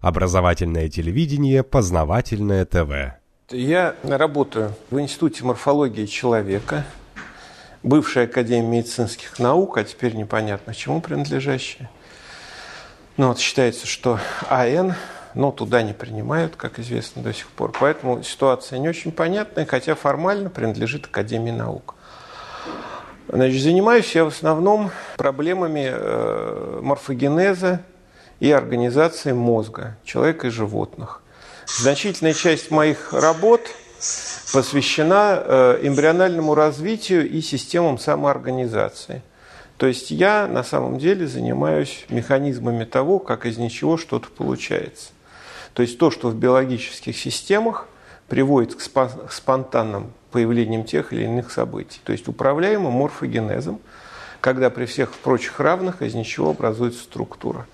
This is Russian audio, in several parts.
Образовательное телевидение, познавательное ТВ. Я работаю в Институте морфологии человека, бывшая Академия медицинских наук, а теперь непонятно чему принадлежащая. Ну вот считается, что АН, но туда не принимают, как известно до сих пор. Поэтому ситуация не очень понятная, хотя формально принадлежит Академии наук. Значит, занимаюсь я в основном проблемами э, морфогенеза и организации мозга человека и животных. Значительная часть моих работ посвящена э, эмбриональному развитию и системам самоорганизации. То есть я на самом деле занимаюсь механизмами того, как из ничего что-то получается. То есть то, что в биологических системах приводит к спонтанным появлением тех или иных событий. То есть управляемым морфогенезом, когда при всех прочих равных из ничего образуется структура.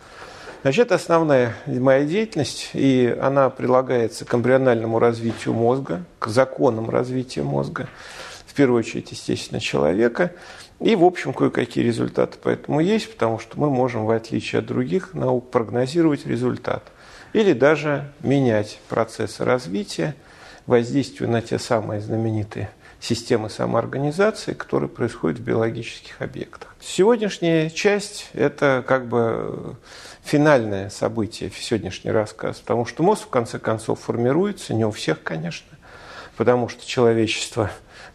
Значит, основная моя деятельность, и она прилагается к эмбриональному развитию мозга, к законам развития мозга, в первую очередь, естественно, человека. И, в общем, кое-какие результаты поэтому есть, потому что мы можем, в отличие от других наук, прогнозировать результат или даже менять процессы развития, воздействию на те самые знаменитые системы самоорганизации, которые происходят в биологических объектах. Сегодняшняя часть – это как бы финальное событие, сегодняшний рассказ, потому что мозг в конце концов формируется, не у всех, конечно, потому что человечество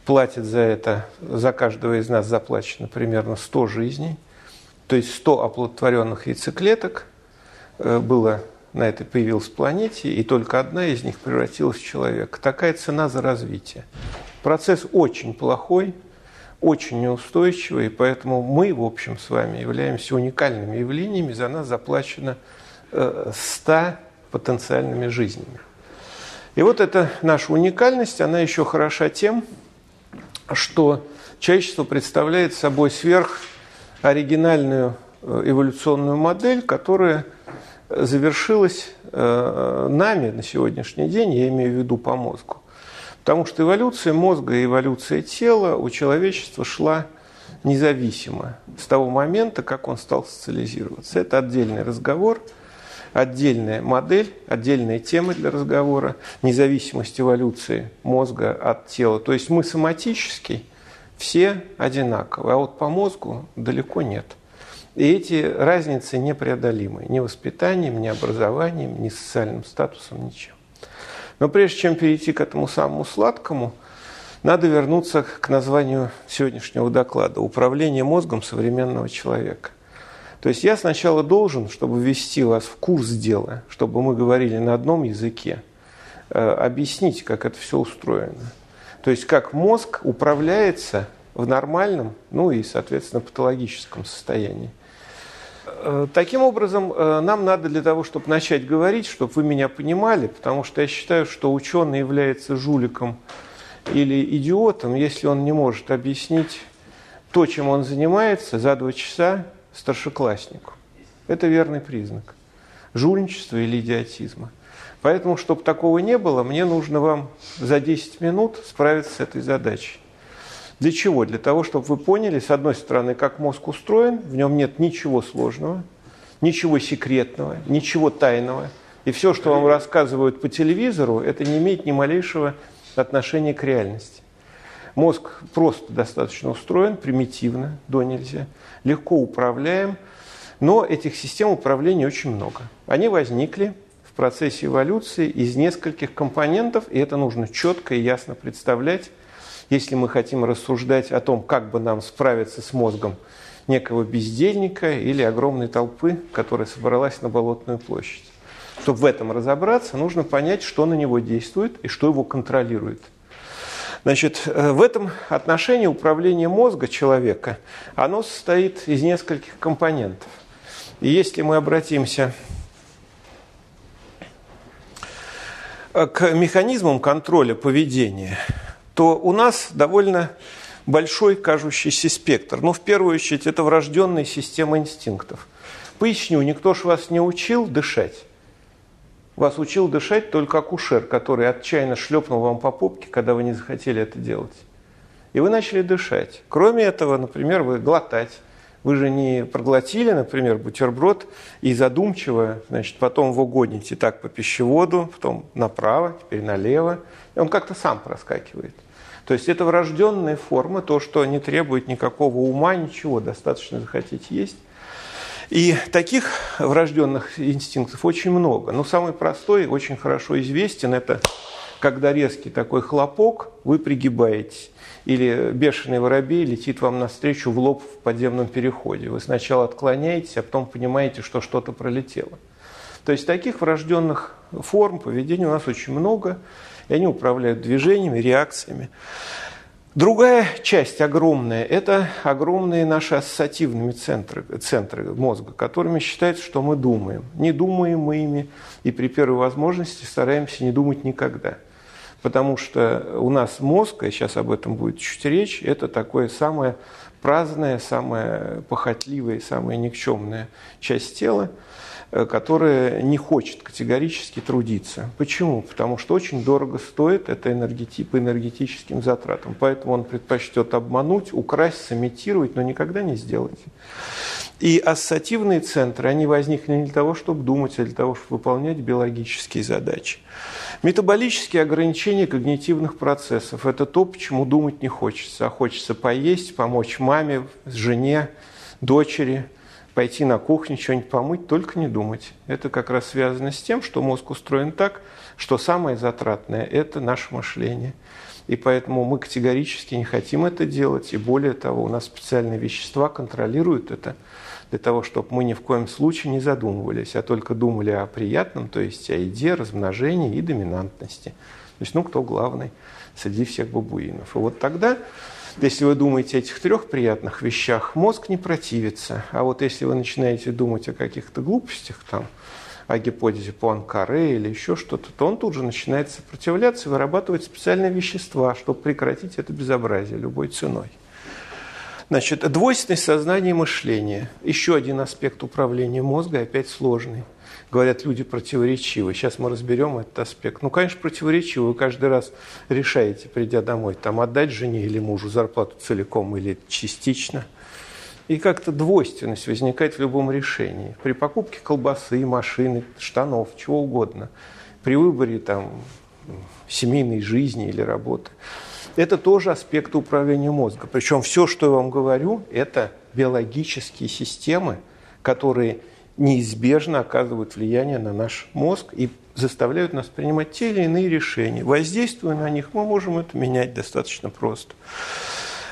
платит за это, за каждого из нас заплачено примерно 100 жизней, то есть 100 оплодотворенных яйцеклеток э, было на этой появилась планете, и только одна из них превратилась в человека. Такая цена за развитие. Процесс очень плохой, очень неустойчивый, и поэтому мы, в общем, с вами являемся уникальными явлениями, за нас заплачено 100 э, потенциальными жизнями. И вот эта наша уникальность, она еще хороша тем, что человечество представляет собой сверхоригинальную э, эволюционную модель, которая завершилась э, нами на сегодняшний день, я имею в виду по мозгу. Потому что эволюция мозга и эволюция тела у человечества шла независимо с того момента, как он стал социализироваться. Это отдельный разговор, отдельная модель, отдельная тема для разговора, независимость эволюции мозга от тела. То есть мы соматически все одинаковы, а вот по мозгу далеко нет. И эти разницы непреодолимы ни воспитанием, ни образованием, ни социальным статусом, ничем. Но прежде чем перейти к этому самому сладкому, надо вернуться к названию сегодняшнего доклада «Управление мозгом современного человека». То есть я сначала должен, чтобы ввести вас в курс дела, чтобы мы говорили на одном языке, э, объяснить, как это все устроено. То есть как мозг управляется в нормальном, ну и, соответственно, патологическом состоянии. Э, таким образом, э, нам надо для того, чтобы начать говорить, чтобы вы меня понимали, потому что я считаю, что ученый является жуликом или идиотом, если он не может объяснить то, чем он занимается, за два часа старшекласснику. Это верный признак жульничества или идиотизма. Поэтому, чтобы такого не было, мне нужно вам за 10 минут справиться с этой задачей. Для чего? Для того, чтобы вы поняли, с одной стороны, как мозг устроен, в нем нет ничего сложного, ничего секретного, ничего тайного. И все, что вам рассказывают по телевизору, это не имеет ни малейшего отношения к реальности. Мозг просто достаточно устроен, примитивно, до нельзя, легко управляем, но этих систем управления очень много. Они возникли в процессе эволюции из нескольких компонентов, и это нужно четко и ясно представлять, если мы хотим рассуждать о том, как бы нам справиться с мозгом некого бездельника или огромной толпы, которая собралась на Болотную площадь. Чтобы в этом разобраться, нужно понять, что на него действует и что его контролирует. Значит, э, в этом отношении управление мозга человека, оно состоит из нескольких компонентов. И если мы обратимся к механизмам контроля поведения, то у нас довольно большой кажущийся спектр. Но в первую очередь это врожденная система инстинктов. Поясню, никто ж вас не учил дышать. Вас учил дышать только акушер, который отчаянно шлепнул вам по попке, когда вы не захотели это делать. И вы начали дышать. Кроме этого, например, вы глотать Вы же не проглотили, например, бутерброд и задумчиво, значит, потом его гоните так по пищеводу, потом направо, теперь налево. И он как-то сам проскакивает. То есть это врожденная форма, то, что не требует никакого ума, ничего, достаточно захотеть есть. И таких врожденных инстинктов очень много. Но самый простой, очень хорошо известен, это когда резкий такой хлопок, вы пригибаетесь. Или бешеный воробей летит вам навстречу в лоб в подземном переходе. Вы сначала отклоняетесь, а потом понимаете, что что-то пролетело. То есть таких врожденных форм поведения у нас очень много, и они управляют движениями, реакциями. Другая часть огромная – это огромные наши ассоциативные центры, центры мозга, которыми считается, что мы думаем. Не думаем мы ими, и при первой возможности стараемся не думать никогда. Потому что у нас мозг, и сейчас об этом будет чуть речь, это такое самое праздная, самая похотливая, самая никчемная часть тела – которая не хочет категорически трудиться. Почему? Потому что очень дорого стоит это энергети, по энергетическим затратам. Поэтому он предпочтет обмануть, украсть, сымитировать, но никогда не сделать. И ассоциативные центры, они возникли не для того, чтобы думать, а для того, чтобы выполнять биологические задачи. Метаболические ограничения когнитивных процессов – это то, почему думать не хочется, а хочется поесть, помочь маме, жене, дочери – пойти на кухню, что-нибудь помыть, только не думать. Это как раз связано с тем, что мозг устроен так, что самое затратное – это наше мышление. И поэтому мы категорически не хотим это делать. И более того, у нас специальные вещества контролируют это для того, чтобы мы ни в коем случае не задумывались, а только думали о приятном, то есть о еде, размножении и доминантности. То есть, ну, кто главный среди всех бабуинов. И вот тогда если вы думаете о этих трех приятных вещах, мозг не противится. А вот если вы начинаете думать о каких-то глупостях, там, о гипотезе Пуанкаре или еще что-то, то он тут же начинает сопротивляться вырабатывать специальные вещества, чтобы прекратить это безобразие любой ценой. Значит, двойственность сознания и мышления. Еще один аспект управления мозга, опять сложный говорят, люди противоречивы. Сейчас мы разберем этот аспект. Ну, конечно, противоречивы. Вы каждый раз решаете, придя домой, там отдать жене или мужу зарплату целиком или частично. И как-то двойственность возникает в любом решении. При покупке колбасы, машины, штанов, чего угодно. При выборе там, семейной жизни или работы. Это тоже аспект управления мозга. Причем все, что я вам говорю, это биологические системы, которые неизбежно оказывают влияние на наш мозг и заставляют нас принимать те или иные решения. Воздействуя на них, мы можем это менять достаточно просто.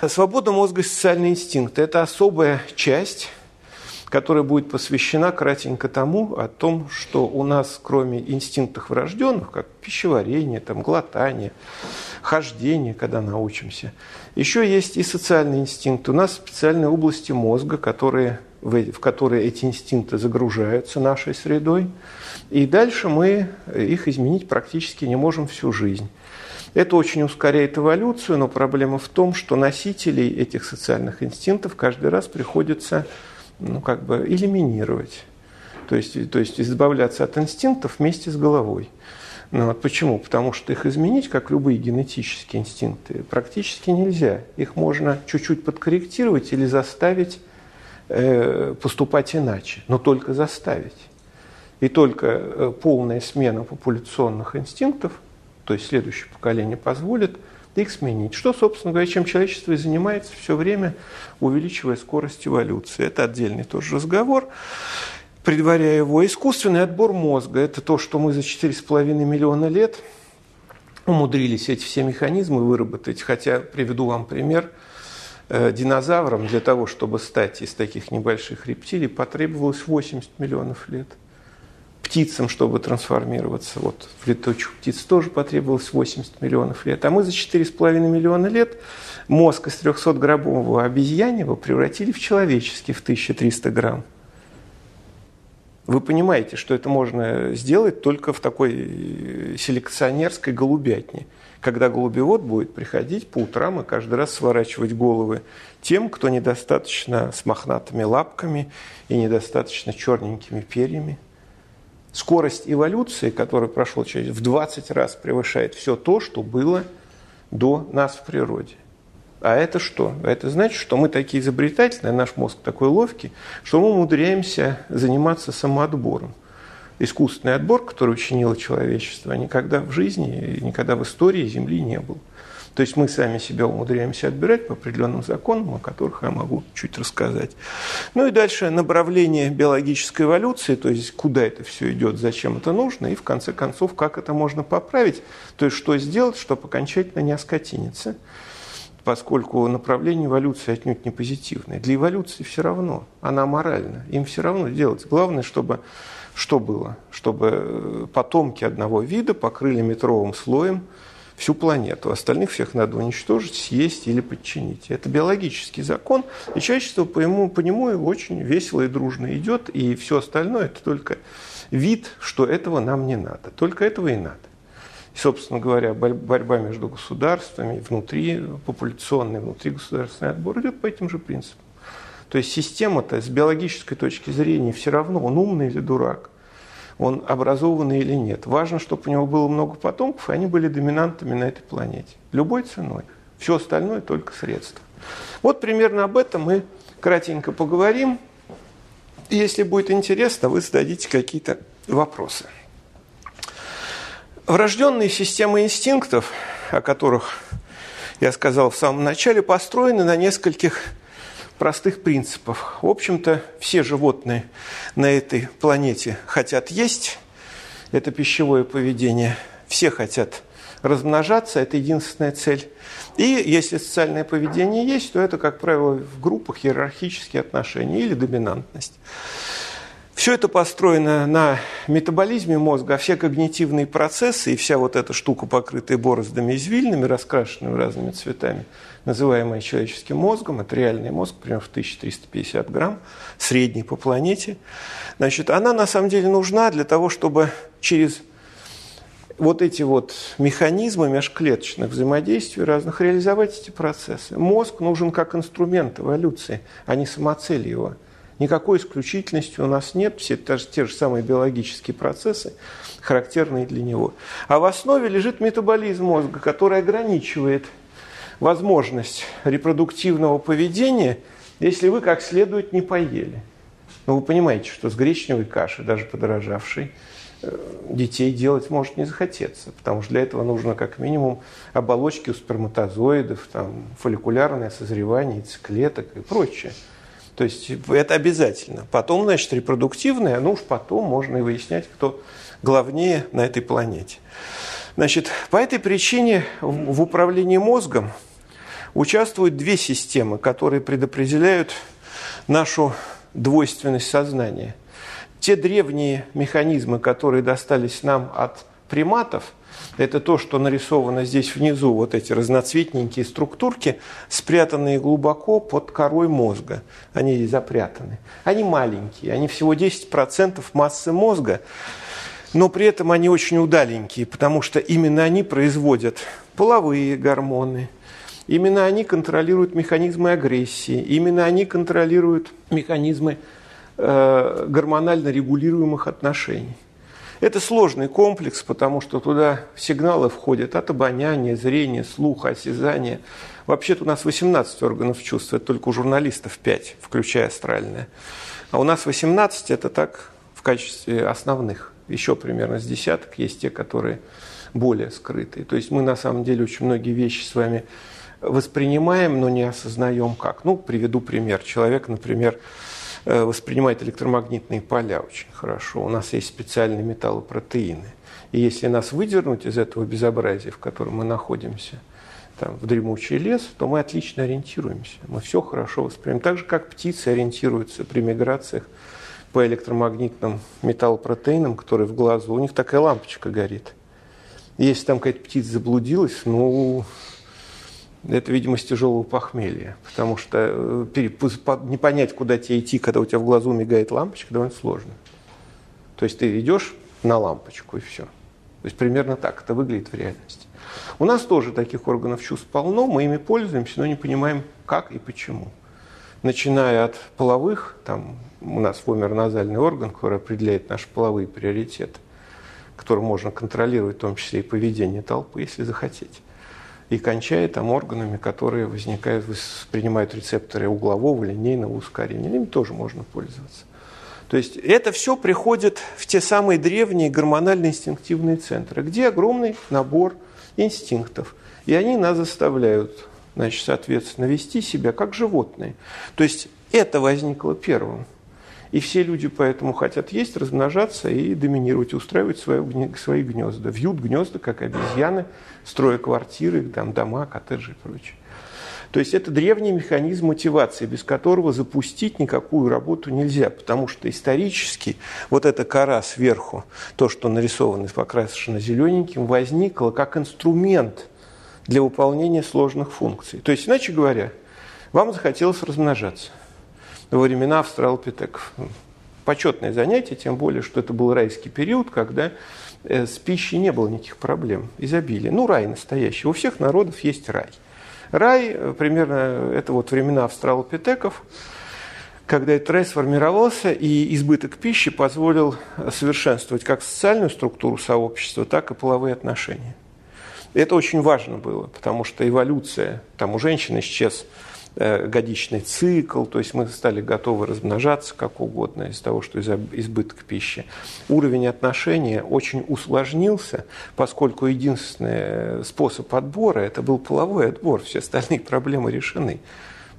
Свобода мозга и социальный инстинкт – это особая часть, которая будет посвящена кратенько тому, о том, что у нас, кроме инстинктов врожденных, как пищеварение, там, глотание, хождение, когда научимся, еще есть и социальный инстинкт. У нас специальные области мозга, которые в которые эти инстинкты загружаются нашей средой, и дальше мы их изменить практически не можем всю жизнь. Это очень ускоряет эволюцию, но проблема в том, что носителей этих социальных инстинктов каждый раз приходится ну, как бы элиминировать. То есть, то есть избавляться от инстинктов вместе с головой. Ну, вот почему? Потому что их изменить, как любые генетические инстинкты, практически нельзя. Их можно чуть-чуть подкорректировать или заставить поступать иначе, но только заставить. И только э, полная смена популяционных инстинктов, то есть следующее поколение, позволит их сменить. Что, собственно говоря, чем человечество и занимается все время, увеличивая скорость эволюции. Это отдельный тоже разговор. Предваряя его, искусственный отбор мозга – это то, что мы за 4,5 миллиона лет умудрились эти все механизмы выработать. Хотя, приведу вам пример – Э, динозаврам для того, чтобы стать из таких небольших рептилий, потребовалось 80 миллионов лет. Птицам, чтобы трансформироваться, вот в летучих птиц тоже потребовалось 80 миллионов лет. А мы за 4,5 миллиона лет мозг из 300-граммового обезьяньего превратили в человеческий в 1300 грамм. Вы понимаете, что это можно сделать только в такой э, селекционерской голубятне – когда голубевод будет приходить по утрам и каждый раз сворачивать головы тем, кто недостаточно с мохнатыми лапками и недостаточно черненькими перьями. Скорость эволюции, которая прошла через в 20 раз превышает все то, что было до нас в природе. А это что? Это значит, что мы такие изобретательные, наш мозг такой ловкий, что мы умудряемся заниматься самоотбором. Искусственный отбор, который учинило человечество, никогда в жизни, никогда в истории Земли не был. То есть мы сами себя умудряемся отбирать по определенным законам, о которых я могу чуть рассказать. Ну и дальше направление биологической эволюции, то есть куда это все идет, зачем это нужно, и в конце концов, как это можно поправить, то есть что сделать, чтобы окончательно не оскотиниться поскольку направление эволюции отнюдь не позитивное. Для эволюции все равно, она моральна, им все равно делать. Главное, чтобы что было? Чтобы потомки одного вида покрыли метровым слоем всю планету. Остальных всех надо уничтожить, съесть или подчинить. Это биологический закон, и человечество по нему, по нему очень весело и дружно идет, и все остальное – это только вид, что этого нам не надо. Только этого и надо. И, собственно говоря, борьба между государствами, внутри популяционный, внутри государственный отбор идет по этим же принципам. То есть система-то с биологической точки зрения все равно, он умный или дурак – он образованный или нет. Важно, чтобы у него было много потомков, и они были доминантами на этой планете. Любой ценой. Все остальное только средства. Вот примерно об этом мы кратенько поговорим. Если будет интересно, вы зададите какие-то вопросы. Врожденные системы инстинктов, о которых я сказал в самом начале, построены на нескольких простых принципов. В общем-то, все животные на этой планете хотят есть, это пищевое поведение. Все хотят размножаться, это единственная цель. И если социальное поведение есть, то это, как правило, в группах иерархические отношения или доминантность. Все это построено на метаболизме мозга, а все когнитивные процессы и вся вот эта штука, покрытая бороздами извильными, раскрашенными разными цветами, называемая человеческим мозгом, это реальный мозг, примерно в 1350 грамм, средний по планете, значит, она на самом деле нужна для того, чтобы через вот эти вот механизмы межклеточных взаимодействий разных реализовать эти процессы. Мозг нужен как инструмент эволюции, а не самоцель его – Никакой исключительности у нас нет, все те же, те же самые биологические процессы, характерные для него. А в основе лежит метаболизм мозга, который ограничивает возможность репродуктивного поведения, если вы как следует не поели. Но вы понимаете, что с гречневой кашей, даже подорожавшей, э, детей делать может не захотеться, потому что для этого нужно как минимум оболочки у сперматозоидов, там, фолликулярное созревание яйцеклеток и прочее. То есть это обязательно. Потом, значит, репродуктивное, ну уж потом можно и выяснять, кто главнее на этой планете. Значит, по этой причине в управлении мозгом участвуют две системы, которые предопределяют нашу двойственность сознания. Те древние механизмы, которые достались нам от приматов, это то, что нарисовано здесь внизу, вот эти разноцветненькие структурки, спрятанные глубоко под корой мозга. Они здесь запрятаны. Они маленькие, они всего 10% массы мозга, но при этом они очень удаленькие, потому что именно они производят половые гормоны, именно они контролируют механизмы агрессии, именно они контролируют механизмы э, гормонально регулируемых отношений. Это сложный комплекс, потому что туда сигналы входят от обоняния, зрения, слуха, осязания. Вообще-то у нас 18 органов чувств, это только у журналистов 5, включая астральное. А у нас 18 это так в качестве основных. Еще примерно с десяток есть те, которые более скрытые. То есть мы на самом деле очень многие вещи с вами воспринимаем, но не осознаем как. Ну, приведу пример. Человек, например, воспринимает электромагнитные поля очень хорошо. У нас есть специальные металлопротеины. И если нас выдернуть из этого безобразия, в котором мы находимся, там, в дремучий лес, то мы отлично ориентируемся. Мы все хорошо воспринимаем. Так же, как птицы ориентируются при миграциях по электромагнитным металлопротеинам, которые в глазу, у них такая лампочка горит. Если там какая-то птица заблудилась, ну, это, видимо, с тяжелого похмелья, потому что э, не понять, куда тебе идти, когда у тебя в глазу мигает лампочка, довольно сложно. То есть ты идешь на лампочку и все. То есть примерно так это выглядит в реальности. У нас тоже таких органов чувств полно, мы ими пользуемся, но не понимаем, как и почему. Начиная от половых, там у нас фомер-назальный орган, который определяет наши половые приоритеты, которым можно контролировать в том числе и поведение толпы, если захотеть и кончая там органами, которые возникают, принимают рецепторы углового, линейного ускорения. Ими тоже можно пользоваться. То есть это все приходит в те самые древние гормонально-инстинктивные центры, где огромный набор инстинктов. И они нас заставляют, значит, соответственно, вести себя как животные. То есть это возникло первым. И все люди поэтому хотят есть, размножаться и доминировать, устраивать свои, свои гнезда. Вьют гнезда, как обезьяны, строя квартиры, там, дома, коттеджи и прочее. То есть это древний механизм мотивации, без которого запустить никакую работу нельзя, потому что исторически вот эта кора сверху, то, что нарисовано покрашено зелененьким, возникло как инструмент для выполнения сложных функций. То есть, иначе говоря, вам захотелось размножаться во времена австралопитеков. Почетное занятие, тем более, что это был райский период, когда э, с пищей не было никаких проблем, изобилия. Ну, рай настоящий. У всех народов есть рай. Рай, э, примерно, это вот времена австралопитеков, когда этот рай сформировался, и избыток пищи позволил совершенствовать как социальную структуру сообщества, так и половые отношения. Это очень важно было, потому что эволюция, там у женщин исчез Э, годичный цикл, то есть мы стали готовы размножаться как угодно из того, что из избыток пищи. Уровень отношения очень усложнился, поскольку единственный способ отбора – это был половой отбор, все остальные проблемы решены.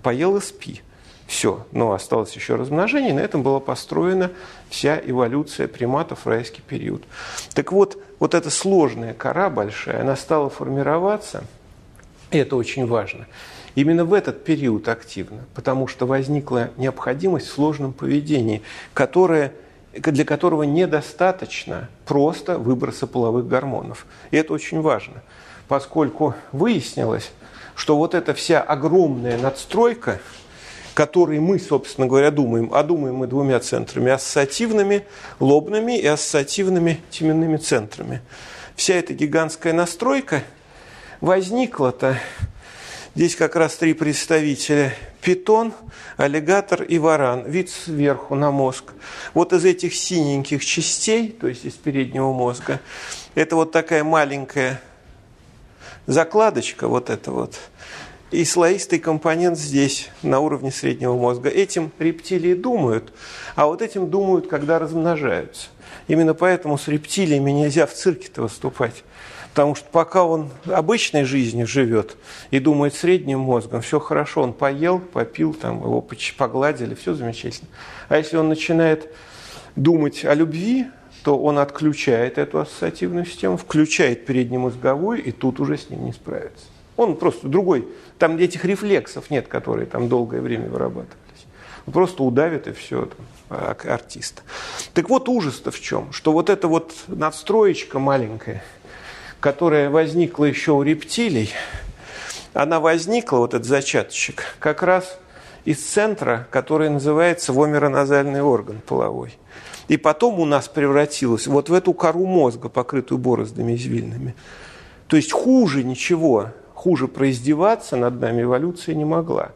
Поел и спи. Все, но осталось еще размножение, на этом была построена вся эволюция приматов в райский период. Так вот, вот эта сложная кора большая, она стала формироваться, и это очень важно – Именно в этот период активно, потому что возникла необходимость в сложном поведении, которое, для которого недостаточно просто выброса половых гормонов. И это очень важно, поскольку выяснилось, что вот эта вся огромная надстройка, которой мы, собственно говоря, думаем, а думаем мы двумя центрами, ассоциативными, лобными и ассоциативными теменными центрами. Вся эта гигантская настройка возникла-то Здесь как раз три представителя. Питон, аллигатор и варан. Вид сверху на мозг. Вот из этих синеньких частей, то есть из переднего мозга, это вот такая маленькая закладочка, вот это вот, и слоистый компонент здесь, на уровне среднего мозга. Этим рептилии думают, а вот этим думают, когда размножаются. Именно поэтому с рептилиями нельзя в цирке-то выступать. Потому что пока он обычной жизнью живет и думает средним мозгом, все хорошо, он поел, попил, там, его погладили, все замечательно. А если он начинает думать о любви, то он отключает эту ассоциативную систему, включает переднемозговую, и тут уже с ним не справится. Он просто другой. Там этих рефлексов нет, которые там долгое время вырабатывались. Он просто удавит и все, там, а, артиста. Так вот ужас-то в чем? Что вот эта вот надстроечка маленькая – которая возникла еще у рептилий, она возникла, вот этот зачаточек, как раз из центра, который называется вомероназальный орган половой. И потом у нас превратилась вот в эту кору мозга, покрытую бороздами извильными. То есть хуже ничего, хуже произдеваться над нами эволюция не могла.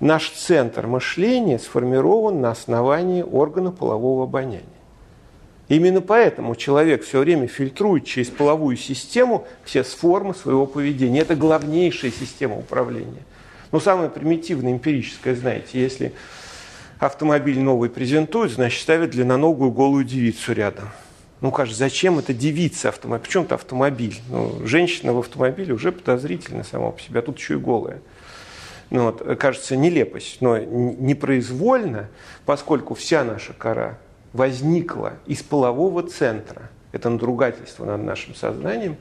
Наш центр мышления сформирован на основании органа полового обоняния. Именно поэтому человек все время фильтрует через половую систему все формы своего поведения. Это главнейшая система управления. Ну, самая примитивная, эмпирическая, знаете, если автомобиль новый презентуют, значит, ставят длинноногую голую девицу рядом. Ну, кажется, зачем это девица автомобиль? Почему-то автомобиль. Ну, женщина в автомобиле уже подозрительна сама по себе, а тут еще и голая. Ну, вот, кажется, нелепость, но непроизвольно, поскольку вся наша кора возникла из полового центра, это надругательство над нашим сознанием,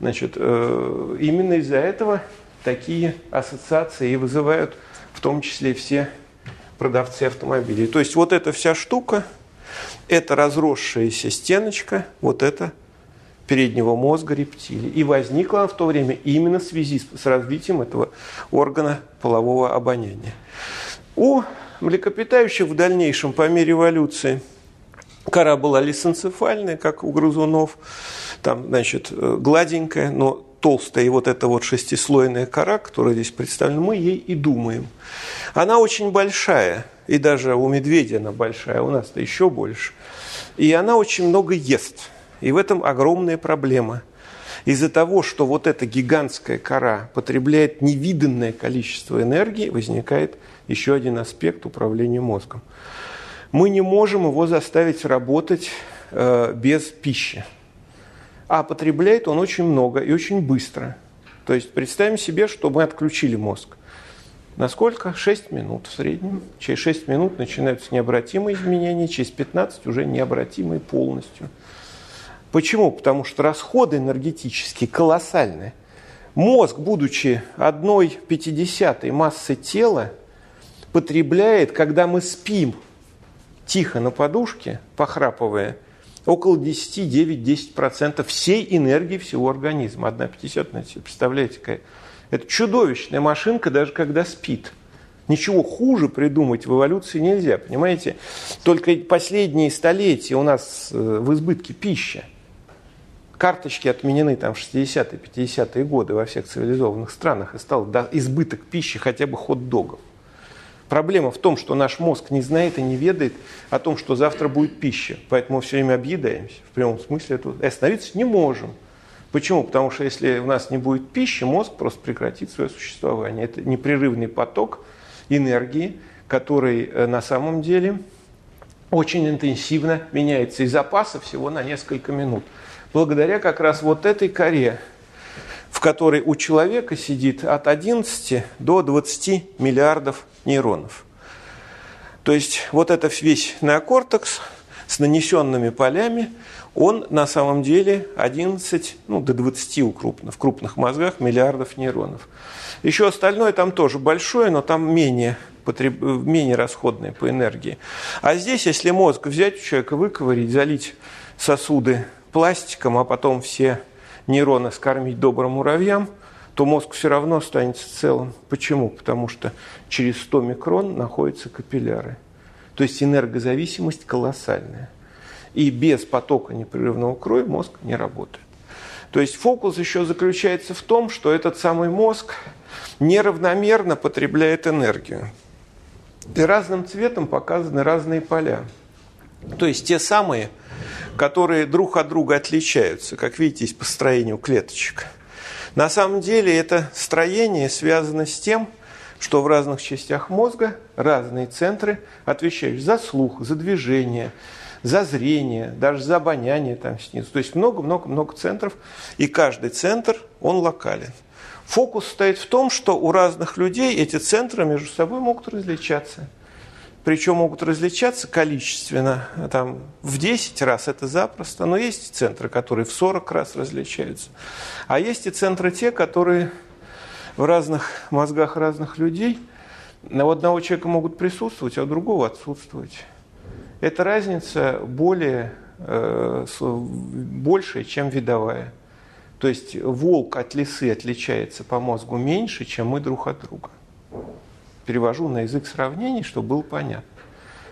значит, э, именно из-за этого такие ассоциации и вызывают в том числе все продавцы автомобилей. То есть вот эта вся штука, это разросшаяся стеночка, вот это переднего мозга рептилии. И возникла она в то время именно в связи с, развитием этого органа полового обоняния. У млекопитающих в дальнейшем, по мере эволюции – Кора была лисенцефальная, как у грызунов, там, значит, э, гладенькая, но толстая, и вот эта вот шестислойная кора, которая здесь представлена, мы ей и думаем. Она очень большая, и даже у медведя она большая, у нас-то еще больше. И она очень много ест. И в этом огромная проблема. Из-за того, что вот эта гигантская кора потребляет невиданное количество энергии, возникает еще один аспект управления мозгом. Мы не можем его заставить работать э, без пищи. А потребляет он очень много и очень быстро. То есть представим себе, что мы отключили мозг. Насколько? 6 минут в среднем. Через 6 минут начинаются необратимые изменения, через 15 уже необратимые полностью. Почему? Потому что расходы энергетические колоссальные. Мозг, будучи одной пятидесятой массы тела, потребляет, когда мы спим тихо на подушке, похрапывая, около 10, 9, 10% всей энергии всего организма. Одна пятидесятая, представляете, какая это чудовищная машинка, даже когда спит. Ничего хуже придумать в эволюции нельзя, понимаете? Только последние столетия у нас э, в избытке пища. Карточки отменены там в 60-е, 50-е годы во всех цивилизованных странах, и стал избыток пищи хотя бы хот-догов. Проблема в том, что наш мозг не знает и не ведает о том, что завтра будет пища. Поэтому мы все время объедаемся. В прямом смысле. И остановиться не можем. Почему? Потому что если у нас не будет пищи, мозг просто прекратит свое существование. Это непрерывный поток энергии, который э, на самом деле очень интенсивно меняется из запаса всего на несколько минут. Благодаря как раз вот этой коре, в которой у человека сидит от 11 до 20 миллиардов нейронов. То есть вот это весь неокортекс с нанесенными полями, он на самом деле 11, ну, до 20 у крупных, в крупных мозгах миллиардов нейронов. Еще остальное там тоже большое, но там менее, потреб... менее расходное по энергии. А здесь, если мозг взять у человека, выковырить, залить сосуды пластиком, а потом все нейроны скормить добрым муравьям, то мозг все равно останется целым. Почему? Потому что через 100 микрон находятся капилляры. То есть энергозависимость колоссальная. И без потока непрерывного крови мозг не работает. То есть фокус еще заключается в том, что этот самый мозг неравномерно потребляет энергию. И разным цветом показаны разные поля. То есть те самые, которые друг от друга отличаются, как видите, по строению клеточек. На самом деле это строение связано с тем, что в разных частях мозга разные центры отвечают за слух, за движение, за зрение, даже за обоняние там снизу. То есть много-много-много центров, и каждый центр, он локален. Фокус стоит в том, что у разных людей эти центры между собой могут различаться. Причем могут различаться количественно, там, в 10 раз это запросто, но есть центры, которые в 40 раз различаются. А есть и центры те, которые в разных мозгах разных людей у одного человека могут присутствовать, а у другого отсутствовать. Эта разница более, э, большая, чем видовая. То есть волк от лисы отличается по мозгу меньше, чем мы друг от друга. Перевожу на язык сравнений, чтобы было понятно.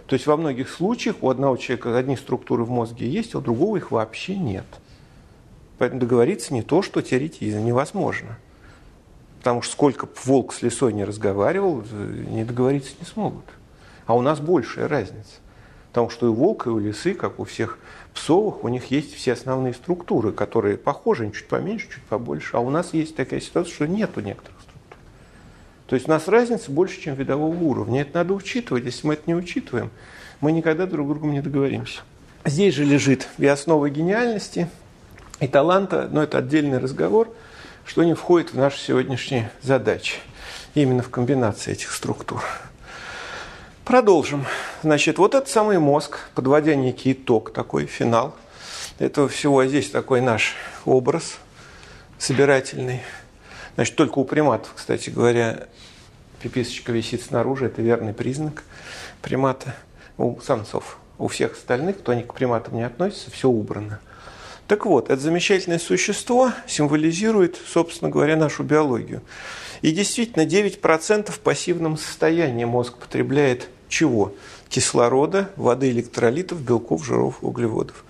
То есть во многих случаях у одного человека одни структуры в мозге есть, а у другого их вообще нет. Поэтому договориться не то, что теоретизм невозможно. Потому что сколько волк с лисой не разговаривал, не договориться не смогут. А у нас большая разница. Потому что и у волка, и у лисы, как у всех псовых, у них есть все основные структуры, которые похожи, чуть поменьше, чуть побольше. А у нас есть такая ситуация, что нету некоторых структур. То есть у нас разница больше, чем видового уровня. Это надо учитывать. Если мы это не учитываем, мы никогда друг с другом не договоримся. Здесь же лежит и основа гениальности, и таланта, но это отдельный разговор, что не входит в наши сегодняшние задачи. Именно в комбинации этих структур. Продолжим. Значит, вот этот самый мозг, подводя некий итог, такой финал этого всего. А здесь такой наш образ собирательный. Значит, только у приматов, кстати говоря, пиписочка висит снаружи, это верный признак примата. У самцов. У всех остальных, кто они к приматам не относится, все убрано. Так вот, это замечательное существо символизирует, собственно говоря, нашу биологию. И действительно, 9% в пассивном состоянии мозг потребляет чего? Кислорода, воды, электролитов, белков, жиров, углеводов.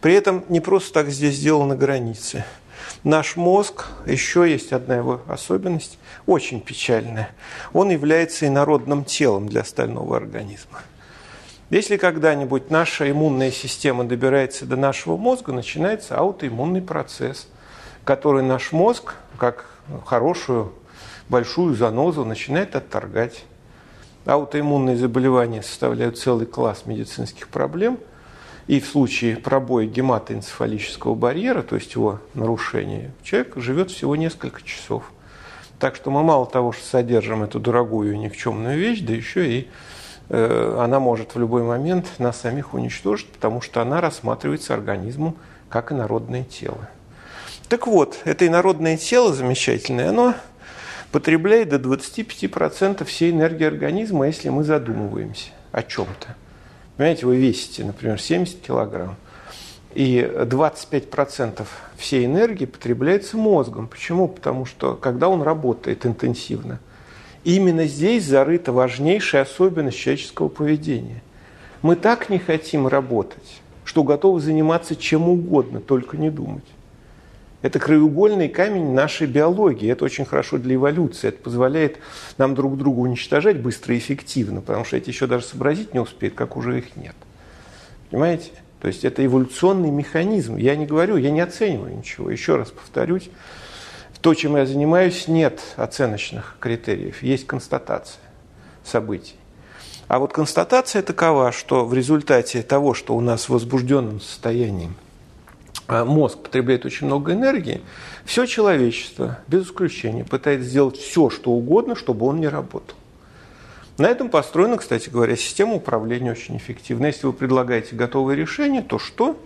При этом не просто так здесь сделана граница. Наш мозг, еще есть одна его особенность, очень печальная. Он является инородным телом для остального организма. Если когда-нибудь наша иммунная система добирается до нашего мозга, начинается аутоиммунный процесс, который наш мозг, как хорошую большую занозу, начинает отторгать. Аутоиммунные заболевания составляют целый класс медицинских проблем. И в случае пробоя гематоэнцефалического барьера, то есть его нарушения, человек живет всего несколько часов. Так что мы мало того, что содержим эту дорогую и никчемную вещь, да еще и э, она может в любой момент нас самих уничтожить, потому что она рассматривается организмом как инородное тело. Так вот, это инородное тело замечательное, оно потребляет до 25% всей энергии организма, если мы задумываемся о чем-то. Понимаете, вы весите, например, 70 килограмм, и 25% всей энергии потребляется мозгом. Почему? Потому что когда он работает интенсивно, именно здесь зарыта важнейшая особенность человеческого поведения. Мы так не хотим работать, что готовы заниматься чем угодно, только не думать. Это краеугольный камень нашей биологии. Это очень хорошо для эволюции. Это позволяет нам друг друга уничтожать быстро и эффективно, потому что эти еще даже сообразить не успеют, как уже их нет. Понимаете? То есть это эволюционный механизм. Я не говорю, я не оцениваю ничего. Еще раз повторюсь, то, чем я занимаюсь, нет оценочных критериев, есть констатация событий. А вот констатация такова, что в результате того, что у нас в возбужденном состоянии мозг потребляет очень много энергии, все человечество, без исключения, пытается сделать все, что угодно, чтобы он не работал. На этом построена, кстати говоря, система управления очень эффективна. Если вы предлагаете готовое решение, то что?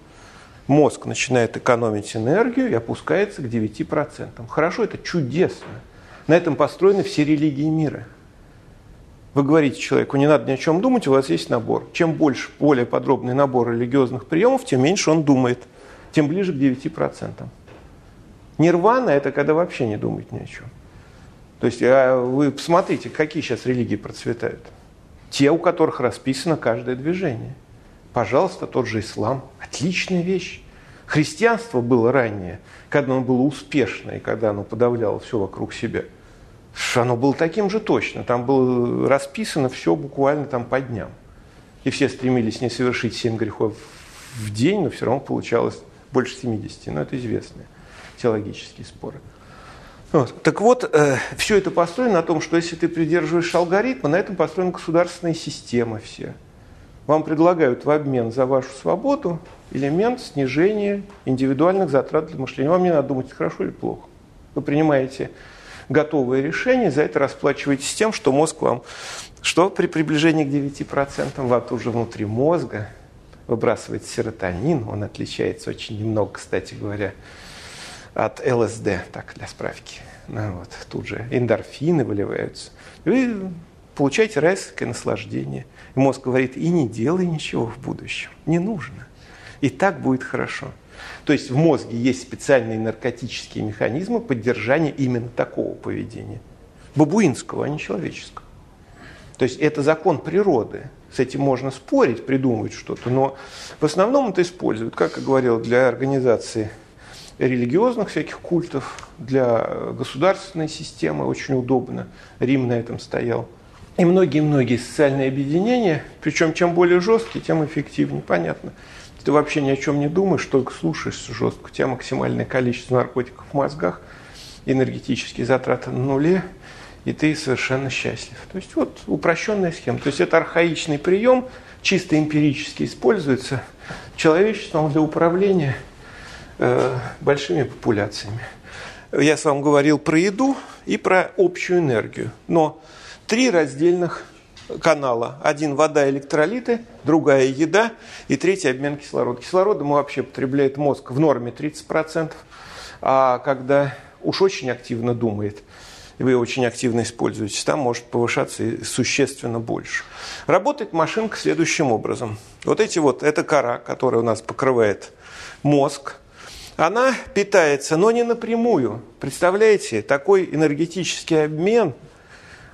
Мозг начинает экономить энергию и опускается к 9%. Хорошо, это чудесно. На этом построены все религии мира. Вы говорите человеку, не надо ни о чем думать, у вас есть набор. Чем больше, более подробный набор религиозных приемов, тем меньше он думает – тем ближе к 9%. Нирвана – это когда вообще не думать ни о чем. То есть а вы посмотрите, какие сейчас религии процветают. Те, у которых расписано каждое движение. Пожалуйста, тот же ислам. Отличная вещь. Христианство было ранее, когда оно было успешно и когда оно подавляло все вокруг себя. Оно было таким же точно. Там было расписано все буквально там по дням. И все стремились не совершить семь грехов в день, но все равно получалось больше 70, но это известные теологические споры. Вот. Так вот, э, все это построено на том, что если ты придерживаешь алгоритма, на этом построены государственные системы все. Вам предлагают в обмен за вашу свободу элемент снижения индивидуальных затрат для мышления. Вам не надо думать, хорошо или плохо. Вы принимаете готовое решение, за это расплачиваетесь тем, что мозг вам, что при приближении к 9% вам уже внутри мозга выбрасывает серотонин, он отличается очень немного, кстати говоря, от ЛСД, так, для справки. Ну, вот, тут же эндорфины выливаются. Вы получаете райское наслаждение. И мозг говорит, и не делай ничего в будущем, не нужно. И так будет хорошо. То есть в мозге есть специальные наркотические механизмы поддержания именно такого поведения. Бабуинского, а не человеческого. То есть это закон природы. С этим можно спорить, придумывать что-то, но в основном это используют, как я говорил, для организации религиозных всяких культов, для государственной системы очень удобно. Рим на этом стоял. И многие-многие социальные объединения, причем чем более жесткие, тем эффективнее. Понятно. Ты вообще ни о чем не думаешь, только слушаешь жестко. У тебя максимальное количество наркотиков в мозгах, энергетические затраты на нуле – и ты совершенно счастлив. То есть вот упрощенная схема. То есть это архаичный прием, чисто эмпирически используется человечеством для управления э, большими популяциями. Я с вами говорил про еду и про общую энергию. Но три раздельных канала. Один вода, электролиты, другая еда и третий обмен кислорода. Кислорода мы вообще потребляет мозг в норме 30%, а когда уж очень активно думает – вы очень активно используете, там может повышаться и существенно больше. Работает машинка следующим образом. Вот эти вот, это кора, которая у нас покрывает мозг, она питается, но не напрямую. Представляете, такой энергетический обмен,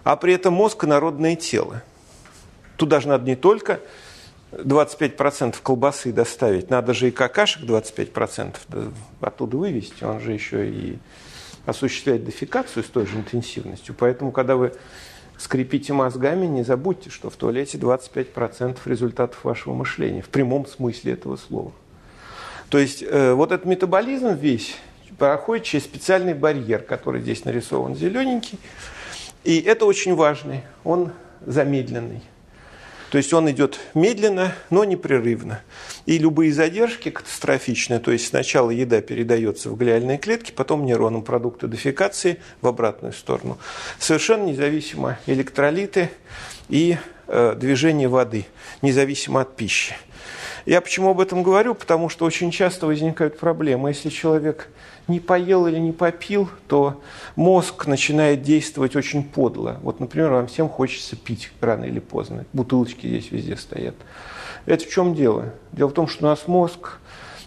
а при этом мозг и народное тело. Туда же надо не только 25% колбасы доставить, надо же и какашек 25% оттуда вывести, он же еще и осуществлять дефекацию с той же интенсивностью. Поэтому, когда вы скрипите мозгами, не забудьте, что в туалете 25% результатов вашего мышления, в прямом смысле этого слова. То есть э, вот этот метаболизм весь проходит через специальный барьер, который здесь нарисован зелененький. И это очень важный, он замедленный. То есть он идет медленно, но непрерывно. И любые задержки катастрофичные, то есть сначала еда передается в глиальные клетки, потом нейронам продукты дефекации в обратную сторону. Совершенно независимо электролиты и э, движение воды, независимо от пищи. Я почему об этом говорю? Потому что очень часто возникают проблемы. Если человек не поел или не попил, то мозг начинает действовать очень подло. Вот, например, вам всем хочется пить рано или поздно. Бутылочки здесь везде стоят. Это в чем дело? Дело в том, что у нас мозг,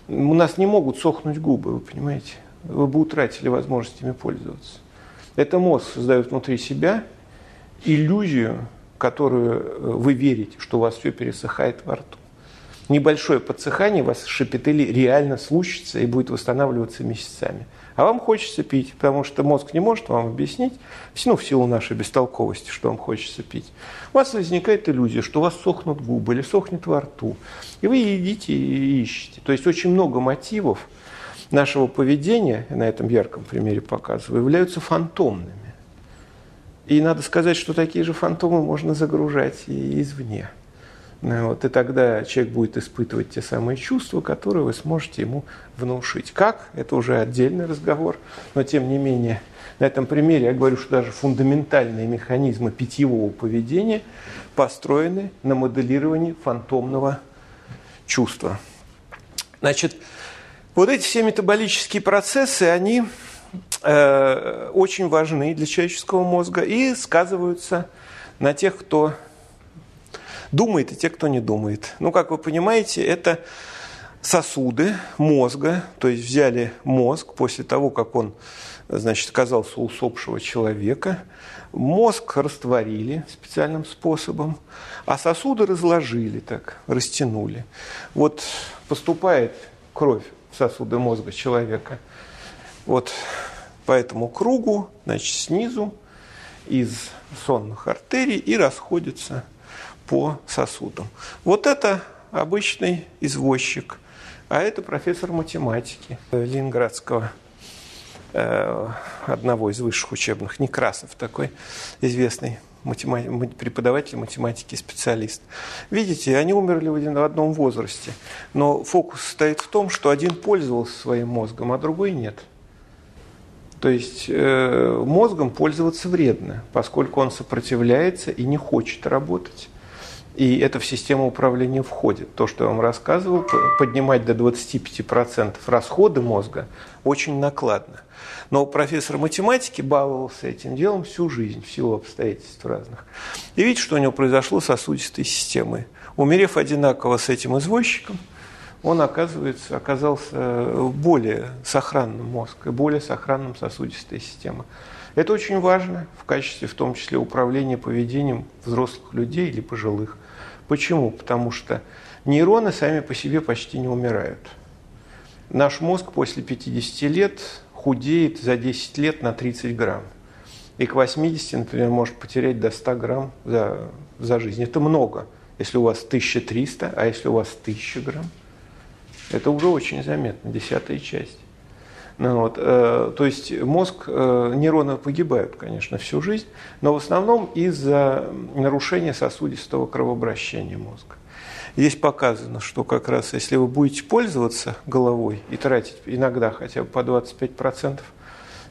у нас не могут сохнуть губы, вы понимаете? Вы бы утратили возможность ими пользоваться. Это мозг создает внутри себя иллюзию, которую вы верите, что у вас все пересыхает во рту небольшое подсыхание, у вас шепетели реально случится и будет восстанавливаться месяцами. А вам хочется пить, потому что мозг не может вам объяснить, ну, в силу нашей бестолковости, что вам хочется пить. У вас возникает иллюзия, что у вас сохнут губы или сохнет во рту. И вы едите и ищете. То есть очень много мотивов нашего поведения, на этом ярком примере показываю, являются фантомными. И надо сказать, что такие же фантомы можно загружать и извне. Вот, и тогда человек будет испытывать те самые чувства, которые вы сможете ему внушить. Как? Это уже отдельный разговор, но тем не менее на этом примере я говорю, что даже фундаментальные механизмы питьевого поведения построены на моделировании фантомного чувства. Значит, вот эти все метаболические процессы, они э, очень важны для человеческого мозга и сказываются на тех, кто думает и те, кто не думает. Ну, как вы понимаете, это сосуды мозга, то есть взяли мозг после того, как он значит, оказался у усопшего человека, мозг растворили специальным способом, а сосуды разложили так, растянули. Вот поступает кровь в сосуды мозга человека вот по этому кругу, значит, снизу из сонных артерий и расходится по сосудам. Вот это обычный извозчик, а это профессор математики Ленинградского э, одного из высших учебных, Некрасов такой известный математик, преподаватель математики, специалист. Видите, они умерли в одном возрасте, но фокус стоит в том, что один пользовался своим мозгом, а другой нет. То есть э, мозгом пользоваться вредно, поскольку он сопротивляется и не хочет работать. И это в систему управления входит. То, что я вам рассказывал, поднимать до 25% расходы мозга очень накладно. Но профессор математики баловался этим делом всю жизнь, в силу обстоятельств разных. И видите, что у него произошло с сосудистой системой. Умерев одинаково с этим извозчиком, он, оказывается, оказался более сохранным мозг более сохранным сосудистой системой. Это очень важно в качестве, в том числе, управления поведением взрослых людей или пожилых. Почему? Потому что нейроны сами по себе почти не умирают. Наш мозг после 50 лет худеет за 10 лет на 30 грамм. И к 80, например, может потерять до 100 грамм за, за жизнь. Это много. Если у вас 1300, а если у вас 1000 грамм, это уже очень заметно, десятая часть. Ну, вот, э, то есть мозг, э, нейроны погибают, конечно, всю жизнь, но в основном из-за нарушения сосудистого кровообращения мозга. Здесь показано, что как раз если вы будете пользоваться головой и тратить иногда хотя бы по 25%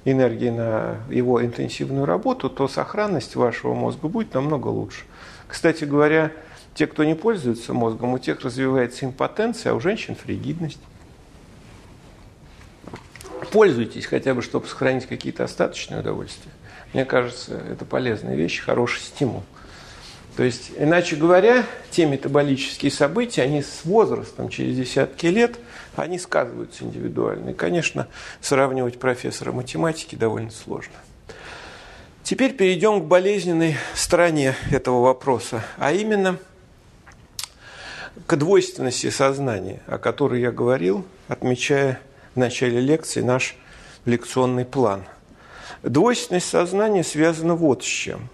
энергии на его интенсивную работу, то сохранность вашего мозга будет намного лучше. Кстати говоря, те, кто не пользуется мозгом, у тех развивается импотенция, а у женщин фригидность пользуйтесь хотя бы, чтобы сохранить какие-то остаточные удовольствия. Мне кажется, это полезная вещь, хороший стимул. То есть, иначе говоря, те метаболические события, они с возрастом, через десятки лет, они сказываются индивидуально. И, конечно, сравнивать профессора математики довольно сложно. Теперь перейдем к болезненной стороне этого вопроса, а именно к двойственности сознания, о которой я говорил, отмечая в начале лекции наш лекционный план. Двойственность сознания связана вот с чем.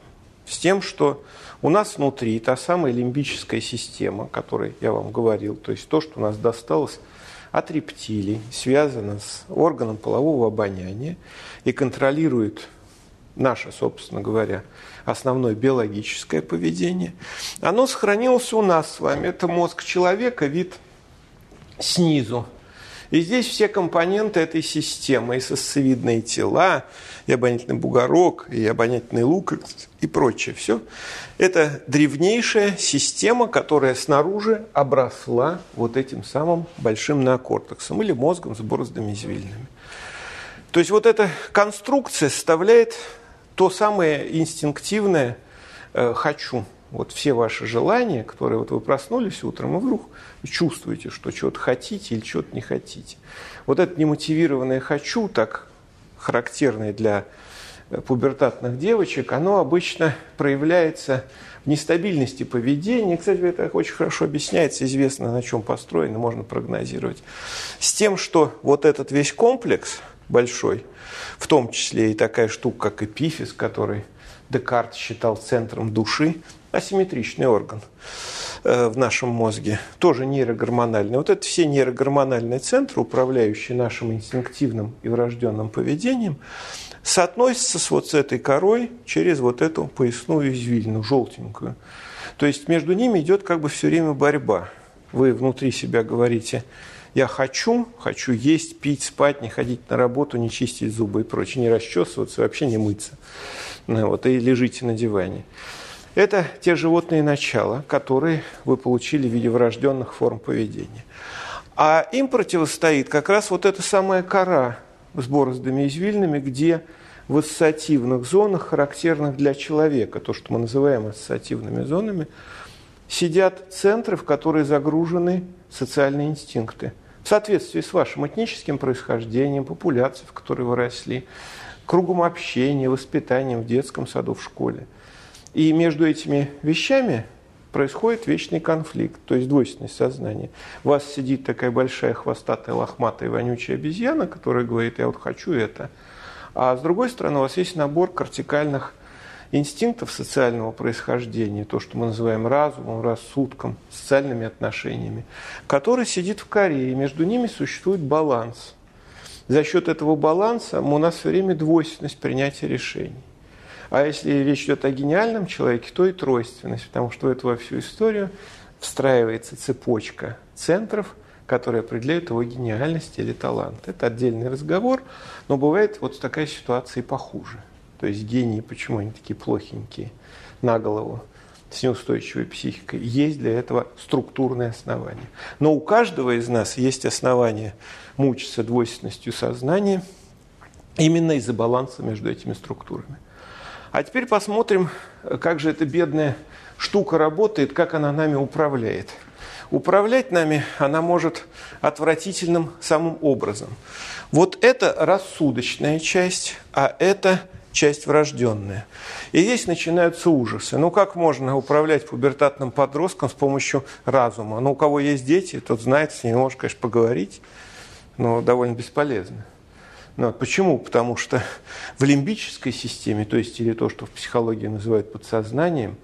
С тем, что у нас внутри та самая лимбическая система, о которой я вам говорил, то есть то, что у нас досталось от рептилий, связано с органом полового обоняния и контролирует наше, собственно говоря, основное биологическое поведение, оно сохранилось у нас с вами. Это мозг человека, вид снизу. И здесь все компоненты этой системы, и сосцевидные тела, и обонятельный бугорок, и обонятельный лук, и прочее. Все это древнейшая система, которая снаружи обросла вот этим самым большим неокортексом или мозгом с бороздами извилинами. То есть вот эта конструкция составляет то самое инстинктивное э, «хочу». Вот все ваши желания, которые вот вы проснулись утром, и вдруг чувствуете, что чего-то хотите или чего-то не хотите. Вот это немотивированное «хочу», так характерное для э, пубертатных девочек, оно обычно проявляется в нестабильности поведения. Кстати, это очень хорошо объясняется, известно, на чем построено, можно прогнозировать. С тем, что вот этот весь комплекс большой – в том числе и такая штука, как эпифиз, который Декарт считал центром души, асимметричный орган э, в нашем мозге, тоже нейрогормональный. Вот это все нейрогормональные центры, управляющие нашим инстинктивным и врожденным поведением, соотносятся с вот с этой корой через вот эту поясную извилину, желтенькую. То есть между ними идет как бы все время борьба. Вы внутри себя говорите – я хочу, хочу есть, пить, спать, не ходить на работу, не чистить зубы и прочее, не расчесываться, вообще не мыться. Ну вот, и лежите на диване. Это те животные начала, которые вы получили в виде врожденных форм поведения. А им противостоит как раз вот эта самая кора с бороздами извильными, где в ассоциативных зонах, характерных для человека, то, что мы называем ассоциативными зонами, сидят центры, в которые загружены социальные инстинкты – в соответствии с вашим этническим происхождением, популяцией, в которой вы росли, кругом общения, воспитанием в детском саду, в школе. И между этими вещами происходит вечный конфликт, то есть двойственность сознания. У вас сидит такая большая хвостатая, лохматая, вонючая обезьяна, которая говорит, я вот хочу это. А с другой стороны, у вас есть набор кортикальных инстинктов социального происхождения, то, что мы называем разумом, рассудком, социальными отношениями, который сидит в коре, и между ними существует баланс. За счет этого баланса у нас все время двойственность принятия решений. А если речь идет о гениальном человеке, то и тройственность, потому что в эту во всю историю встраивается цепочка центров, которые определяют его гениальность или талант. Это отдельный разговор, но бывает вот такая ситуация и похуже – то есть гении, почему они такие плохенькие, на голову, с неустойчивой психикой. Есть для этого структурные основания. Но у каждого из нас есть основания мучиться двойственностью сознания именно из-за баланса между этими структурами. А теперь посмотрим, как же эта бедная штука работает, как она нами управляет. Управлять нами она может отвратительным самым образом. Вот это рассудочная часть, а это часть врожденная. И здесь начинаются ужасы. Ну, как можно управлять пубертатным подростком с помощью разума? Ну, у кого есть дети, тот знает, с ними можно, конечно, поговорить, но довольно бесполезно. Ну, почему? Потому что в лимбической системе, то есть или то, что в психологии называют подсознанием,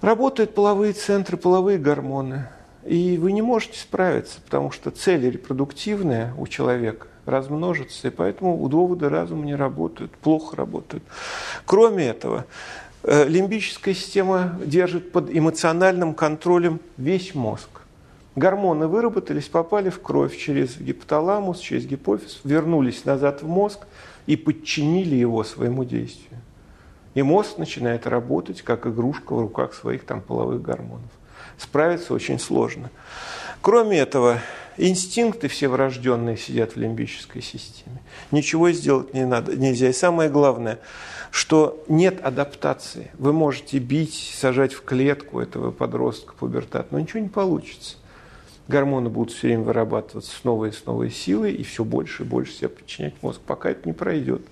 работают половые центры, половые гормоны. И вы не можете справиться, потому что цель репродуктивная у человека размножиться, и поэтому доводы разума не работают, плохо работают. Кроме этого, э, лимбическая система держит под эмоциональным контролем весь мозг. Гормоны выработались, попали в кровь через гипоталамус, через гипофиз, вернулись назад в мозг и подчинили его своему действию. И мозг начинает работать как игрушка в руках своих там половых гормонов. Справиться очень сложно. Кроме этого, инстинкты все врожденные сидят в лимбической системе. Ничего сделать не надо, нельзя. И самое главное, что нет адаптации. Вы можете бить, сажать в клетку этого подростка, пубертат, но ничего не получится. Гормоны будут все время вырабатываться с новой и с новой силой, и все больше и больше себя подчинять мозг, пока это не пройдет.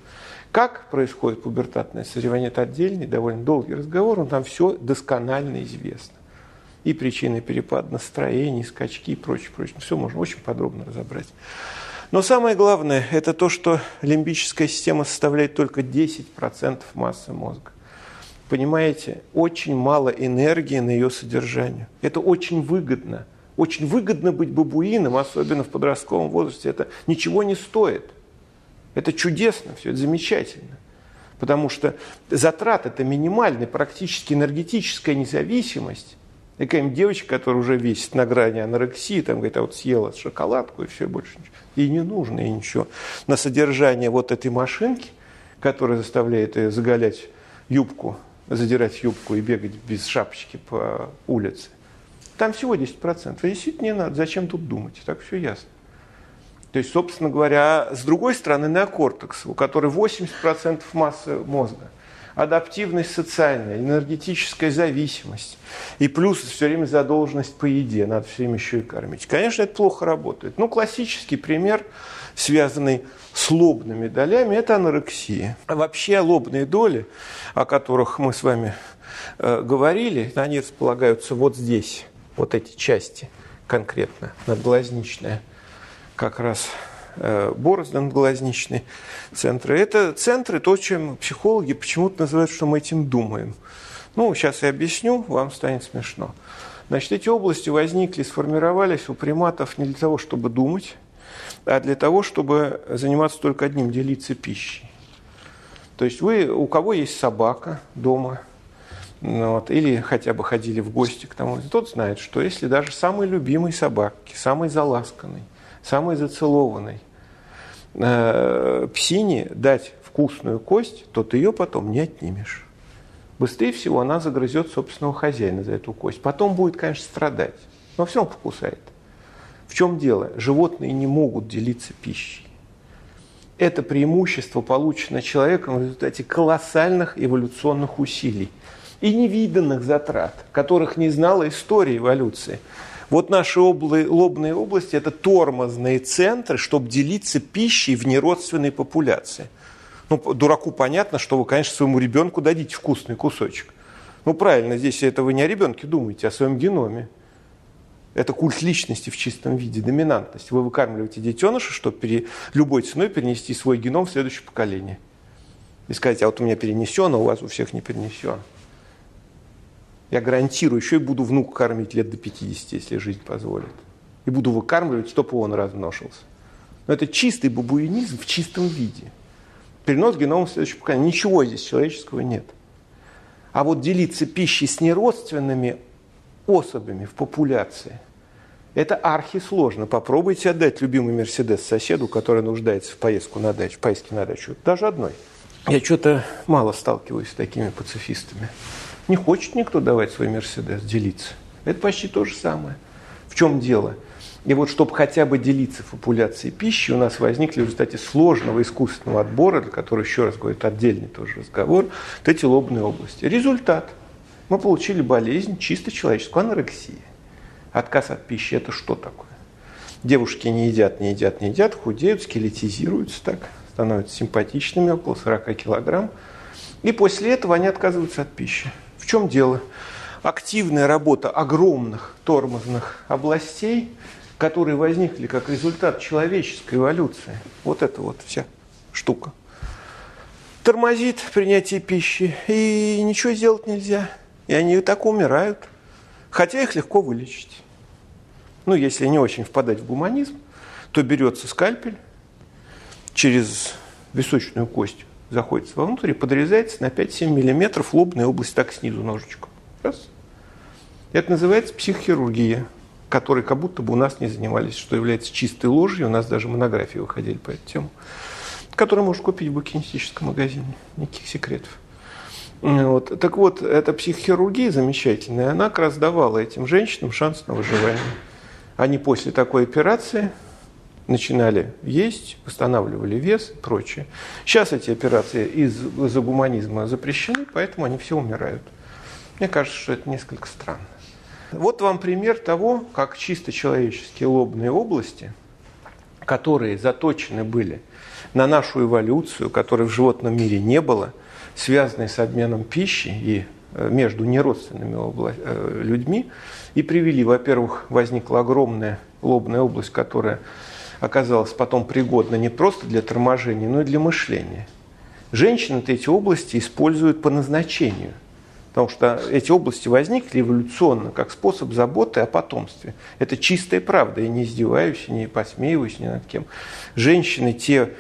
Как происходит пубертатное созревание, это отдельный, довольно долгий разговор, но там все досконально известно и причины перепада настроений, скачки и прочее, прочее. Все можно очень подробно разобрать. Но самое главное, это то, что лимбическая система составляет только 10% массы мозга. Понимаете, очень мало энергии на ее содержание. Это очень выгодно Очень выгодно быть бабуином, особенно в подростковом возрасте. Это ничего не стоит. Это чудесно, все это замечательно. Потому что затрат это минимальный, практически энергетическая независимость. И какая-нибудь девочка, которая уже весит на грани анорексии, там говорит, а вот съела шоколадку и все, больше ничего. Ей не нужно, ей ничего. На содержание вот этой машинки, которая заставляет ее заголять юбку, задирать юбку и бегать без шапочки по улице, там всего 10%. А действительно не надо. Зачем тут думать? Так все ясно. То есть, собственно говоря, с другой стороны, неокортекс, у которого 80% массы мозга, адаптивность социальная, энергетическая зависимость, и плюс все время задолженность по еде, надо все время еще и кормить. Конечно, это плохо работает. Ну, классический пример, связанный с лобными долями, это анорексия. Вообще лобные доли, о которых мы с вами э, говорили, они располагаются вот здесь, вот эти части конкретно, надглазничная, как раз э, борозды надглазничные центры. Это центры, то, чем психологи почему-то называют, что мы этим думаем. Ну, сейчас я объясню, вам станет смешно. Значит, эти области возникли, сформировались у приматов не для того, чтобы думать, а для того, чтобы заниматься только одним – делиться пищей. То есть вы, у кого есть собака дома – ну вот, или хотя бы ходили в гости к тому, тот знает, что если даже самой любимой собаке, самой заласканной, самой зацелованной э, псине дать вкусную кость, то ты ее потом не отнимешь. Быстрее всего она загрызет собственного хозяина за эту кость. Потом будет, конечно, страдать, но все равно покусает. В чем дело? Животные не могут делиться пищей. Это преимущество получено человеком в результате колоссальных эволюционных усилий – и невиданных затрат, которых не знала история эволюции. Вот наши облы, лобные области – это тормозные центры, чтобы делиться пищей в неродственной популяции. Ну, дураку понятно, что вы, конечно, своему ребенку дадите вкусный кусочек. Ну, правильно, здесь это вы не о ребенке думаете, а о своем геноме. Это культ личности в чистом виде, доминантность. Вы выкармливаете детеныша, чтобы пере, любой ценой перенести свой геном в следующее поколение. И сказать, а вот у меня перенесено, а у вас у всех не перенесено. Я гарантирую, еще и буду внук кормить лет до 50, если жизнь позволит. И буду выкармливать, чтобы он размножился. Но это чистый бабуинизм в чистом виде. Перенос генома в следующее поколение. Ничего здесь человеческого нет. А вот делиться пищей с неродственными особями в популяции – это архисложно. Попробуйте отдать любимый Мерседес соседу, который нуждается в поездку на дачу, в поездке на дачу. Даже одной. Я что-то мало сталкиваюсь с такими пацифистами. Не хочет никто давать свой Мерседес, делиться. Это почти то же самое. В чем дело? И вот чтобы хотя бы делиться популяцией пищи, у нас возникли в результате сложного искусственного отбора, для которого, еще раз говорю, это отдельный тоже разговор, вот эти лобные области. Результат. Мы получили болезнь чисто человеческую, анорексия. Отказ от пищи – это что такое? Девушки не едят, не едят, не едят, худеют, скелетизируются так, становятся симпатичными, около 40 килограмм. И после этого они отказываются от пищи. В чем дело? Активная работа огромных тормозных областей, которые возникли как результат человеческой эволюции. Вот это вот вся штука. Тормозит принятие пищи, и ничего сделать нельзя. И они так умирают. Хотя их легко вылечить. Ну, если не очень впадать в гуманизм, то берется скальпель через височную кость заходит вовнутрь и подрезается на 5-7 миллиметров лобная область так снизу ножичком. Раз. Это называется психохирургия, которой как будто бы у нас не занимались, что является чистой ложью. У нас даже монографии выходили по этой теме, которую можно купить в букинистическом магазине. Никаких секретов. Вот. Так вот, эта психохирургия замечательная, она как раз давала этим женщинам шанс на выживание. Они после такой операции начинали есть, восстанавливали вес и прочее. Сейчас эти операции из-за гуманизма запрещены, поэтому они все умирают. Мне кажется, что это несколько странно. Вот вам пример того, как чисто человеческие лобные области, которые заточены были на нашу эволюцию, которой в животном мире не было, связанные с обменом пищи и э, между неродственными э, людьми, и привели, во-первых, возникла огромная лобная область, которая оказалась потом пригодна не просто для торможения, но и для мышления. Женщины эти области используют по назначению. Потому что эти области возникли эволюционно, как способ заботы о потомстве. Это чистая правда, я не издеваюсь, не посмеиваюсь ни над кем. Женщины, те,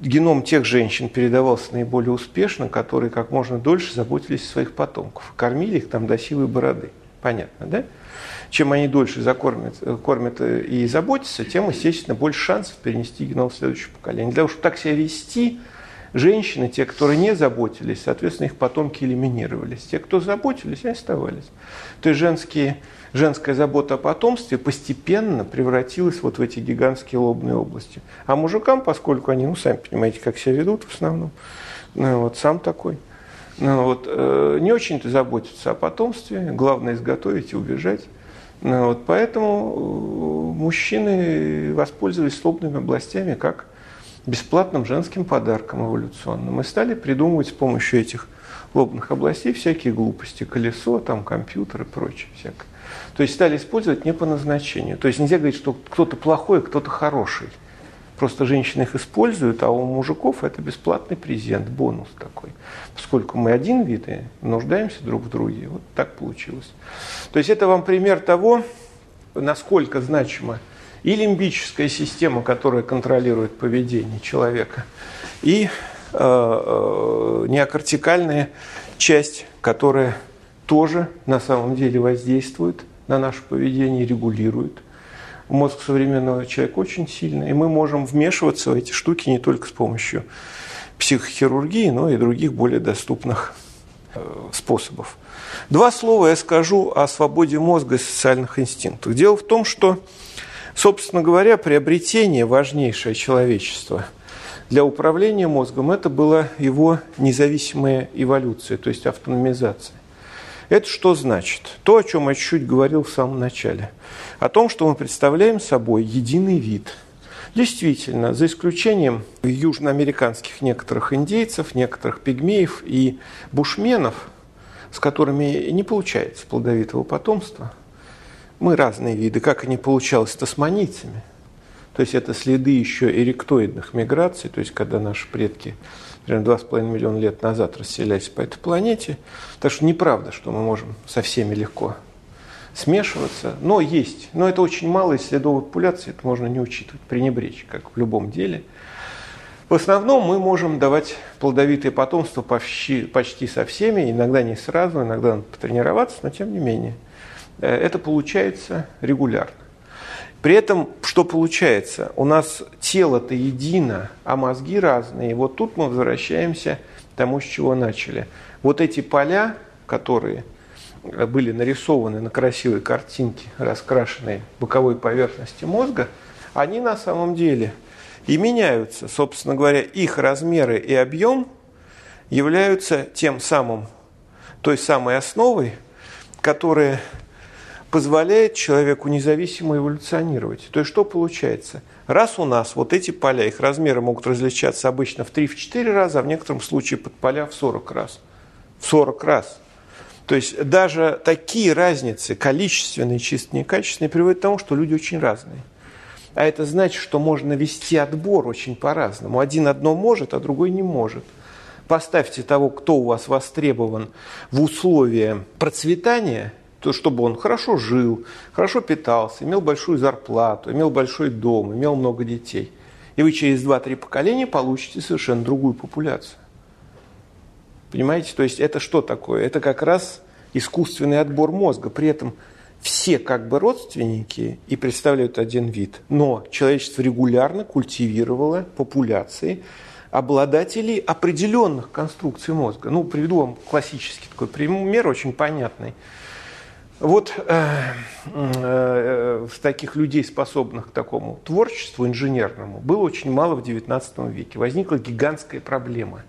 геном тех женщин передавался наиболее успешно, которые как можно дольше заботились о своих потомках. Кормили их там до силы бороды. Понятно, да? Чем они дольше закормят, кормят и заботятся, тем, естественно, больше шансов перенести геном в следующее поколение. Для того, чтобы так себя вести, женщины, те, которые не заботились, соответственно, их потомки элиминировались. Те, кто заботились, они оставались. То есть женские, женская забота о потомстве постепенно превратилась вот в эти гигантские лобные области. А мужикам, поскольку они, ну, сами понимаете, как себя ведут в основном, ну, вот сам такой, ну, вот, э, не очень-то заботятся о потомстве, главное изготовить и убежать. Ну, вот, поэтому э, мужчины воспользовались лобными областями как бесплатным женским подарком эволюционным. И стали придумывать с помощью этих лобных областей всякие глупости, колесо, там, компьютер и прочее всякое. То есть стали использовать не по назначению. То есть нельзя говорить, что кто-то плохой, а кто-то хороший. Просто женщины их используют, а у мужиков это бесплатный презент, бонус такой. Поскольку мы один вид и нуждаемся друг в друге. Вот так получилось. То есть это вам пример того, насколько значимо и лимбическая система, которая контролирует поведение человека, и э, э, неокортикальная часть, которая тоже на самом деле воздействует на наше поведение, регулирует. Мозг современного человека очень сильный, и мы можем вмешиваться в эти штуки не только с помощью психохирургии, но и других более доступных э, способов. Два слова я скажу о свободе мозга и социальных инстинктах. Дело в том, что Собственно говоря, приобретение важнейшее человечества для управления мозгом – это была его независимая эволюция, то есть автономизация. Это что значит? То, о чем я чуть-чуть говорил в самом начале. О том, что мы представляем собой единый вид. Действительно, за исключением южноамериканских некоторых индейцев, некоторых пигмеев и бушменов, с которыми не получается плодовитого потомства – мы разные виды, как они получалось с тасманийцами. То есть это следы еще эректоидных миграций, то есть когда наши предки примерно 2,5 миллиона лет назад расселялись по этой планете. Так что неправда, что мы можем со всеми легко смешиваться. Но есть. Но это очень мало, и следов популяции это можно не учитывать, пренебречь, как в любом деле. В основном мы можем давать плодовитое потомство почти, почти со всеми, иногда не сразу, иногда надо потренироваться, но тем не менее – Э, это получается регулярно. При этом, что получается? У нас тело-то едино, а мозги разные. И вот тут мы возвращаемся к тому, с чего начали. Вот эти поля, которые были нарисованы на красивой картинке, раскрашенной боковой поверхности мозга, они на самом деле и меняются. Собственно говоря, их размеры и объем являются тем самым, той самой основой, которая позволяет человеку независимо эволюционировать. То есть что получается? Раз у нас вот эти поля, их размеры могут различаться обычно в 3-4 раза, а в некотором случае под поля в 40 раз. В 40 раз. То есть даже такие разницы, количественные, чисто некачественные, приводят к тому, что люди очень разные. А это значит, что можно вести отбор очень по-разному. Один одно может, а другой не может. Поставьте того, кто у вас востребован в условия процветания – то чтобы он хорошо жил, хорошо питался, имел большую зарплату, имел большой дом, имел много детей. И вы через 2-3 поколения получите совершенно другую популяцию. Понимаете? То есть это что такое? Это как раз искусственный отбор мозга. При этом все как бы родственники и представляют один вид. Но человечество регулярно культивировало популяции обладателей определенных конструкций мозга. Ну, приведу вам классический такой пример, очень понятный. Вот э, э, таких людей, способных к такому творчеству инженерному, было очень мало в XIX веке. Возникла гигантская проблема.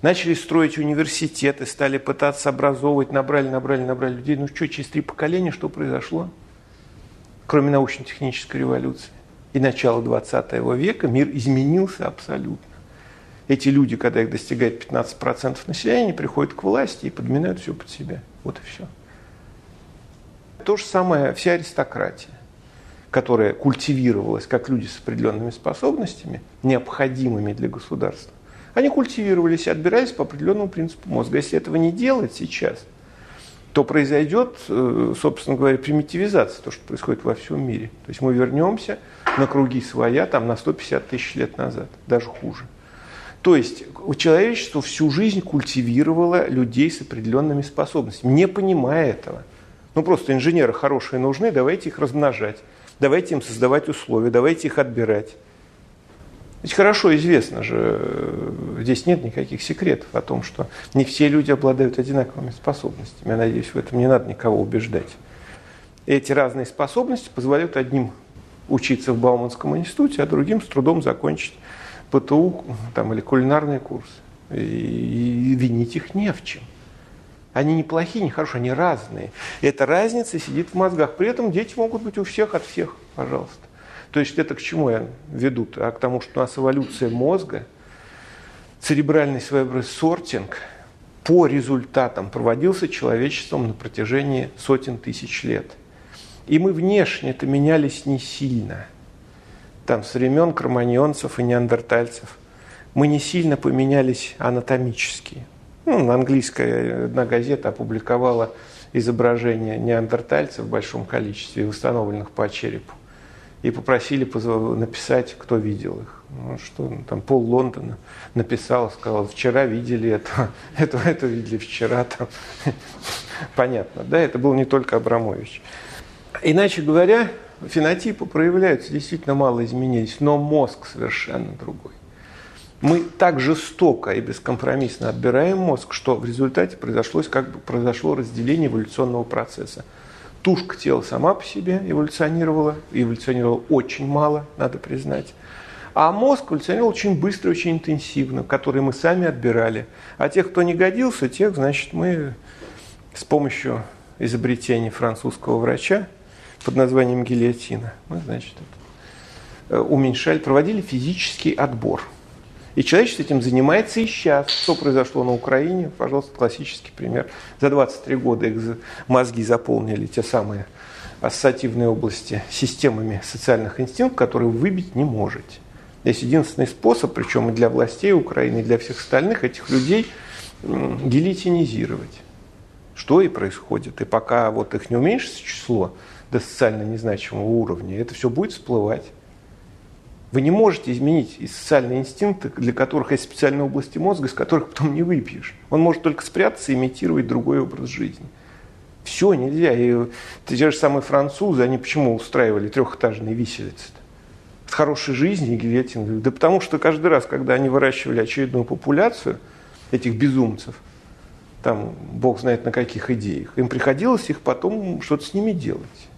Начали строить университеты, стали пытаться образовывать, набрали, набрали, набрали людей. Ну что, через три поколения что произошло? Кроме научно-технической революции и начала 20 века мир изменился абсолютно. Эти люди, когда их достигает 15% населения, приходят к власти и подминают все под себя. Вот и все. То же самое вся аристократия, которая культивировалась как люди с определенными способностями, необходимыми для государства. Они культивировались и отбирались по определенному принципу мозга. Если этого не делать сейчас, то произойдет, э, собственно говоря, примитивизация, то, что происходит во всем мире. То есть мы вернемся на круги своя, там, на 150 тысяч лет назад, даже хуже. То есть человечество всю жизнь культивировало людей с определенными способностями, не понимая этого. Ну просто инженеры хорошие нужны, давайте их размножать, давайте им создавать условия, давайте их отбирать. Ведь хорошо известно же, э, здесь нет никаких секретов о том, что не все люди обладают одинаковыми способностями. Я надеюсь, в этом не надо никого убеждать. Эти разные способности позволяют одним учиться в Бауманском институте, а другим с трудом закончить ПТУ там, или кулинарный курс. И, и винить их не в чем. Они не плохие, не хорошие, они разные. И эта разница сидит в мозгах. При этом дети могут быть у всех от всех, пожалуйста. То есть это к чему я веду? А к тому, что у нас эволюция мозга, церебральный своеобразный сортинг по результатам проводился человечеством на протяжении сотен тысяч лет. И мы внешне это менялись не сильно. Там с времен кроманьонцев и неандертальцев мы не сильно поменялись анатомически. Ну, английская одна газета опубликовала изображение неандертальцев в большом количестве, восстановленных по черепу и попросили написать, кто видел их. Ну, что ну, там пол Лондона написал, сказал, вчера видели это, это, это видели вчера. Там. Понятно, да, это был не только Абрамович. Иначе говоря, фенотипы проявляются, действительно мало изменились, но мозг совершенно другой. Мы так жестоко и бескомпромиссно отбираем мозг, что в результате произошло, как бы произошло разделение эволюционного процесса тушка тела сама по себе эволюционировала, эволюционировала очень мало, надо признать. А мозг эволюционировал очень быстро, очень интенсивно, который мы сами отбирали. А тех, кто не годился, тех, значит, мы с помощью изобретения французского врача под названием гильотина, мы, значит, э, уменьшали, проводили физический отбор – и человечество этим занимается и сейчас. Что произошло на Украине? Пожалуйста, классический пример. За 23 года их мозги заполнили те самые ассоциативные области системами социальных инстинктов, которые вы выбить не можете. Есть единственный способ, причем и для властей Украины, и для всех остальных, этих людей гильотинизировать. Что и происходит. И пока вот их не уменьшится число до социально незначимого уровня, это все будет всплывать. Вы не можете изменить и социальные инстинкты, для которых есть специальные области мозга, из которых потом не выпьешь. Он может только спрятаться и имитировать другой образ жизни. Все нельзя. И те же самые французы, они почему устраивали трехэтажные виселицы? -то? С хорошей жизнью гильотин. Да потому что каждый раз, когда они выращивали очередную популяцию этих безумцев, там бог знает на каких идеях, им приходилось их потом что-то с ними делать.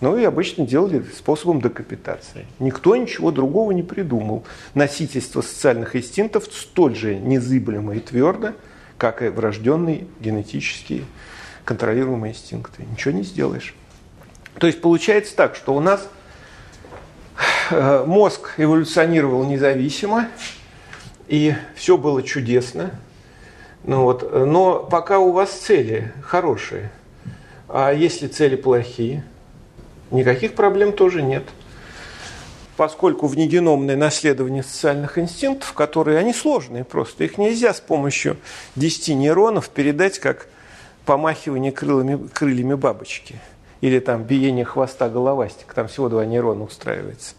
Ну и обычно делали способом декапитации. Никто ничего другого не придумал. Носительство социальных инстинктов столь же незыблемо и твердо, как и врожденные генетические контролируемые инстинкты. Ничего не сделаешь. То есть получается так, что у нас э, мозг эволюционировал независимо, и все было чудесно. Ну вот, но пока у вас цели хорошие, а если цели плохие – Никаких проблем тоже нет. Поскольку внегеномное наследование социальных инстинктов, которые, они сложные просто, их нельзя с помощью 10 нейронов передать как помахивание крылами, крыльями бабочки или там биение хвоста головастика, там всего два нейрона устраивается.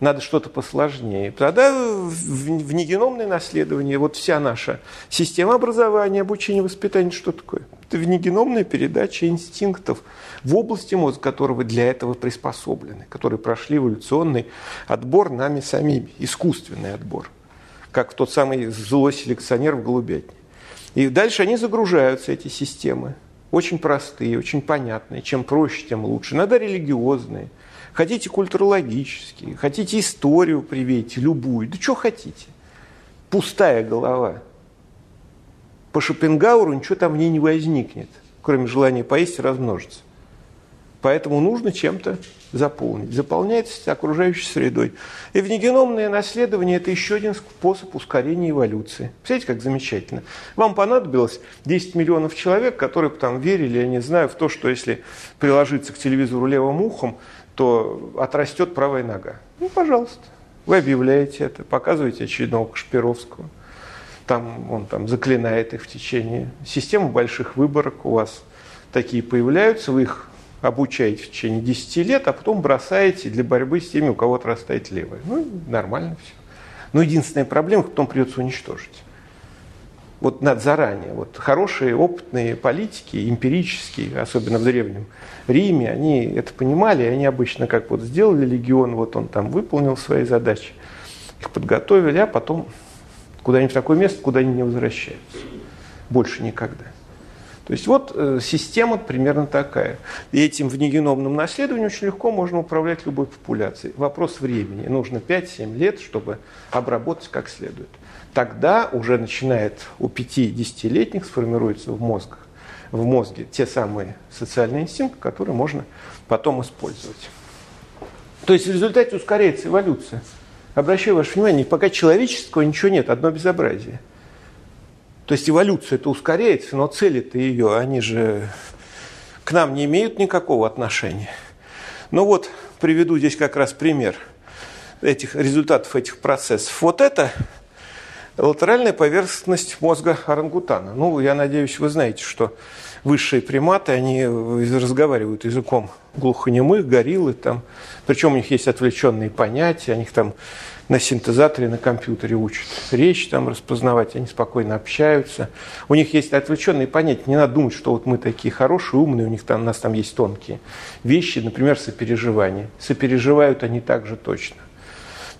Надо что-то посложнее. Тогда в негеномное наследование, вот вся наша система образования, обучения, воспитания, что такое? Это внегеномная передача инстинктов в области мозга, которого для этого приспособлены, которые прошли эволюционный отбор нами самими, искусственный отбор, как тот самый злой селекционер в голубятне. И дальше они загружаются, эти системы, очень простые, очень понятные. Чем проще, тем лучше. Иногда религиозные – Хотите культурологические, хотите историю привейте, любую, да что хотите. Пустая голова. По Шопенгауэру ничего там в ней не возникнет, кроме желания поесть и размножиться. Поэтому нужно чем-то заполнить. Заполняется окружающей средой. И внегеномное наследование – это еще один способ ускорения эволюции. Представляете, как замечательно. Вам понадобилось 10 миллионов человек, которые там верили, я не знаю, в то, что если приложиться к телевизору левым ухом, то отрастет правая нога. Ну, пожалуйста. Вы объявляете это, показываете очередного Кашпировского. Там он там заклинает их в течение. Система больших выборок у вас такие появляются, вы их обучаете в течение 10 лет, а потом бросаете для борьбы с теми, у кого отрастает левое. Ну, нормально все. Но единственная проблема, потом придется уничтожить. Вот надо заранее. Вот хорошие, опытные политики, эмпирические, особенно в Древнем Риме, они это понимали, и они обычно как вот сделали легион, вот он там выполнил свои задачи, их подготовили, а потом куда-нибудь в такое место, куда они не возвращаются. Больше никогда. То есть вот э, система примерно такая. И этим внегеномным наследованием очень легко можно управлять любой популяцией. Вопрос времени. Нужно 5-7 лет, чтобы обработать как следует. Тогда уже начинает у 5-10-летних сформируется в мозгах в мозге те самые социальные инстинкты, которые можно потом использовать. То есть в результате ускоряется эволюция. Обращаю ваше внимание, пока человеческого ничего нет, одно безобразие. То есть эволюция это ускоряется, но цели-то ее, они же к нам не имеют никакого отношения. Ну вот, приведу здесь как раз пример этих результатов этих процессов. Вот это латеральная поверхность мозга орангутана. Ну, я надеюсь, вы знаете, что высшие приматы, они разговаривают языком глухонемых, гориллы там. Причем у них есть отвлеченные понятия, они их там на синтезаторе, на компьютере учат речь там распознавать, они спокойно общаются. У них есть отвлеченные понятия. Не надо думать, что вот мы такие хорошие, умные, у них там, у нас там есть тонкие вещи, например, сопереживание. Сопереживают они также точно.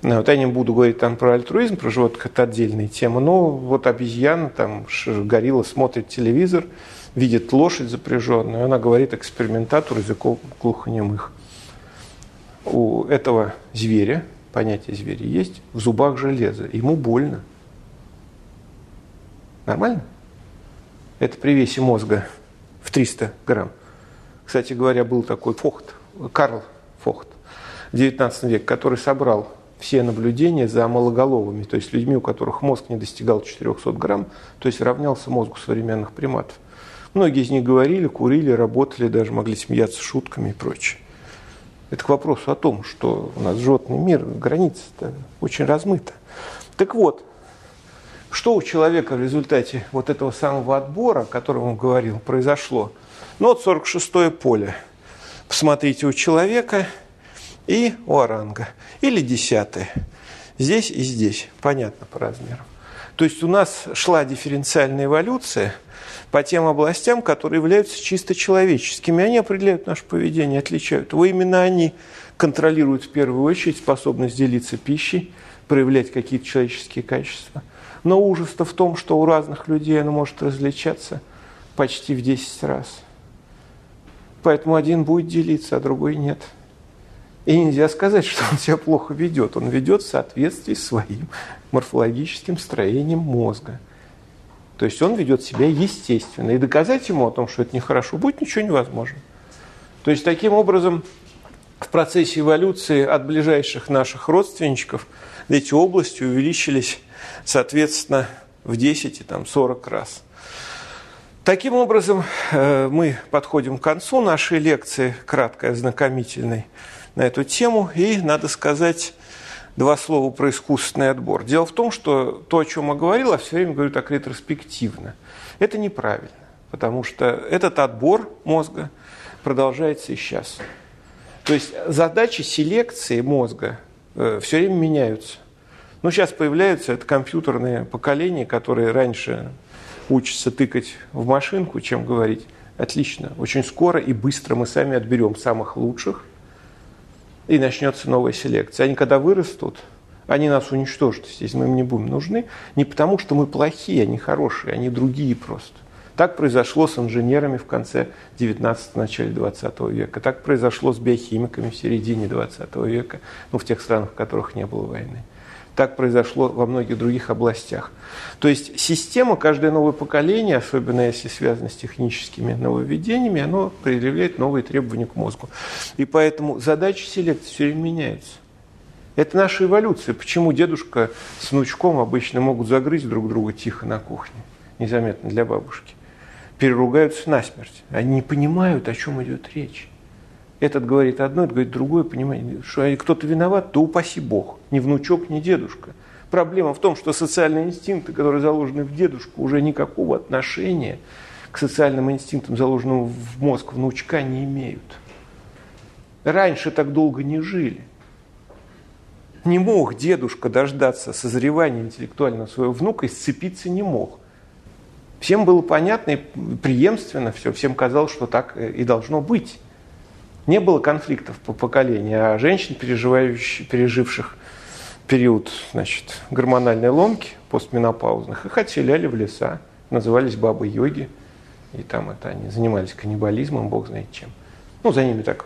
Ну, вот я не буду говорить там про альтруизм, про животных, это отдельная тема, но вот обезьяна, там, горилла смотрит телевизор, видит лошадь запряженную, она говорит экспериментатору языком глухонемых. У этого зверя понятие зверя есть, в зубах железо, ему больно. Нормально? Это при весе мозга в 300 грамм. Кстати говоря, был такой Фохт, Карл Фохт, в 19 веке, который собрал все наблюдения за малоголовыми, то есть людьми, у которых мозг не достигал 400 грамм, то есть равнялся мозгу современных приматов. Многие из них говорили, курили, работали, даже могли смеяться шутками и прочее. Это к вопросу о том, что у нас животный мир, граница-то очень размыта. Так вот, что у человека в результате вот этого самого отбора, о котором он говорил, произошло? Ну вот 46-е поле. Посмотрите, у человека и у оранга. Или десятое. Здесь и здесь. Понятно по размерам. То есть у нас шла дифференциальная эволюция – по тем областям, которые являются чисто человеческими. Они определяют наше поведение, отличают. Во именно они контролируют в первую очередь способность делиться пищей, проявлять какие-то человеческие качества. Но ужас-то в том, что у разных людей оно может различаться почти в 10 раз. Поэтому один будет делиться, а другой нет. И нельзя сказать, что он себя плохо ведет. Он ведет в соответствии с своим морфологическим строением мозга. То есть он ведет себя естественно. И доказать ему о том, что это нехорошо, будет ничего невозможно. То есть таким образом в процессе эволюции от ближайших наших родственничков эти области увеличились, соответственно, в 10 и там, 40 раз. Таким образом, э, мы подходим к концу нашей лекции, краткой, ознакомительной на эту тему. И, надо сказать, два слова про искусственный отбор. Дело в том, что то, о чем я говорил, я все время говорю так ретроспективно. Это неправильно, потому что этот отбор мозга продолжается и сейчас. То есть задачи селекции мозга э, все время меняются. Ну, сейчас появляются это компьютерные поколения, которые раньше учатся тыкать в машинку, чем говорить. Отлично, очень скоро и быстро мы сами отберем самых лучших – и начнется новая селекция. Они когда вырастут, они нас уничтожат, если мы им не будем нужны. Не потому, что мы плохие, они хорошие, они другие просто. Так произошло с инженерами в конце 19 начале 20 века. Так произошло с биохимиками в середине 20 века, ну, в тех странах, в которых не было войны. Так произошло во многих других областях. То есть система, каждое новое поколение, особенно если связано с техническими нововведениями, оно предъявляет новые требования к мозгу. И поэтому задача селекции все время меняется. Это наша эволюция. Почему дедушка с внучком обычно могут загрызть друг друга тихо на кухне, незаметно для бабушки, переругаются насмерть. Они не понимают, о чем идет речь. Этот говорит одно, этот говорит другое, понимаете, что кто-то виноват, то упаси Бог, ни внучок, ни дедушка. Проблема в том, что социальные инстинкты, которые заложены в дедушку, уже никакого отношения к социальным инстинктам, заложенным в мозг внучка, не имеют. Раньше так долго не жили. Не мог дедушка дождаться созревания интеллектуального своего внука и сцепиться не мог. Всем было понятно и преемственно все, всем казалось, что так и должно быть. Не было конфликтов по поколению, а женщин, переживающих, переживших период значит, гормональной ломки постменопаузных, их отселяли в леса, назывались бабы-йоги, и там это они занимались каннибализмом, бог знает чем. Ну, за ними так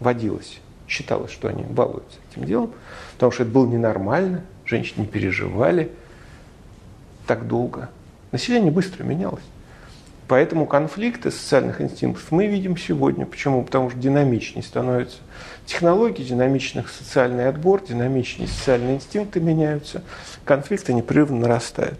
водилось, считалось, что они балуются этим делом, потому что это было ненормально, женщины переживали так долго. Население быстро менялось. Поэтому конфликты социальных инстинктов мы видим сегодня. Почему? Потому что динамичнее становятся технологии, динамичный социальный отбор, динамичнее социальные инстинкты меняются, конфликты непрерывно нарастают.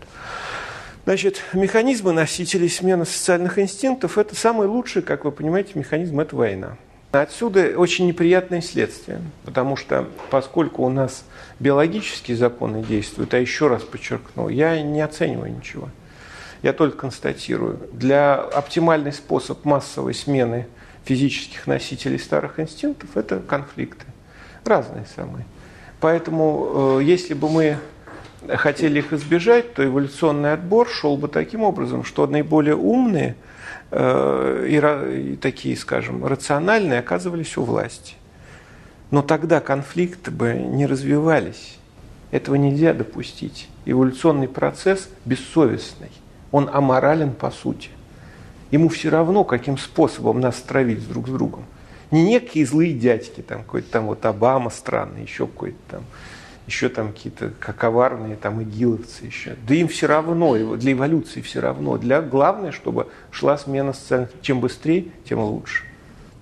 Значит, механизмы носителей смены социальных инстинктов – это самый лучший, как вы понимаете, механизм – это война. Отсюда очень неприятное следствие, потому что поскольку у нас биологические законы действуют, а еще раз подчеркну, я не оцениваю ничего – я только констатирую. Для оптимальный способ массовой смены физических носителей старых инстинктов – это конфликты. Разные самые. Поэтому, э, если бы мы хотели их избежать, то эволюционный отбор шел бы таким образом, что наиболее умные э, и такие, скажем, рациональные оказывались у власти. Но тогда конфликты бы не развивались. Этого нельзя допустить. Эволюционный процесс бессовестный он аморален по сути. Ему все равно, каким способом нас стравить друг с другом. Не некие злые дядьки, там какой-то там вот Обама странный, еще какой-то там, еще там какие-то коварные там игиловцы еще. Да им все равно, для эволюции все равно. Для, главное, чтобы шла смена социальных. Чем быстрее, тем лучше.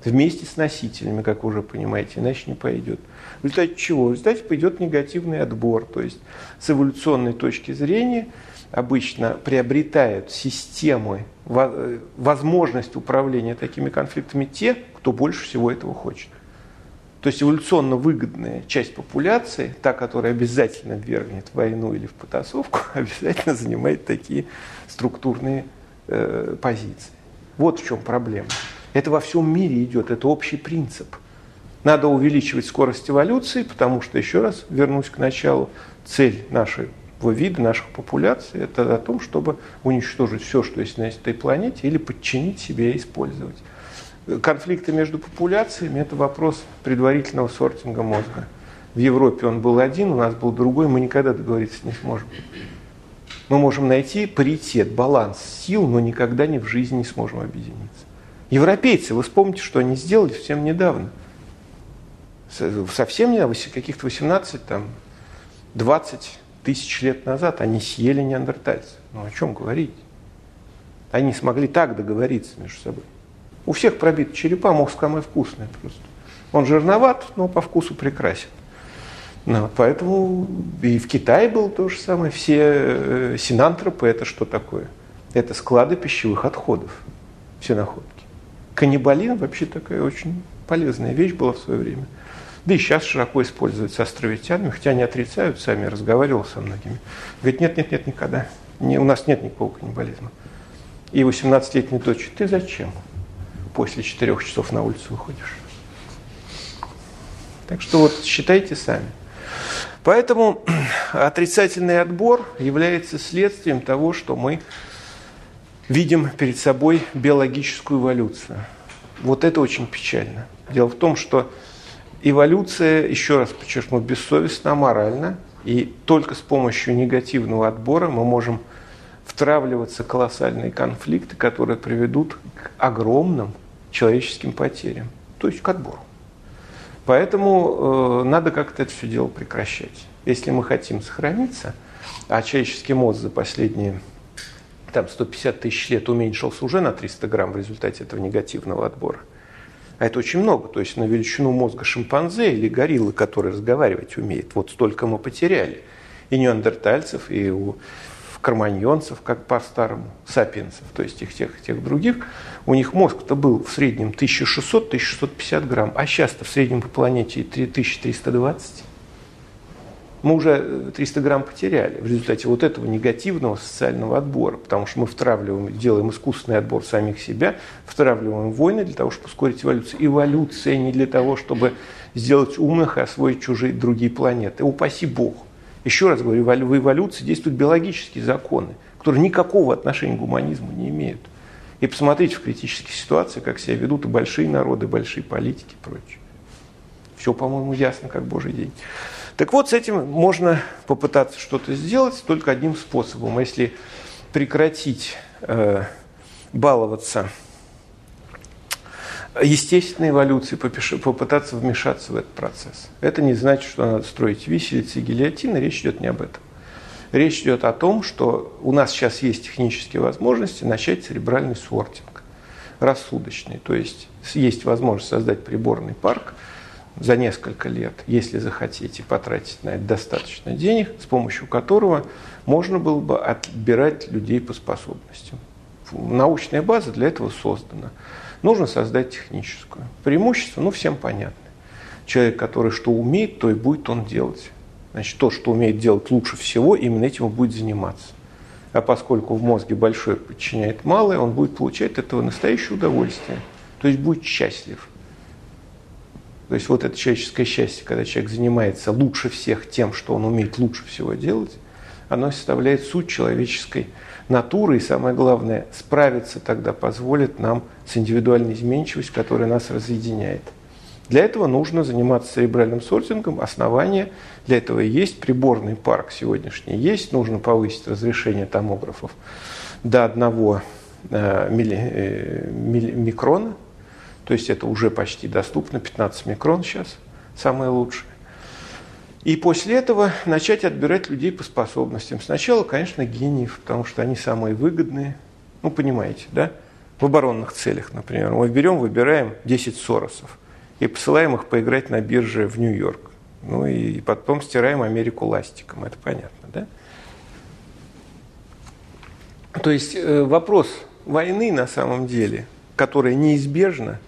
Вместе с носителями, как вы уже понимаете, иначе не пойдет. В результате чего? В результате пойдет негативный отбор. То есть с эволюционной точки зрения – обычно приобретают системы, возможность управления такими конфликтами те, кто больше всего этого хочет. То есть эволюционно выгодная часть популяции, та, которая обязательно вергнет войну или в потасовку, обязательно занимает такие структурные э, позиции. Вот в чем проблема. Это во всем мире идет, это общий принцип. Надо увеличивать скорость эволюции, потому что, еще раз вернусь к началу, цель нашей вида наших популяций, это о том, чтобы уничтожить все, что есть на этой планете, или подчинить себе и использовать. Конфликты между популяциями – это вопрос предварительного сортинга мозга. В Европе он был один, у нас был другой, мы никогда договориться не сможем. Мы можем найти паритет, баланс сил, но никогда не в жизни не сможем объединиться. Европейцы, вы вспомните, что они сделали совсем недавно. Совсем недавно, каких-то 18, там, 20 тысяч лет назад они съели неандертальцев. Ну о чем говорить? Они смогли так договориться между собой. У всех пробиты черепа, мозг самый вкусный просто. Он жирноват, но по вкусу прекрасен. Ну, поэтому и в Китае было то же самое. Все э, синантропы это что такое? Это склады пищевых отходов, все находки. Каннибалин вообще такая очень полезная вещь была в свое время. Да и сейчас широко используется островитянами, хотя они отрицают сами, разговаривал со многими. Говорит, нет, нет, нет, никогда. Не, у нас нет никакого каннибализма. И 18-летний дочь, ты зачем после 4 часов на улицу выходишь? Так что вот считайте сами. Поэтому отрицательный отбор является следствием того, что мы видим перед собой биологическую эволюцию. Вот это очень печально. Дело в том, что Эволюция, еще раз подчеркну, бессовестна, аморальна, и только с помощью негативного отбора мы можем втравливаться колоссальные конфликты, которые приведут к огромным человеческим потерям, то есть к отбору. Поэтому э, надо как-то это все дело прекращать. Если мы хотим сохраниться, а человеческий мозг за последние там, 150 тысяч лет уменьшился уже на 300 грамм в результате этого негативного отбора – а это очень много. То есть на величину мозга шимпанзе или гориллы, который разговаривать умеет, вот столько мы потеряли. И неандертальцев, и у карманьонцев, как по-старому, сапиенсов, то есть их тех, тех других, у них мозг-то был в среднем 1600-1650 грамм, а сейчас-то в среднем по планете 3320. Мы уже 300 грамм потеряли в результате вот этого негативного социального отбора, потому что мы втравливаем, делаем искусственный отбор самих себя, втравливаем войны для того, чтобы ускорить эволюцию. Эволюция не для того, чтобы сделать умных и освоить чужие другие планеты. Упаси Бог. Еще раз говорю, в эволюции действуют биологические законы, которые никакого отношения к гуманизму не имеют. И посмотрите в критических ситуациях, как себя ведут и большие народы, большие политики и прочее. Все, по-моему, ясно, как божий день. Так вот, с этим можно попытаться что-то сделать только одним способом. Если прекратить э, баловаться естественной эволюции, попытаться вмешаться в этот процесс. Это не значит, что надо строить виселицы и гильотины, речь идет не об этом. Речь идет о том, что у нас сейчас есть технические возможности начать церебральный сортинг, рассудочный. То есть есть возможность создать приборный парк, за несколько лет, если захотите потратить на это достаточно денег, с помощью которого можно было бы отбирать людей по способностям. Научная база для этого создана. Нужно создать техническую. Преимущество, ну, всем понятно. Человек, который что умеет, то и будет он делать. Значит, то, что умеет делать лучше всего, именно этим он будет заниматься. А поскольку в мозге большое подчиняет малое, он будет получать от этого настоящее удовольствие. То есть будет счастлив. То есть вот это человеческое счастье, когда человек занимается лучше всех тем, что он умеет лучше всего делать, оно составляет суть человеческой натуры. И самое главное, справиться тогда позволит нам с индивидуальной изменчивостью, которая нас разъединяет. Для этого нужно заниматься церебральным сортингом. Основание для этого есть. Приборный парк сегодняшний есть. Нужно повысить разрешение томографов до одного э, э, микрона то есть это уже почти доступно, 15 микрон сейчас, самое лучшее. И после этого начать отбирать людей по способностям. Сначала, конечно, гениев, потому что они самые выгодные. Ну, понимаете, да? В оборонных целях, например. Мы берем, выбираем 10 Соросов и посылаем их поиграть на бирже в Нью-Йорк. Ну и потом стираем Америку ластиком. Это понятно, да? То есть э, вопрос войны на самом деле, которая неизбежна,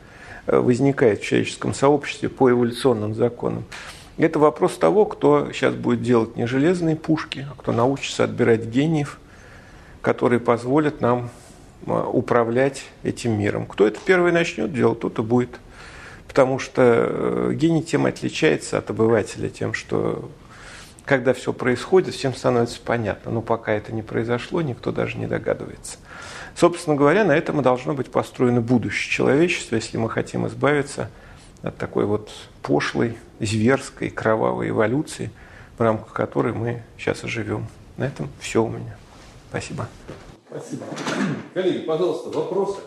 возникает в человеческом сообществе по эволюционным законам. Это вопрос того, кто сейчас будет делать не железные пушки, а кто научится отбирать гениев, которые позволят нам э, управлять этим миром. Кто это первый начнет делать, тот и будет. Потому что э, гений тем отличается от обывателя, тем, что когда все происходит, всем становится понятно. Но пока это не произошло, никто даже не догадывается. Собственно говоря, на этом и должно быть построено будущее человечества, если мы хотим избавиться от такой вот пошлой, зверской, кровавой эволюции, в рамках которой мы сейчас и живем. На этом все у меня. Спасибо. Спасибо. Коллеги, пожалуйста, вопросы?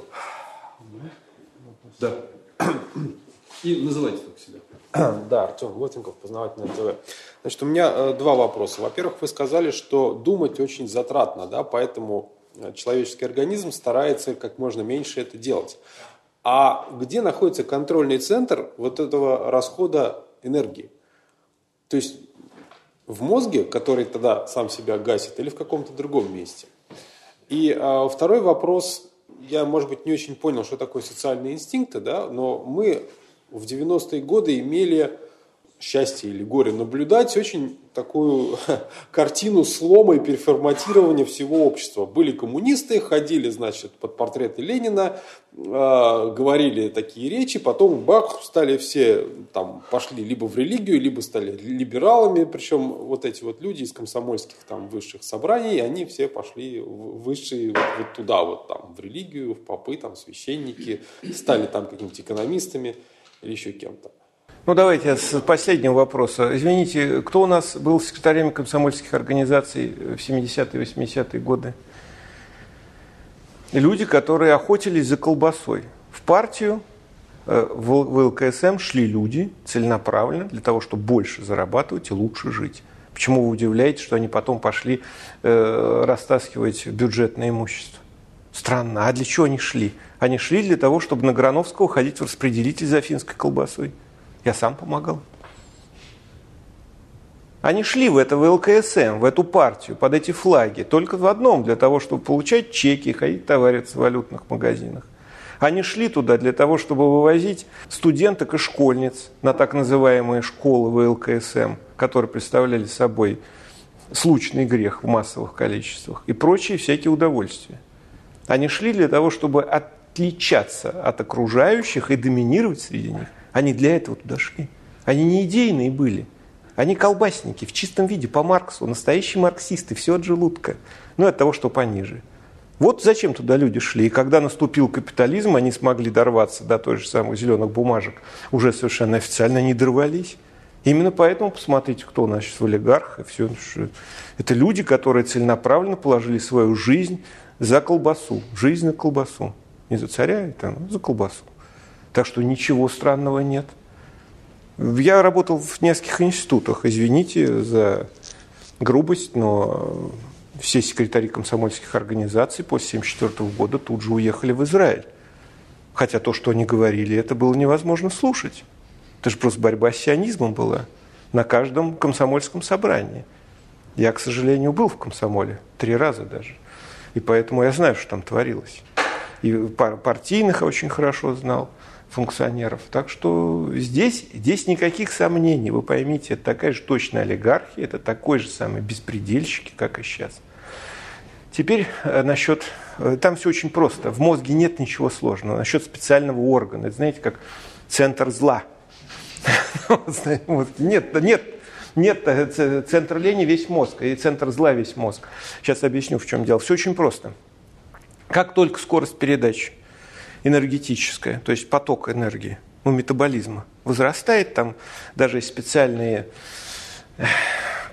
Да. И называйте только себя. Да, Артем Глотенков, Познавательное ТВ. Значит, у меня э, два вопроса. Во-первых, вы сказали, что думать очень затратно, да, поэтому человеческий организм старается как можно меньше это делать. А где находится контрольный центр вот этого расхода энергии? То есть в мозге, который тогда сам себя гасит, или в каком-то другом месте? И а, второй вопрос, я, может быть, не очень понял, что такое социальные инстинкты, да, но мы в 90-е годы имели счастье или горе наблюдать очень такую картину слома и переформатирования всего общества. Были коммунисты, ходили, значит, под портреты Ленина, э, говорили такие речи, потом бах, стали все, там, пошли либо в религию, либо стали либералами, причем вот эти вот люди из комсомольских там высших собраний, они все пошли в высшие вот, вот туда вот там, в религию, в попы, там, священники, стали там какими-то экономистами или еще кем-то. Ну, давайте с последнего вопроса. Извините, кто у нас был секретарем комсомольских организаций в 70-е, 80-е годы? Люди, которые охотились за колбасой. В партию, э, в ЛКСМ шли люди целенаправленно для того, чтобы больше зарабатывать и лучше жить. Почему вы удивляетесь, что они потом пошли э, растаскивать бюджетное имущество? Странно. А для чего они шли? Они шли для того, чтобы на Грановского ходить в распределитель за финской колбасой. Я сам помогал. Они шли в это в ЛКСМ, в эту партию, под эти флаги, только в одном, для того, чтобы получать чеки, ходить товариться в валютных магазинах. Они шли туда для того, чтобы вывозить студенток и школьниц на так называемые школы ВЛКСМ, которые представляли собой случный грех в массовых количествах и прочие всякие удовольствия. Они шли для того, чтобы отличаться от окружающих и доминировать среди них. Они для этого туда шли. Они не идейные были. Они колбасники в чистом виде, по Марксу, настоящие марксисты, все от желудка. Ну от того, что пониже. Вот зачем туда люди шли. И когда наступил капитализм, они смогли дорваться до той же самых зеленых бумажек, уже совершенно официально не дорвались. Именно поэтому посмотрите, кто у нас сейчас в олигархах. Все, это люди, которые целенаправленно положили свою жизнь за колбасу. Жизнь на колбасу. Не за царя, ну, за колбасу. Так что ничего странного нет. Я работал в нескольких институтах. Извините за грубость, но все секретари комсомольских организаций после 1974 года тут же уехали в Израиль. Хотя то, что они говорили, это было невозможно слушать. Это же просто борьба с сионизмом была на каждом комсомольском собрании. Я, к сожалению, был в комсомоле три раза даже. И поэтому я знаю, что там творилось. И партийных очень хорошо знал функционеров. Так что здесь, здесь никаких сомнений. Вы поймите, это такая же точная олигархия, это такой же самый беспредельщики, как и сейчас. Теперь э, насчет... Э, там все очень просто. В мозге нет ничего сложного. Насчет специального органа. Это, знаете, как центр зла – нет, нет, нет, э, центр лени весь мозг, и центр зла весь мозг. Сейчас объясню, в чем дело. Все очень просто. Как только скорость передачи энергетическая, то есть поток энергии, ну, метаболизма, возрастает, там даже специальные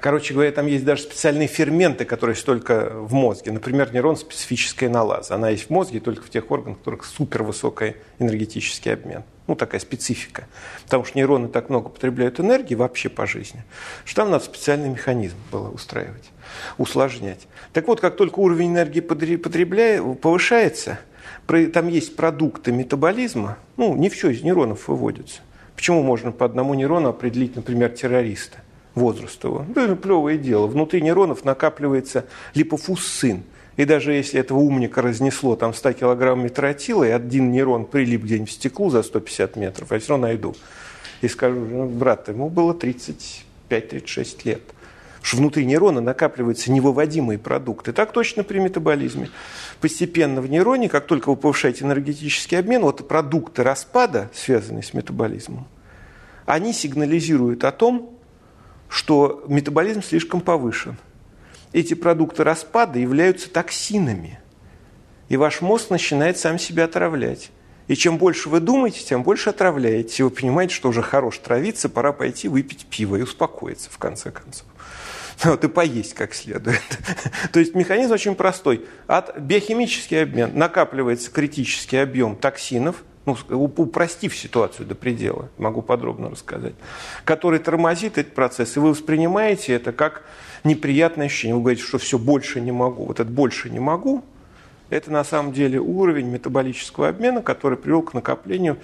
Короче говоря, там есть даже специальные ферменты, которые есть только в мозге. Например, нейрон специфическая налаза. Она есть в мозге только в тех органах, у которых супервысокий энергетический обмен. Ну, такая специфика. Потому что нейроны так много потребляют энергии вообще по жизни, что там надо специальный механизм было устраивать, усложнять. Так вот, как только уровень энергии потребляет, повышается, там есть продукты метаболизма, ну, не все из нейронов выводится. Почему можно по одному нейрону определить, например, террориста? возраст его. Да, это плевое дело. Внутри нейронов накапливается липофуссин. И даже если этого умника разнесло там 100 килограмм метротила, и один нейрон прилип где-нибудь в стеклу за 150 метров, я все равно найду. И скажу, ну, брат, ему было 35-36 лет. Что внутри нейрона накапливаются невыводимые продукты. Так точно при метаболизме. Постепенно в нейроне, как только вы повышаете энергетический обмен, вот продукты распада, связанные с метаболизмом, они сигнализируют о том, что метаболизм слишком повышен. Эти продукты распада являются токсинами. И ваш мозг начинает сам себя отравлять. И чем больше вы думаете, тем больше отравляете. Вы понимаете, что уже хорош травиться, пора пойти выпить пиво и успокоиться, в конце концов. Вот, и поесть как следует. То есть механизм очень простой. От биохимический обмен накапливается критический объем токсинов – ну, упростив ситуацию до предела, могу подробно рассказать, который тормозит этот процесс, и вы воспринимаете это как неприятное ощущение. Вы говорите, что все больше не могу. Вот это больше не могу, это на самом деле уровень метаболического обмена, который привел к накоплению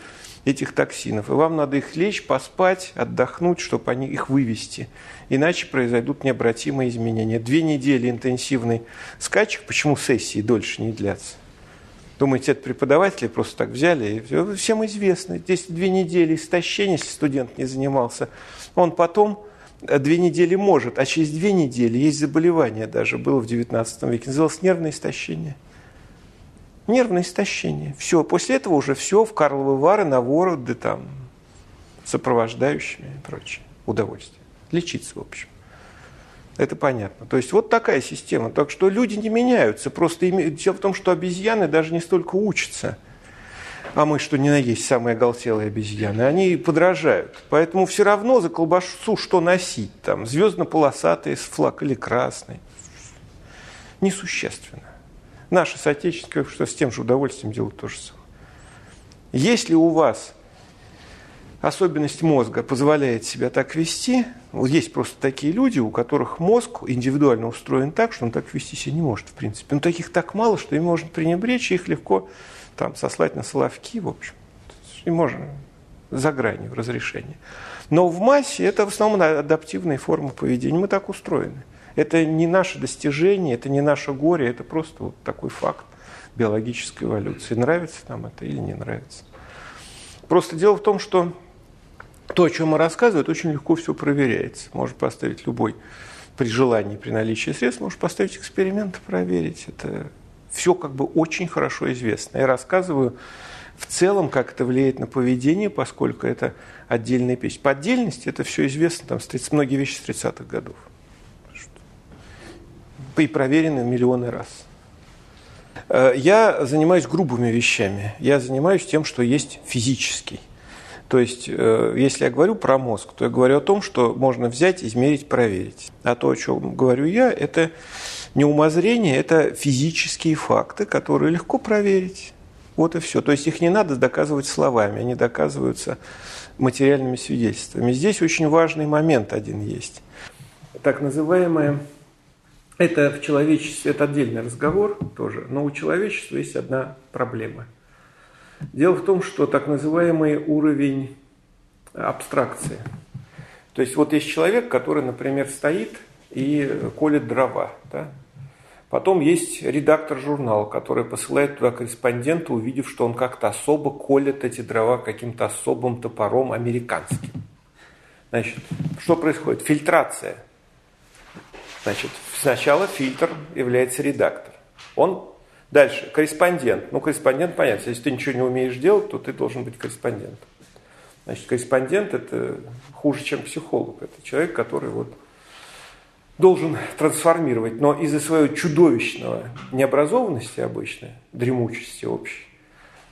этих токсинов. И вам надо их лечь, поспать, отдохнуть, чтобы они их вывести. Иначе произойдут необратимые изменения. Две недели интенсивный скачек, почему сессии дольше не длятся? Думаете, это преподаватели просто так взяли? Всем известно. Здесь две недели истощения, если студент не занимался. Он потом э, две недели может, а через две недели есть заболевание даже, было в 19 веке, называлось нервное истощение. Нервное истощение. Все, после этого уже все в Карловы Вары, на вороты, там, сопровождающими и прочее. Удовольствие. Лечиться, в общем. Это понятно. То есть вот такая система. Так что люди не меняются. Просто дело в том, что обезьяны даже не столько учатся, а мы что ни на есть самые оголтелые обезьяны, они подражают. Поэтому все равно за колбасу что носить? Там звездно-полосатый флаг или красный? Несущественно. Наши соотечественники что с тем же удовольствием делают то же самое. Если у вас особенность мозга позволяет себя так вести. Есть просто такие люди, у которых мозг индивидуально устроен так, что он так вести себя не может, в принципе. Но таких так мало, что им можно пренебречь, и их легко там, сослать на соловки, в общем. И можно за гранью разрешения. Но в массе это в основном адаптивные формы поведения. Мы так устроены. Это не наше достижение, это не наше горе, это просто вот такой факт биологической эволюции. Нравится нам это или не нравится. Просто дело в том, что то, о чем мы рассказываем, очень легко все проверяется. Можно поставить любой при желании, при наличии средств, можно поставить эксперимент и проверить. Это все как бы очень хорошо известно. Я рассказываю в целом, как это влияет на поведение, поскольку это отдельная песня. По отдельности это все известно, там, многие вещи с 30-х годов. И проверены миллионы раз. Э, я занимаюсь грубыми вещами. Я занимаюсь тем, что есть физический. То есть, э, если я говорю про мозг, то я говорю о том, что можно взять, измерить, проверить. А то, о чем говорю я, это не умозрение, это физические факты, которые легко проверить. Вот и все. То есть их не надо доказывать словами, они доказываются материальными свидетельствами. Здесь очень важный момент один есть. Так называемое, это в человечестве, это отдельный разговор тоже, но у человечества есть одна проблема. Дело в том, что так называемый уровень абстракции. То есть вот есть человек, который, например, стоит и колет дрова. Да? Потом есть редактор журнала, который посылает туда корреспондента, увидев, что он как-то особо колет эти дрова каким-то особым топором американским. Значит, что происходит? Фильтрация. Значит, сначала фильтр является редактор. Он дальше, корреспондент. Ну, корреспондент, понятно, если ты ничего не умеешь делать, то ты должен быть корреспондентом. Значит, корреспондент – это хуже, чем психолог. Это человек, который вот должен трансформировать, но из-за своей чудовищного необразованности обычной, дремучести общей,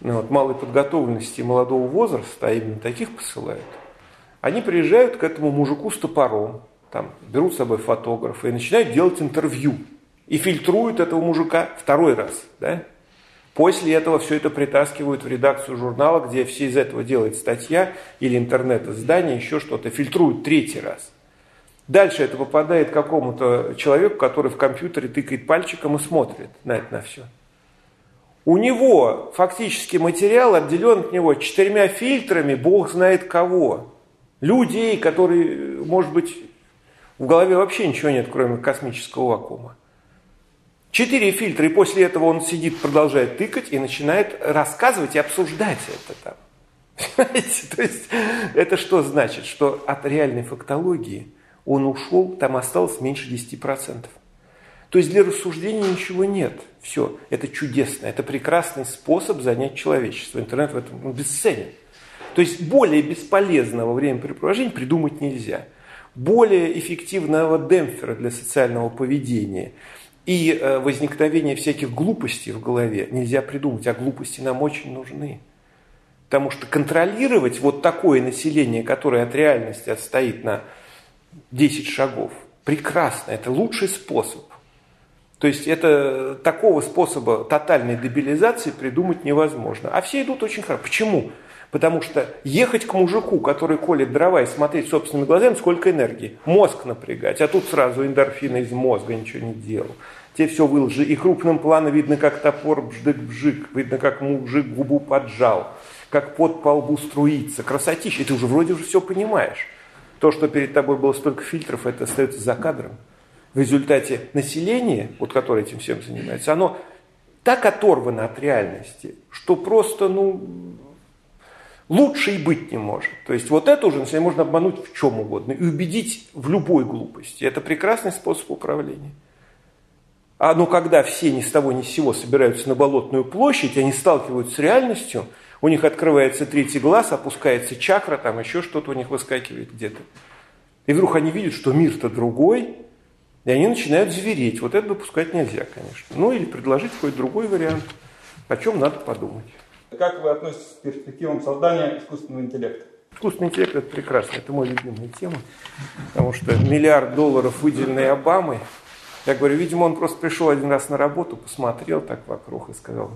ну, вот, малой подготовленности молодого возраста, а именно таких посылают, они приезжают к этому мужику с топором, там, берут с собой фотографа и начинают делать интервью. И фильтруют этого мужика второй раз. Да? После этого все это притаскивают в редакцию журнала, где все из этого делает статья или интернет-издание, еще что-то, фильтруют третий раз – Дальше это попадает какому-то человеку, который в компьютере тыкает пальчиком и смотрит на это на все. У него фактически материал отделен от него четырьмя фильтрами, бог знает кого. Людей, которые, может быть, в голове вообще ничего нет, кроме космического вакуума. Четыре фильтра, и после этого он сидит, продолжает тыкать и начинает рассказывать и обсуждать это там. Понимаете? То есть это что значит? Что от реальной фактологии – он ушел, там осталось меньше 10%. То есть для рассуждения ничего нет. Все, это чудесно, это прекрасный способ занять человечество. Интернет в этом ну, бесценен. То есть более бесполезного времяпрепровождения придумать нельзя. Более эффективного демпфера для социального поведения и э, возникновения всяких глупостей в голове нельзя придумать, а глупости нам очень нужны. Потому что контролировать вот такое население, которое от реальности отстоит на 10 шагов. Прекрасно, это лучший способ. То есть это такого способа тотальной дебилизации придумать невозможно. А все идут очень хорошо. Почему? Потому что ехать к мужику, который колет дрова и смотреть собственными глазами, сколько энергии. Мозг напрягать. А тут сразу эндорфины из мозга ничего не делал. Те все выложи. И крупным планом видно, как топор бждык-бжик. Видно, как мужик губу поджал. Как под по лбу струится. Красотища. И ты уже вроде уже все понимаешь. То, что перед тобой было столько фильтров, это остается за кадром. В результате население, вот которое этим всем занимается, оно так оторвано от реальности, что просто, ну, лучше и быть не может. То есть вот это уже население можно обмануть в чем угодно и убедить в любой глупости. Это прекрасный способ управления. А ну когда все ни с того ни с сего собираются на болотную площадь, они сталкиваются с реальностью – у них открывается третий глаз, опускается чакра, там еще что-то у них выскакивает где-то. И вдруг они видят, что мир-то другой, и они начинают звереть. Вот это допускать нельзя, конечно. Ну или предложить какой-то другой вариант, о чем надо подумать. Как вы относитесь к перспективам создания искусственного интеллекта? Искусственный интеллект – это прекрасно, это моя любимая тема, потому что миллиард долларов, выделенный Обамой, я говорю, видимо, он просто пришел один раз на работу, посмотрел так вокруг и сказал,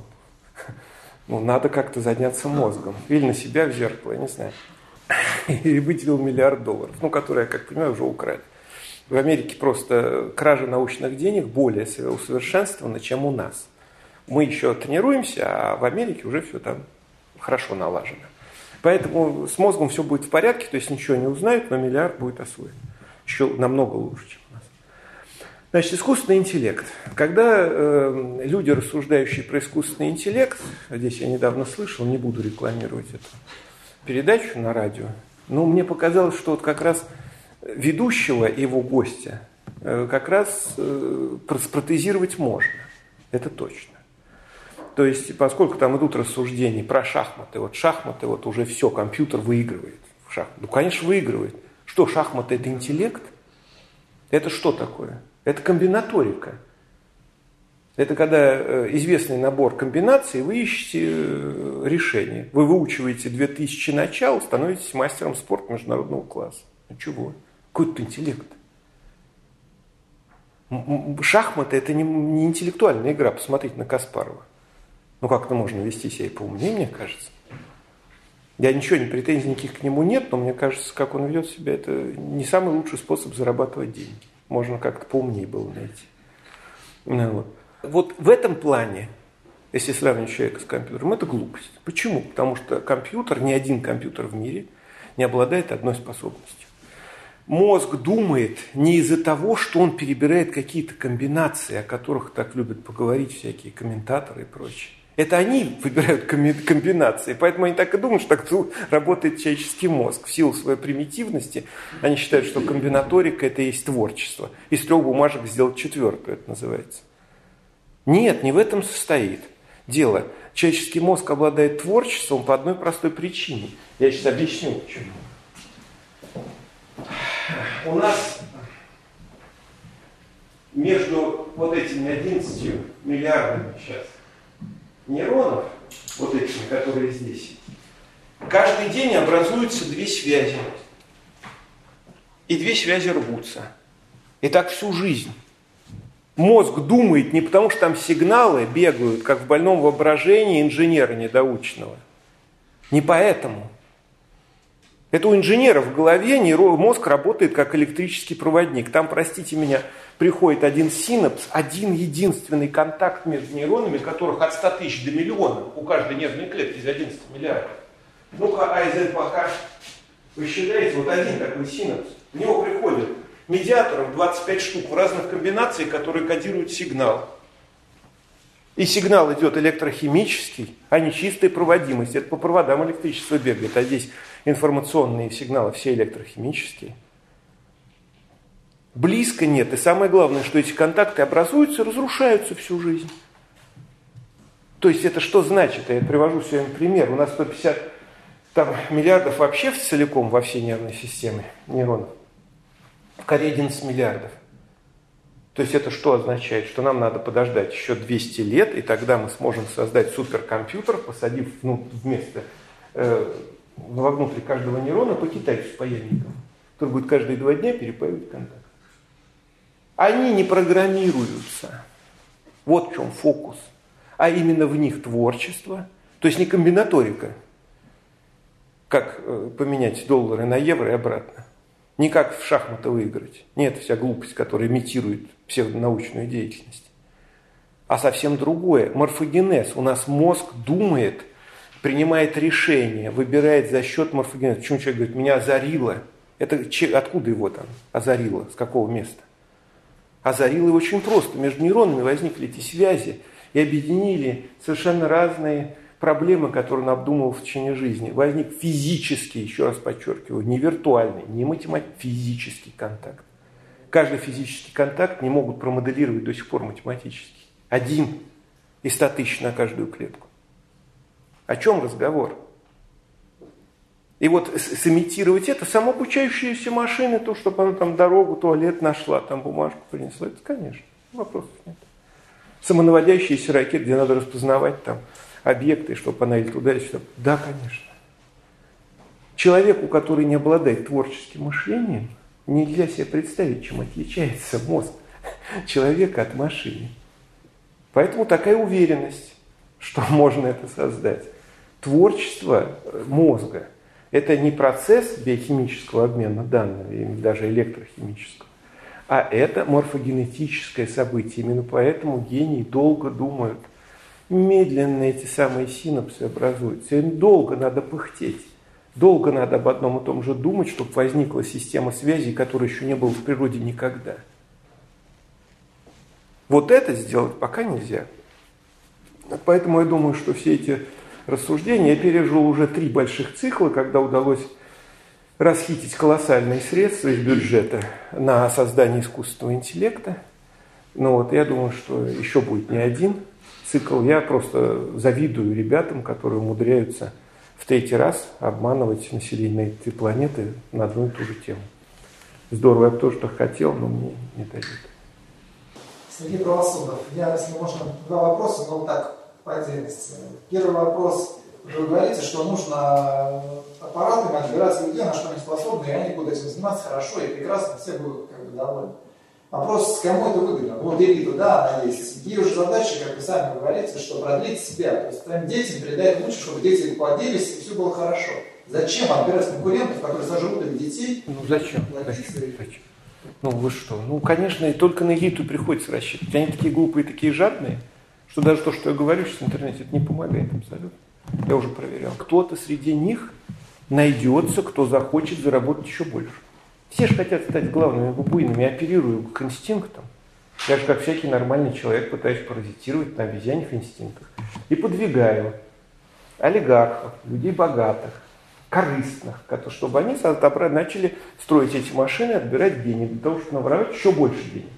ну, надо как-то заняться мозгом. Или на себя в зеркало, я не знаю. И выделил миллиард долларов, ну, которые, я как понимаю, уже украли. В Америке просто кража научных денег более усовершенствована, чем у нас. Мы еще тренируемся, а в Америке уже все там хорошо налажено. Поэтому с мозгом все будет в порядке, то есть ничего не узнают, но миллиард будет освоен. Еще намного лучше, чем у нас. Значит, искусственный интеллект. Когда э, люди, рассуждающие про искусственный интеллект, здесь я недавно слышал, не буду рекламировать эту передачу на радио, но мне показалось, что вот как раз ведущего и его гостя э, как раз э, спротезировать можно. Это точно. То есть, поскольку там идут рассуждения про шахматы, вот шахматы, вот уже все, компьютер выигрывает. В шахматы. Ну, конечно, выигрывает. Что, шахматы – это интеллект? Это что такое? Это комбинаторика. Это когда э, известный набор комбинаций, вы ищете э, решение. Вы выучиваете 2000 начал, становитесь мастером спорта международного класса. Ну чего? Какой тут интеллект? Шахматы – это не интеллектуальная игра. Посмотрите на Каспарова. Ну, как-то можно вести себя и поумнее, мне кажется. Я ничего, не претензий никаких к нему нет, но мне кажется, как он ведет себя, это не самый лучший способ зарабатывать деньги. Можно как-то поумнее было найти. Ну, вот. вот в этом плане, если сравнивать человека с компьютером, это глупость. Почему? Потому что компьютер, ни один компьютер в мире не обладает одной способностью. Мозг думает не из-за того, что он перебирает какие-то комбинации, о которых так любят поговорить всякие комментаторы и прочее. Это они выбирают комбинации, поэтому они так и думают, что так работает человеческий мозг. В силу своей примитивности они считают, что комбинаторика – это и есть творчество. Из трех бумажек сделать четвертую, это называется. Нет, не в этом состоит дело. Человеческий мозг обладает творчеством по одной простой причине. Я сейчас объясню, почему. У нас между вот этими 11 миллиардами сейчас нейронов, вот этими, которые здесь, каждый день образуются две связи. И две связи рвутся. И так всю жизнь. Мозг думает не потому, что там сигналы бегают, как в больном воображении инженера недоученного. Не поэтому. Это у инженера в голове мозг работает как электрический проводник. Там, простите меня, приходит один синапс, один единственный контакт между нейронами, которых от 100 тысяч до миллиона у каждой нервной клетки из 11 миллиардов. Ну-ка, а из этого пока вы считаете, вот один такой синапс, в него приходит медиаторов 25 штук в разных комбинациях, которые кодируют сигнал. И сигнал идет электрохимический, а не чистая проводимость. Это по проводам электричество бегает, а здесь информационные сигналы все электрохимические. Близко нет. И самое главное, что эти контакты образуются разрушаются всю жизнь. То есть это что значит? Я привожу сегодня пример. У нас 150 там, миллиардов вообще целиком во всей нервной системе нейронов. В Корее 11 миллиардов. То есть это что означает? Что нам надо подождать еще 200 лет, и тогда мы сможем создать суперкомпьютер, посадив ну, вместо, э, вовнутрь каждого нейрона по китайцу с паяльником, который будет каждые два дня перепаивать контакт. Они не программируются. Вот в чем фокус. А именно в них творчество, то есть не комбинаторика, как э, поменять доллары на евро и обратно. Не как в шахматы выиграть. Нет, вся глупость, которая имитирует псевдонаучную деятельность. А совсем другое. Морфогенез. У нас мозг думает, принимает решения, выбирает за счет морфогенеза. Почему человек говорит, меня озарило? Это откуда его там озарило? С какого места? Озарило его очень просто. Между нейронами возникли эти связи и объединили совершенно разные проблемы, которые он обдумывал в течение жизни. Возник физический, еще раз подчеркиваю, не виртуальный, не математический, физический контакт. Каждый физический контакт не могут промоделировать до сих пор математически. Один из 100 тысяч на каждую клетку. О чем разговор? И вот сымитировать это, самообучающиеся машины, то, чтобы она там дорогу, туалет нашла, там бумажку принесла, это, конечно, вопросов нет. Самонаводящиеся ракеты, где надо распознавать там объекты, чтобы она или туда, или сюда. Да, конечно. Человеку, который не обладает творческим мышлением, нельзя себе представить, чем отличается мозг человека от машины. Поэтому такая уверенность, что можно это создать. Творчество мозга – это не процесс биохимического обмена данными, даже электрохимического, а это морфогенетическое событие. Именно поэтому гении долго думают. Медленно эти самые синапсы образуются. Им долго надо пыхтеть. Долго надо об одном и том же думать, чтобы возникла система связи, которой еще не было в природе никогда. Вот это сделать пока нельзя. Поэтому я думаю, что все эти рассуждения я пережил уже три больших цикла, когда удалось расхитить колоссальные средства из бюджета на создание искусственного интеллекта. Ну вот, я думаю, что еще будет не один цикл. Я просто завидую ребятам, которые умудряются в третий раз обманывать население этой планеты на одну и ту же тему. Здорово, я бы тоже так хотел, но мне не дают. Сергей Правосудов. Я, если можно, два вопроса, но так по отдельности. Первый вопрос. Вы говорите, что нужно аппаратами отбирать людей, на что они способны, и они будут этим заниматься хорошо и прекрасно, все будут как бы довольны. Вопрос, кому это выгодно? Вот элита, да, она есть. Ей уже задача, как вы сами говорите, что продлить себя. То есть своим детям передать лучше, чтобы дети плодились и все было хорошо. Зачем отбирать конкурентов, которые сожрут их детей? Ну зачем? Зачем? зачем? Ну вы что? Ну, конечно, и только на элиту приходится рассчитывать. Они такие глупые, такие жадные, что даже то, что я говорю сейчас в интернете, это не помогает абсолютно. Я уже проверял. Кто-то среди них найдется, кто захочет заработать еще больше. Все же хотят стать главными бабуинами, оперирую к инстинктам. Я же как всякий нормальный человек пытаюсь паразитировать на обезьянных инстинктах. И подвигаю олигархов, людей богатых, корыстных, чтобы они начали строить эти машины, отбирать деньги для того, чтобы наворовать еще больше денег.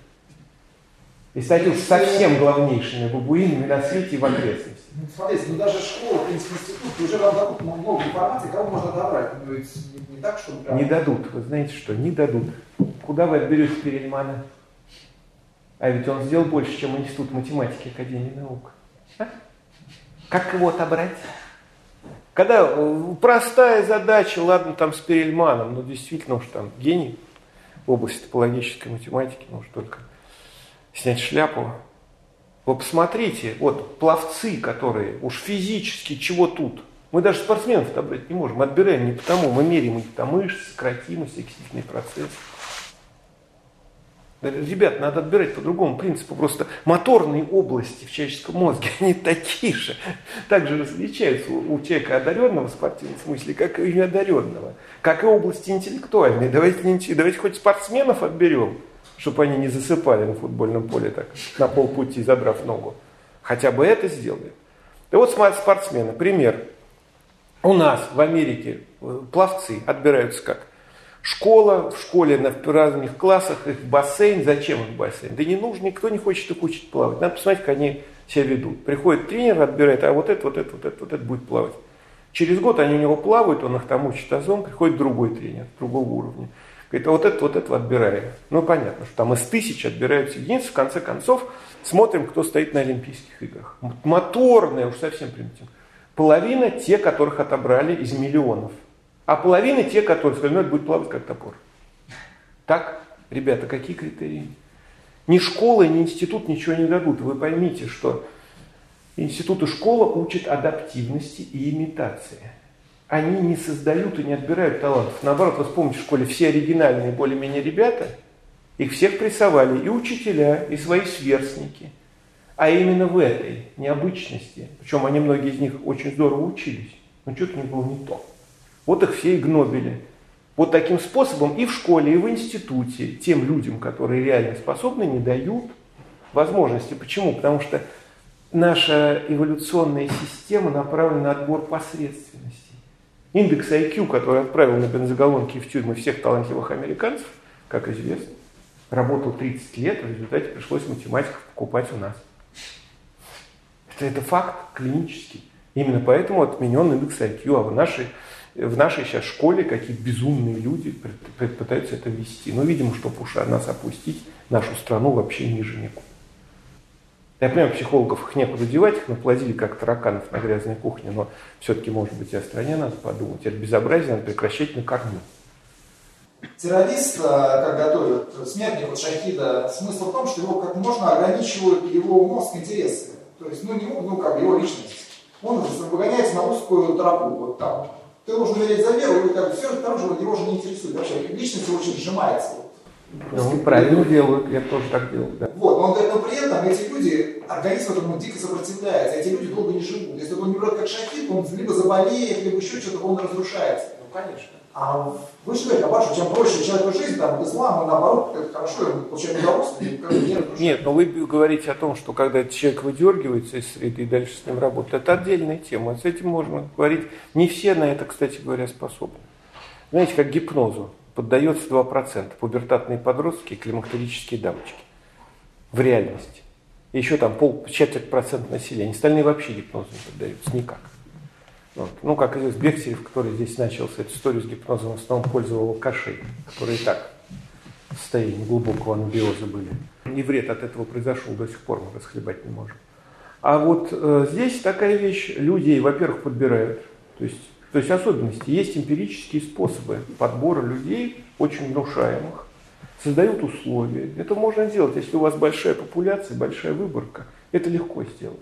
И стать уж совсем главнейшими бабуинами на свете и в окрестности. Ну, смотрите, ну даже школа, в принципе, институт, уже вам дадут много информации, кого можно отобрать. Ну, ведь не, не так, что... Прям... Не дадут, вы знаете что, не дадут. Куда вы отберете Перельмана? А ведь он сделал больше, чем Институт математики Академии наук. А? Как его отобрать? Когда э, простая задача, ладно, там с Перельманом, но действительно уж там гений в области топологической математики, может только снять шляпу. Вы посмотрите, вот пловцы, которые уж физически чего тут. Мы даже спортсменов отобрать не можем, отбираем не потому, мы меряем их там мышцы, скоротимость, окислительный процесс. Ребят, надо отбирать по другому принципу. Просто моторные области в человеческом мозге, они такие же. Также различаются у человека одаренного в спортивном смысле, как и неодаренного. Как и области интеллектуальные. Давайте, давайте хоть спортсменов отберем, чтобы они не засыпали на футбольном поле так, на полпути, задрав ногу. Хотя бы это сделали. Да вот спортсмены, пример. У нас в Америке э, пловцы отбираются как? Школа, в школе на разных классах, их бассейн. Зачем их бассейн? Да не нужно, никто не хочет их учить плавать. Надо посмотреть, как они себя ведут. Приходит тренер, отбирает, а вот это, вот это, вот это, вот это будет плавать. Через год они у него плавают, он их там учит азон, приходит другой тренер, другого уровня. Говорит, а вот это, вот это отбираем. Ну, понятно, что там из тысяч отбираются единицы. В конце концов, смотрим, кто стоит на Олимпийских играх. Моторные, уж совсем примитивно. Половина те, которых отобрали из миллионов – а половина те, которые сказали, ну это будет плавать как топор. Так, ребята, какие критерии? Ни школа, ни институт ничего не дадут. Вы поймите, что институт и школа учат адаптивности и имитации. Они не создают и не отбирают талантов. Наоборот, вы вспомните, в школе все оригинальные более-менее ребята, их всех прессовали и учителя, и свои сверстники. А именно в этой необычности, причем они многие из них очень здорово учились, но что-то них было не то. Вот их все и гнобили. Вот таким способом и в школе, и в институте тем людям, которые реально способны, не дают возможности. Почему? Потому что наша эволюционная система направлена на отбор посредственностей. Индекс IQ, который отправил на бензоголонки в тюрьмы всех талантливых американцев, как известно, работал 30 лет, в результате пришлось математиков покупать у нас. Это, это факт клинический. Именно поэтому отменен индекс IQ, а в нашей в нашей сейчас школе какие безумные люди пытаются это вести. Но, видимо, чтобы уж нас опустить, нашу страну вообще ниже некуда. Я понимаю, психологов их некуда девать, их наплодили как тараканов на грязной кухне, но все-таки, может быть, и о стране надо подумать. Это безобразие надо прекращать на корню. Террорист, как готовят смертник от шахида, смысл в том, что его как можно ограничивают его мозг интересы. То есть, ну, не, ну как его личность. Он выгоняется на узкую тропу, вот там, ты должен умереть за веру, и как бы все же его же не интересует. Вообще личность очень сжимается. Ну, правильно делают, я тоже так делал, да. Вот, но он говорит, но при этом эти люди, организм этому дико сопротивляется, эти люди долго не живут. Если он не умрет как шахид, он либо заболеет, либо еще что-то, он разрушается. конечно. А вы же говорите, а чем проще человеку жизнь, там, ислам, и наоборот, это хорошо, он получает удовольствие. Нет, нет, но вы говорите о том, что когда человек выдергивается из среды и дальше с ним работает, это отдельная тема. С этим можно говорить. Не все на это, кстати говоря, способны. Знаете, как гипнозу поддается 2%. Пубертатные подростки и климактерические дамочки. В реальности. Еще там пол, четверть процента населения. Остальные вообще гипнозу не поддаются никак. Вот. Ну, как известно, Бехтерев, который здесь начался эту историю с гипнозом, в основном пользовал алкашей, которые и так в состоянии глубокого анабиоза были. И вред от этого произошел, до сих пор мы расхлебать не можем. А вот э, здесь такая вещь, людей, во-первых, подбирают, то есть, то есть особенности, есть эмпирические способы подбора людей, очень внушаемых, создают условия. Это можно сделать, если у вас большая популяция, большая выборка, это легко сделать.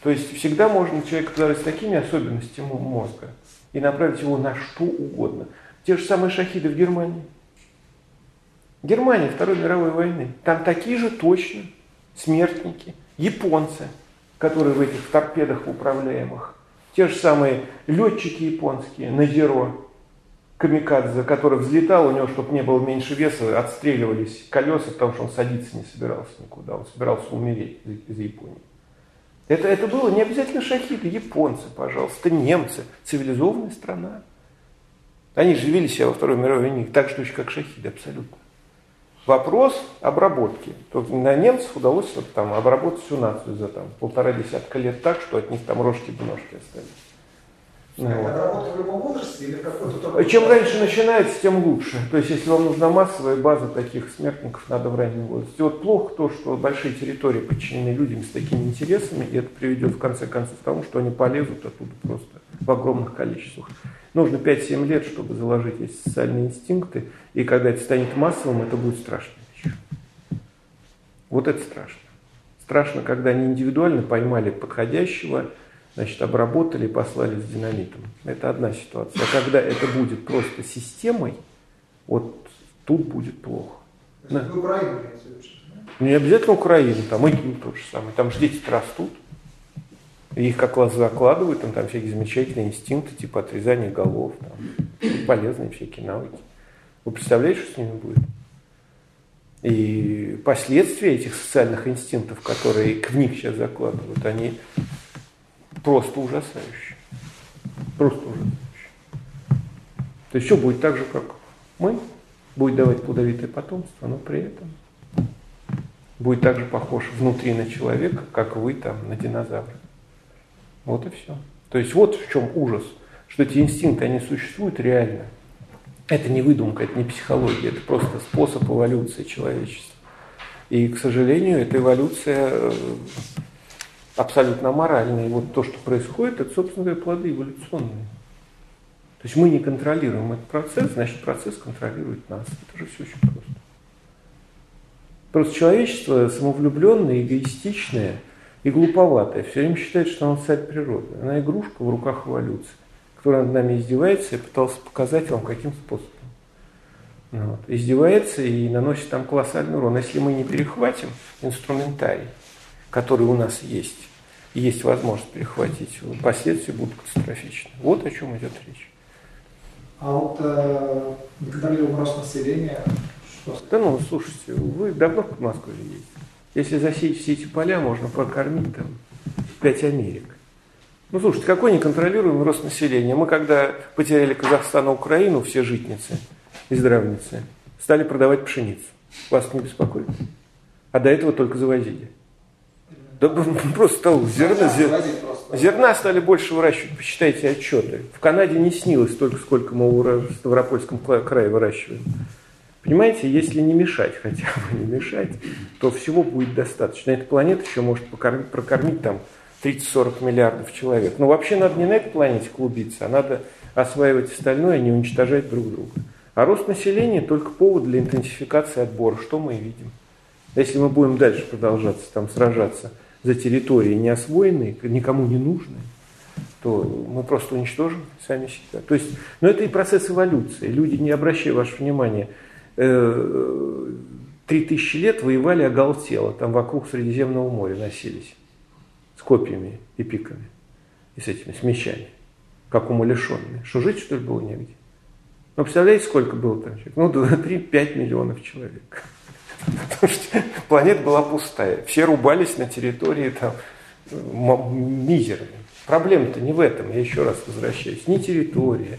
То есть всегда можно человека с такими особенностями мозга и направить его на что угодно. Те же самые шахиды в Германии. Германия Второй мировой войны. Там такие же точно смертники, японцы, которые в этих торпедах управляемых. Те же самые летчики японские, Назиро, Камикадзе, который взлетал, у него, чтобы не было меньше веса, отстреливались колеса, потому что он садиться не собирался никуда, он собирался умереть из Японии. Это, это было не обязательно шахиды, японцы, пожалуйста, немцы, цивилизованная страна. Они же вели себя во Второй мировой войне так же точно, как шахиды, абсолютно. Вопрос обработки. То на немцев удалось вот, там, обработать всю нацию за там, полтора десятка лет так, что от них там рожки-ножки остались. Ну, вот. в любом возрасте или какой-то Чем раньше начинается, тем лучше. То есть, если вам нужна массовая база таких смертников, надо в раннем возрасте. Вот плохо то, что большие территории подчинены людям с такими интересами, и это приведет в конце концов к тому, что они полезут оттуда просто в огромных количествах. Нужно 5-7 лет, чтобы заложить эти социальные инстинкты, и когда это станет массовым, это будет страшно. Вот это страшно. Страшно, когда они индивидуально поймали подходящего, значит, обработали и послали с динамитом. Это одна ситуация. А когда это будет просто системой, вот тут будет плохо. Да. Украину, Не обязательно Украину, там ИГИЛ тот же самый. Там же дети растут. Их как раз закладывают, там, там всякие замечательные инстинкты, типа отрезания голов, там, полезные всякие навыки. Вы представляете, что с ними будет? И последствия этих социальных инстинктов, которые в них сейчас закладывают, они просто ужасающе. Просто ужасающе. То есть все будет так же, как мы, будет давать плодовитое потомство, но при этом будет также похож внутри на человека, как вы там на динозавра. Вот и все. То есть вот в чем ужас, что эти инстинкты, они существуют реально. Это не выдумка, это не психология, это просто способ эволюции человечества. И, к сожалению, эта эволюция э, абсолютно аморальные. И вот то, что происходит, это, собственно говоря, плоды эволюционные. То есть мы не контролируем этот процесс, значит процесс контролирует нас. Это же все очень просто. Просто человечество самовлюбленное, эгоистичное и глуповатое. Все время считает, что оно царь природы. Она игрушка в руках эволюции, которая над нами издевается и пытался показать вам, каким способом. Вот. Издевается и наносит там колоссальный урон. Если мы не перехватим инструментарий, который у нас есть, есть возможность перехватить, последствия будут катастрофичны. Вот о чем идет речь. А вот э, неконтролируемый рост населения, что? Да ну, слушайте, вы давно в Москве ездите. Если засеять все эти поля, можно прокормить там пять Америк. Ну, слушайте, какой неконтролируемый рост населения? Мы, когда потеряли Казахстан и Украину, все житницы и здравницы, стали продавать пшеницу. Вас не беспокоит? А до этого только завозили. Да просто стало зерна, зерна, зерна стали больше выращивать. Посчитайте отчеты. В Канаде не снилось столько, сколько мы в Ставропольском крае выращиваем. Понимаете, если не мешать, хотя бы не мешать, то всего будет достаточно. Эта планета еще может покормить, прокормить там 30-40 миллиардов человек. Но вообще надо не на этой планете клубиться, а надо осваивать остальное, а не уничтожать друг друга. А рост населения только повод для интенсификации отбора. Что мы и видим. Если мы будем дальше продолжаться, там, сражаться – за территории не освоенные, никому не нужные, то мы просто уничтожим сами себя. То есть, но это и процесс эволюции. Люди, не обращая ваше внимание, три тысячи лет воевали оголтело, там вокруг Средиземного моря носились с копьями и пиками, и с этими, с мечами, как умалишенные. Что жить, что ли, было негде? Ну, представляете, сколько было там человек? Ну, 3-5 миллионов человек. Потому что планета была пустая. Все рубались на территории там мизерной. Проблема-то не в этом, я еще раз возвращаюсь. Ни территория,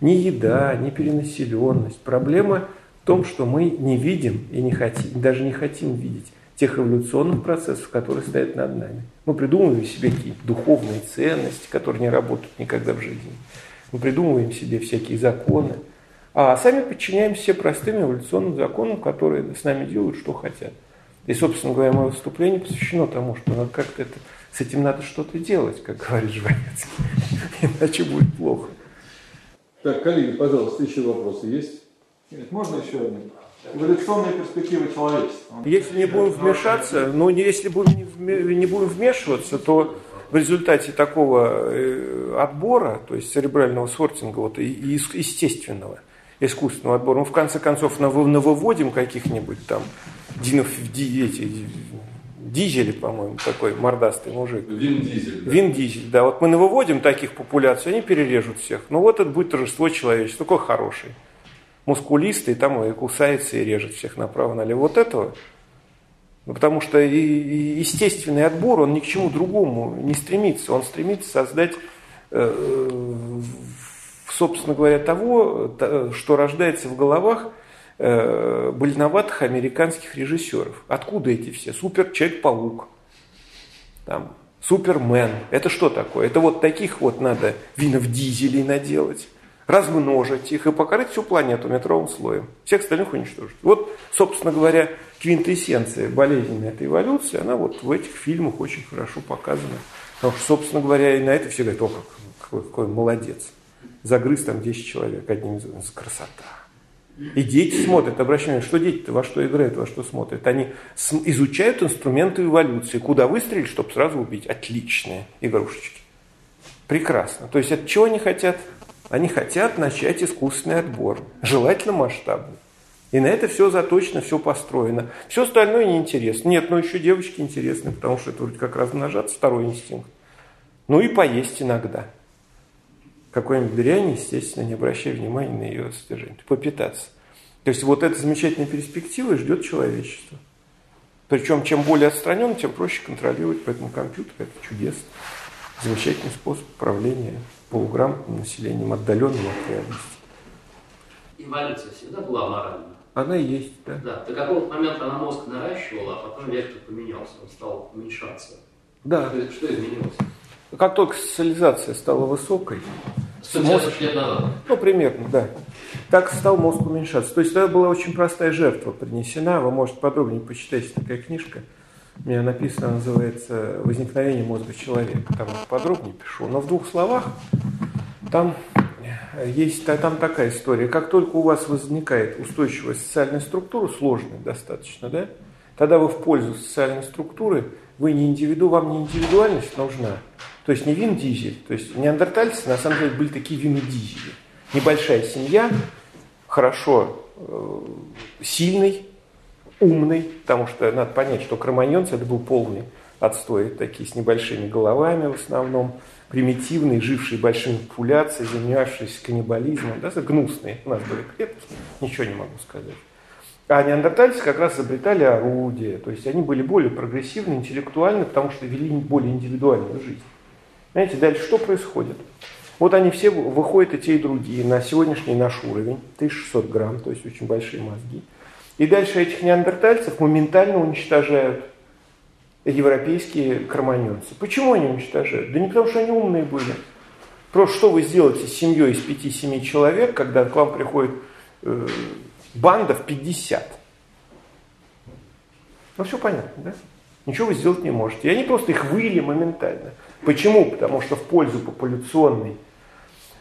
ни еда, ни перенаселенность. Проблема том, что мы не видим и не хотим, даже не хотим видеть тех эволюционных процессов, которые стоят над нами. Мы придумываем себе какие-то духовные ценности, которые не работают никогда в жизни. Мы придумываем себе всякие законы, а сами подчиняемся простым эволюционным законам, которые с нами делают, что хотят. И, собственно говоря, мое выступление посвящено тому, что надо как-то это, с этим надо что-то делать, как говорит Жванецкий, иначе будет плохо. Так, коллеги, пожалуйста, еще вопросы есть? Нет, можно еще один? Эволюционные перспективы человечества. Если не будем вмешаться, ну если будем не будем вмешиваться, то в результате такого э, отбора, то есть церебрального сортинга, вот, и естественного, искусственного отбора, мы в конце концов навыводим каких-нибудь там динов, ди, эти, Дизель, по-моему, такой мордастый мужик. Вин Дизель. Да. Вин Дизель, да. Вот мы навыводим таких популяций, они перережут всех. Ну вот это будет торжество человечества. Такой хороший. Мускулистый, там и кусается, и режет всех направо-налево. Вот этого ну, потому что и, естественный отбор, он ни к чему другому не стремится. Он стремится создать, э, собственно говоря, того, что рождается в головах э, больноватых американских режиссеров. Откуда эти все? Супер Человек-паук, там, Супермен. Это что такое? Это вот таких вот надо винов дизелей наделать размножить их и покрыть всю планету метровым слоем. Всех остальных уничтожить. Вот, собственно говоря, квинтэссенция болезненной этой эволюции, она вот в этих фильмах очень хорошо показана. Потому что, собственно говоря, и на это все говорят, о, как, какой, какой молодец. Загрыз там 10 человек одним из красота. И дети смотрят, обращение, что дети-то во что играют, во что смотрят. Они изучают инструменты эволюции. Куда выстрелить, чтобы сразу убить. Отличные игрушечки. Прекрасно. То есть от чего они хотят? Они хотят начать искусственный отбор, желательно масштабный. И на это все заточено, все построено. Все остальное неинтересно. Нет, но еще девочки интересны, потому что это вроде как размножаться, второй инстинкт. Ну и поесть иногда. Какой-нибудь дрянь, естественно, не обращая внимания на ее содержание. Попитаться. То есть вот эта замечательная перспектива ждет человечество. Причем чем более отстранен, тем проще контролировать, поэтому компьютер – это чудесно. Замечательный способ управления полуграмотным населением, отдаленным от реальности. Эволюция всегда была моральна. Она и есть, да. Да, до какого-то момента она мозг наращивала, а потом вектор поменялся, он стал уменьшаться. Да. Что, что изменилось? Как только социализация стала высокой, 150 мозг, лет назад. Ну, примерно, да. Так стал мозг уменьшаться. То есть это была очень простая жертва принесена. Вы, может, подробнее почитайте, такая книжка. У меня написано, называется «Возникновение мозга человека». Там подробнее пишу. Но в двух словах там есть там такая история. Как только у вас возникает устойчивая социальная структура, сложная достаточно, да, тогда вы в пользу социальной структуры, вы не индивиду, вам не индивидуальность нужна. То есть не вин-дизель. То есть неандертальцы на самом деле были такие вины-дизели. Небольшая семья, хорошо э, сильный, умный, потому что надо понять, что кроманьонцы это был полный отстой, такие с небольшими головами в основном, примитивные, жившие большими популяциями, занимавшиеся каннибализмом, да, гнусные. У нас были крепости, ничего не могу сказать. А неандертальцы как раз изобретали орудия, то есть они были более прогрессивны, интеллектуальны, потому что вели более индивидуальную жизнь. Знаете, дальше что происходит? Вот они все выходят и те, и другие на сегодняшний наш уровень, 1600 грамм, то есть очень большие мозги. И дальше этих неандертальцев моментально уничтожают европейские кроманьонцы. Почему они уничтожают? Да не потому, что они умные были. Просто что вы сделаете с семьей из 5-7 человек, когда к вам приходит э, банда в 50? Ну, все понятно, да? Ничего вы сделать не можете. И они просто их выли моментально. Почему? Потому что в пользу популяционной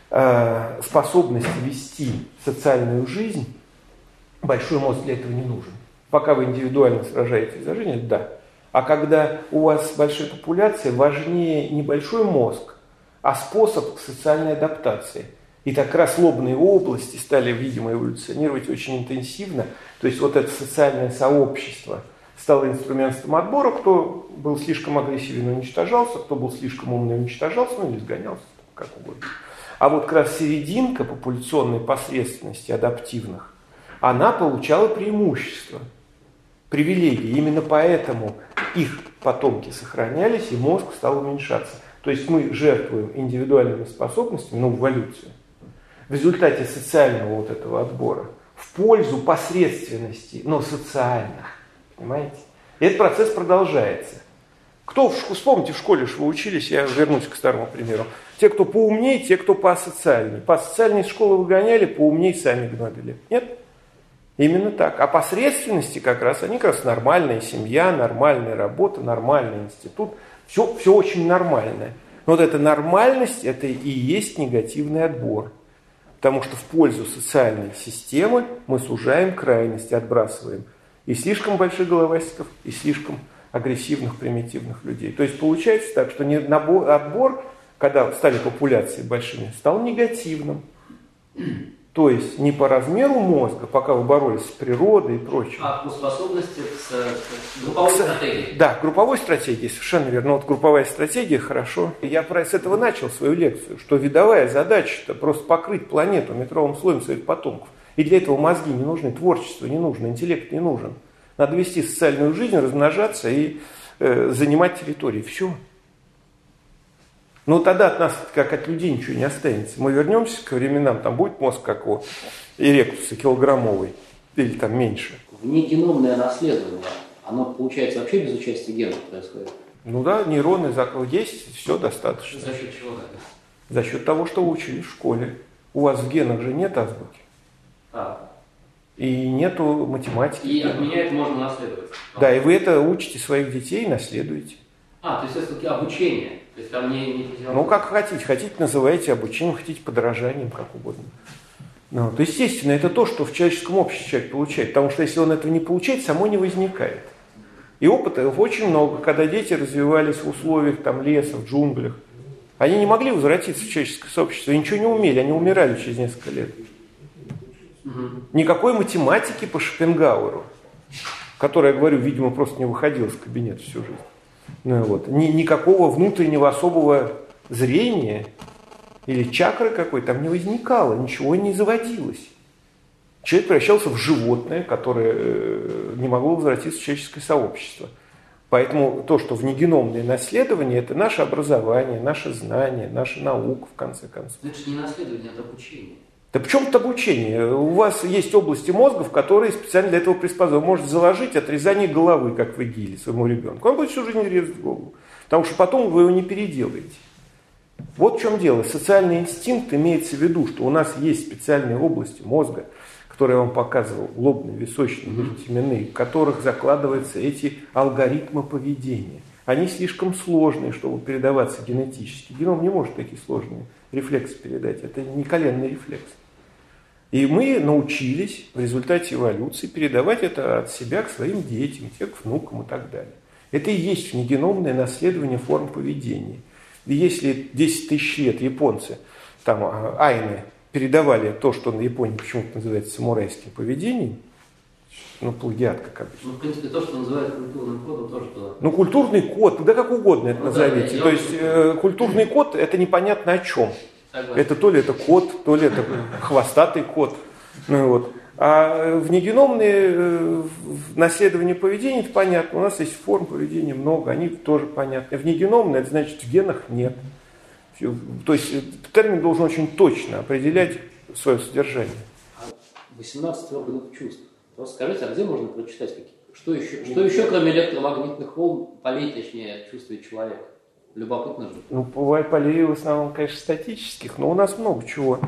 э, способности вести социальную жизнь большой мозг для этого не нужен. Пока вы индивидуально сражаетесь за жизнь, да. А когда у вас большая популяция, важнее не большой мозг, а способ социальной адаптации. И так раз лобные области стали, видимо, эволюционировать очень интенсивно. То есть вот это социальное сообщество стало инструментом отбора. Кто был слишком агрессивен, уничтожался, кто был слишком умный, уничтожался, ну или изгонялся, как угодно. А вот как раз серединка популяционной посредственности адаптивных, она получала преимущество, привилегии. Именно поэтому их потомки сохранялись, и мозг стал уменьшаться. То есть мы жертвуем индивидуальными способностями, ну, в эволюции, в результате социального вот этого отбора, в пользу посредственности, но социальных. Понимаете? И этот процесс продолжается. Кто, вспомните, в школе что вы учились, я вернусь к старому примеру. Те, кто поумнее, те, кто посоциальнее. Посоциальнее из школы выгоняли, поумнее сами гнобили. Нет? Именно так. А посредственности как раз, они как раз нормальная семья, нормальная работа, нормальный институт. Все, все очень нормальное. Но вот эта нормальность, это и есть негативный отбор. Потому что в пользу социальной системы мы сужаем крайности, отбрасываем и слишком больших головастиков, и слишком агрессивных, примитивных людей. То есть получается так, что отбор, когда стали популяции большими, стал негативным. То есть не по размеру мозга, пока вы боролись с природой и прочим. А по способности к, к групповой стратегии. Да, групповой стратегии, совершенно верно. Вот групповая стратегия хорошо. Я про, с этого начал свою лекцию, что видовая задача-то просто покрыть планету метровым слоем своих потомков. И для этого мозги не нужны, творчество не нужно, интеллект не нужен. Надо вести социальную жизнь, размножаться и э, занимать территории. Все. Но тогда от нас, как от людей, ничего не останется. Мы вернемся к временам, там будет мозг, как у эректуса, килограммовый, или там меньше. Внегеномное наследование, оно, получается, вообще без участия генов происходит? Ну да, нейроны есть, все достаточно. За счет чего это? За счет того, что вы учили в школе. У вас в генах же нет азбуки. А. И нету математики. И от меня это можно наследовать. Да, и вы это учите своих детей и наследуете. А, то есть это обучение. То есть там не, не Ну, как хотите. Хотите, называйте обучением, хотите подражанием, как угодно. Ну, то, естественно, это то, что в человеческом обществе человек получает. Потому что если он этого не получает, само не возникает. И опыта очень много, когда дети развивались в условиях там, леса, в джунглях. Они не могли возвратиться в человеческое сообщество, ничего не умели, они умирали через несколько лет. Никакой математики по Шопенгауэру, который, я говорю, видимо, просто не выходил из кабинета всю жизнь. Ну, вот. Ни, никакого внутреннего особого зрения или чакры какой там не возникало, ничего не заводилось. Человек превращался в животное, которое э, не могло возвратиться в человеческое сообщество. Поэтому то, что внегеномное наследование, это наше образование, наше знание, наша наука, в конце концов. Это же не наследование, это обучение. Да почему тут обучение? У вас есть области мозга, в которые специально для этого приспособлены. Вы можете заложить отрезание головы, как в ИГИЛе, своему ребенку. Он будет всю жизнь резать голову. Потому что потом вы его не переделаете. Вот в чем дело. Социальный инстинкт имеется в виду, что у нас есть специальные области мозга, которые я вам показывал, лобные, височные, межтеменные, в которых закладываются эти алгоритмы поведения. Они слишком сложные, чтобы передаваться генетически. Геном не может такие сложные рефлексы передать. Это не коленный рефлекс. И мы научились в результате эволюции передавать это от себя к своим детям, к внукам и так далее. Это и есть внегеномное наследование форм поведения. И если 10 тысяч лет японцы, там, а, айны, передавали то, что на Японии почему-то называется самурайским поведением, ну, плагиат, как обычно. Ну, в принципе, то, что называют культурным кодом, тоже туда. Ну, культурный код, да как угодно это ну, назовите. Да, то есть, э, культурный код, это непонятно о чем. Согласен. Это то ли это код, то ли это хвостатый код. Ну, вот. А внегеномные э, наследования поведения, это понятно. У нас есть форм поведения много, они тоже понятны. Внегеномные, это значит, в генах нет. То есть э, термин должен очень точно определять свое содержание. 18 органов чувств. Просто скажите, а где можно прочитать, какие, что еще, что еще, кроме электромагнитных волн, полей, точнее, чувствует человек? Любопытно же. Ну, бывает полей в основном, конечно, статических, но у нас много чего.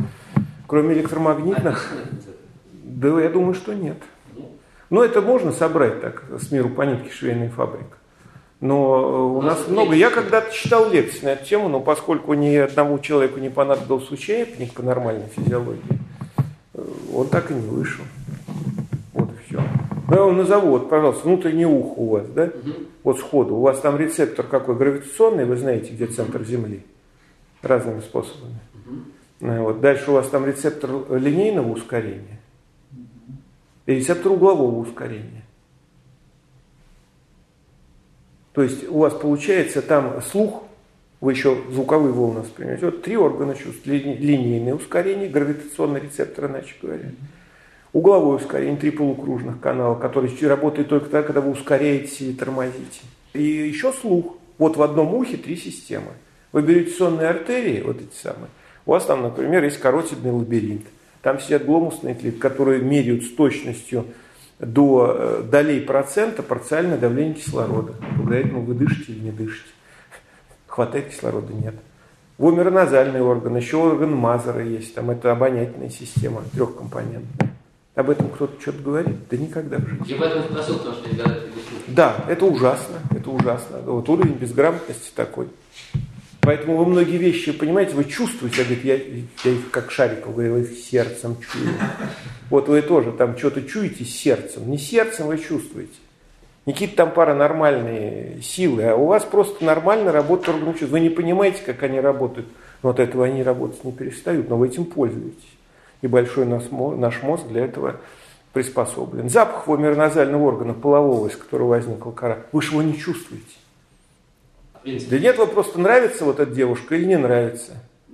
Кроме электромагнитных, да, я думаю, что нет. Но это можно собрать так, с миру по нитке швейной фабрика. Но у, у нас, нас много. Я когда-то читал лекции на эту тему, но поскольку ни одному человеку не понадобился учебник по нормальной физиологии, он так и не вышел. Я вам назову, вот, пожалуйста, внутреннее ухо у вас, да? Угу. Вот сходу. У вас там рецептор какой? Гравитационный, вы знаете, где центр Земли? Разными способами. Угу. Вот. Дальше у вас там рецептор линейного ускорения и рецептор углового ускорения. То есть у вас получается там слух Вы еще звуковые волны воспринимаете. Вот три органа чувств. Линейное ускорение, гравитационный рецептор, иначе говоря. Угловое ускорение, три полукружных канала, которые работают только тогда, когда вы ускоряете и тормозите. И еще слух. Вот в одном ухе три системы. Вы берете сонные артерии, вот эти самые. У вас там, например, есть каротидный лабиринт. Там сидят гломусные клетки, которые меряют с точностью до э, долей процента парциальное давление кислорода. Говорит, ну вы дышите или не дышите. Хватает кислорода, нет. Вомероназальный орган, еще орган Мазера есть, там это обонятельная система трехкомпонентная. Об этом кто-то что-то говорит? Да никогда в жизни. Я поэтому спросил, потому что никогда это не Да, это ужасно, это ужасно. Вот уровень безграмотности такой. Поэтому вы многие вещи, понимаете, вы чувствуете, говорит, я, я их как Шариков говорил, их сердцем чую. Вот вы тоже там что-то чуете сердцем. Не сердцем вы чувствуете. Какие-то там паранормальные силы, а у вас просто нормально работает орган чувств. Вы не понимаете, как они работают, но от этого они работать не перестают, но вы этим пользуетесь и большой наш мозг для этого приспособлен. Запах вомероназального органа полового, из которого возникла кора, вы же его не чувствуете. Да нет, вам просто нравится вот эта девушка или не нравится.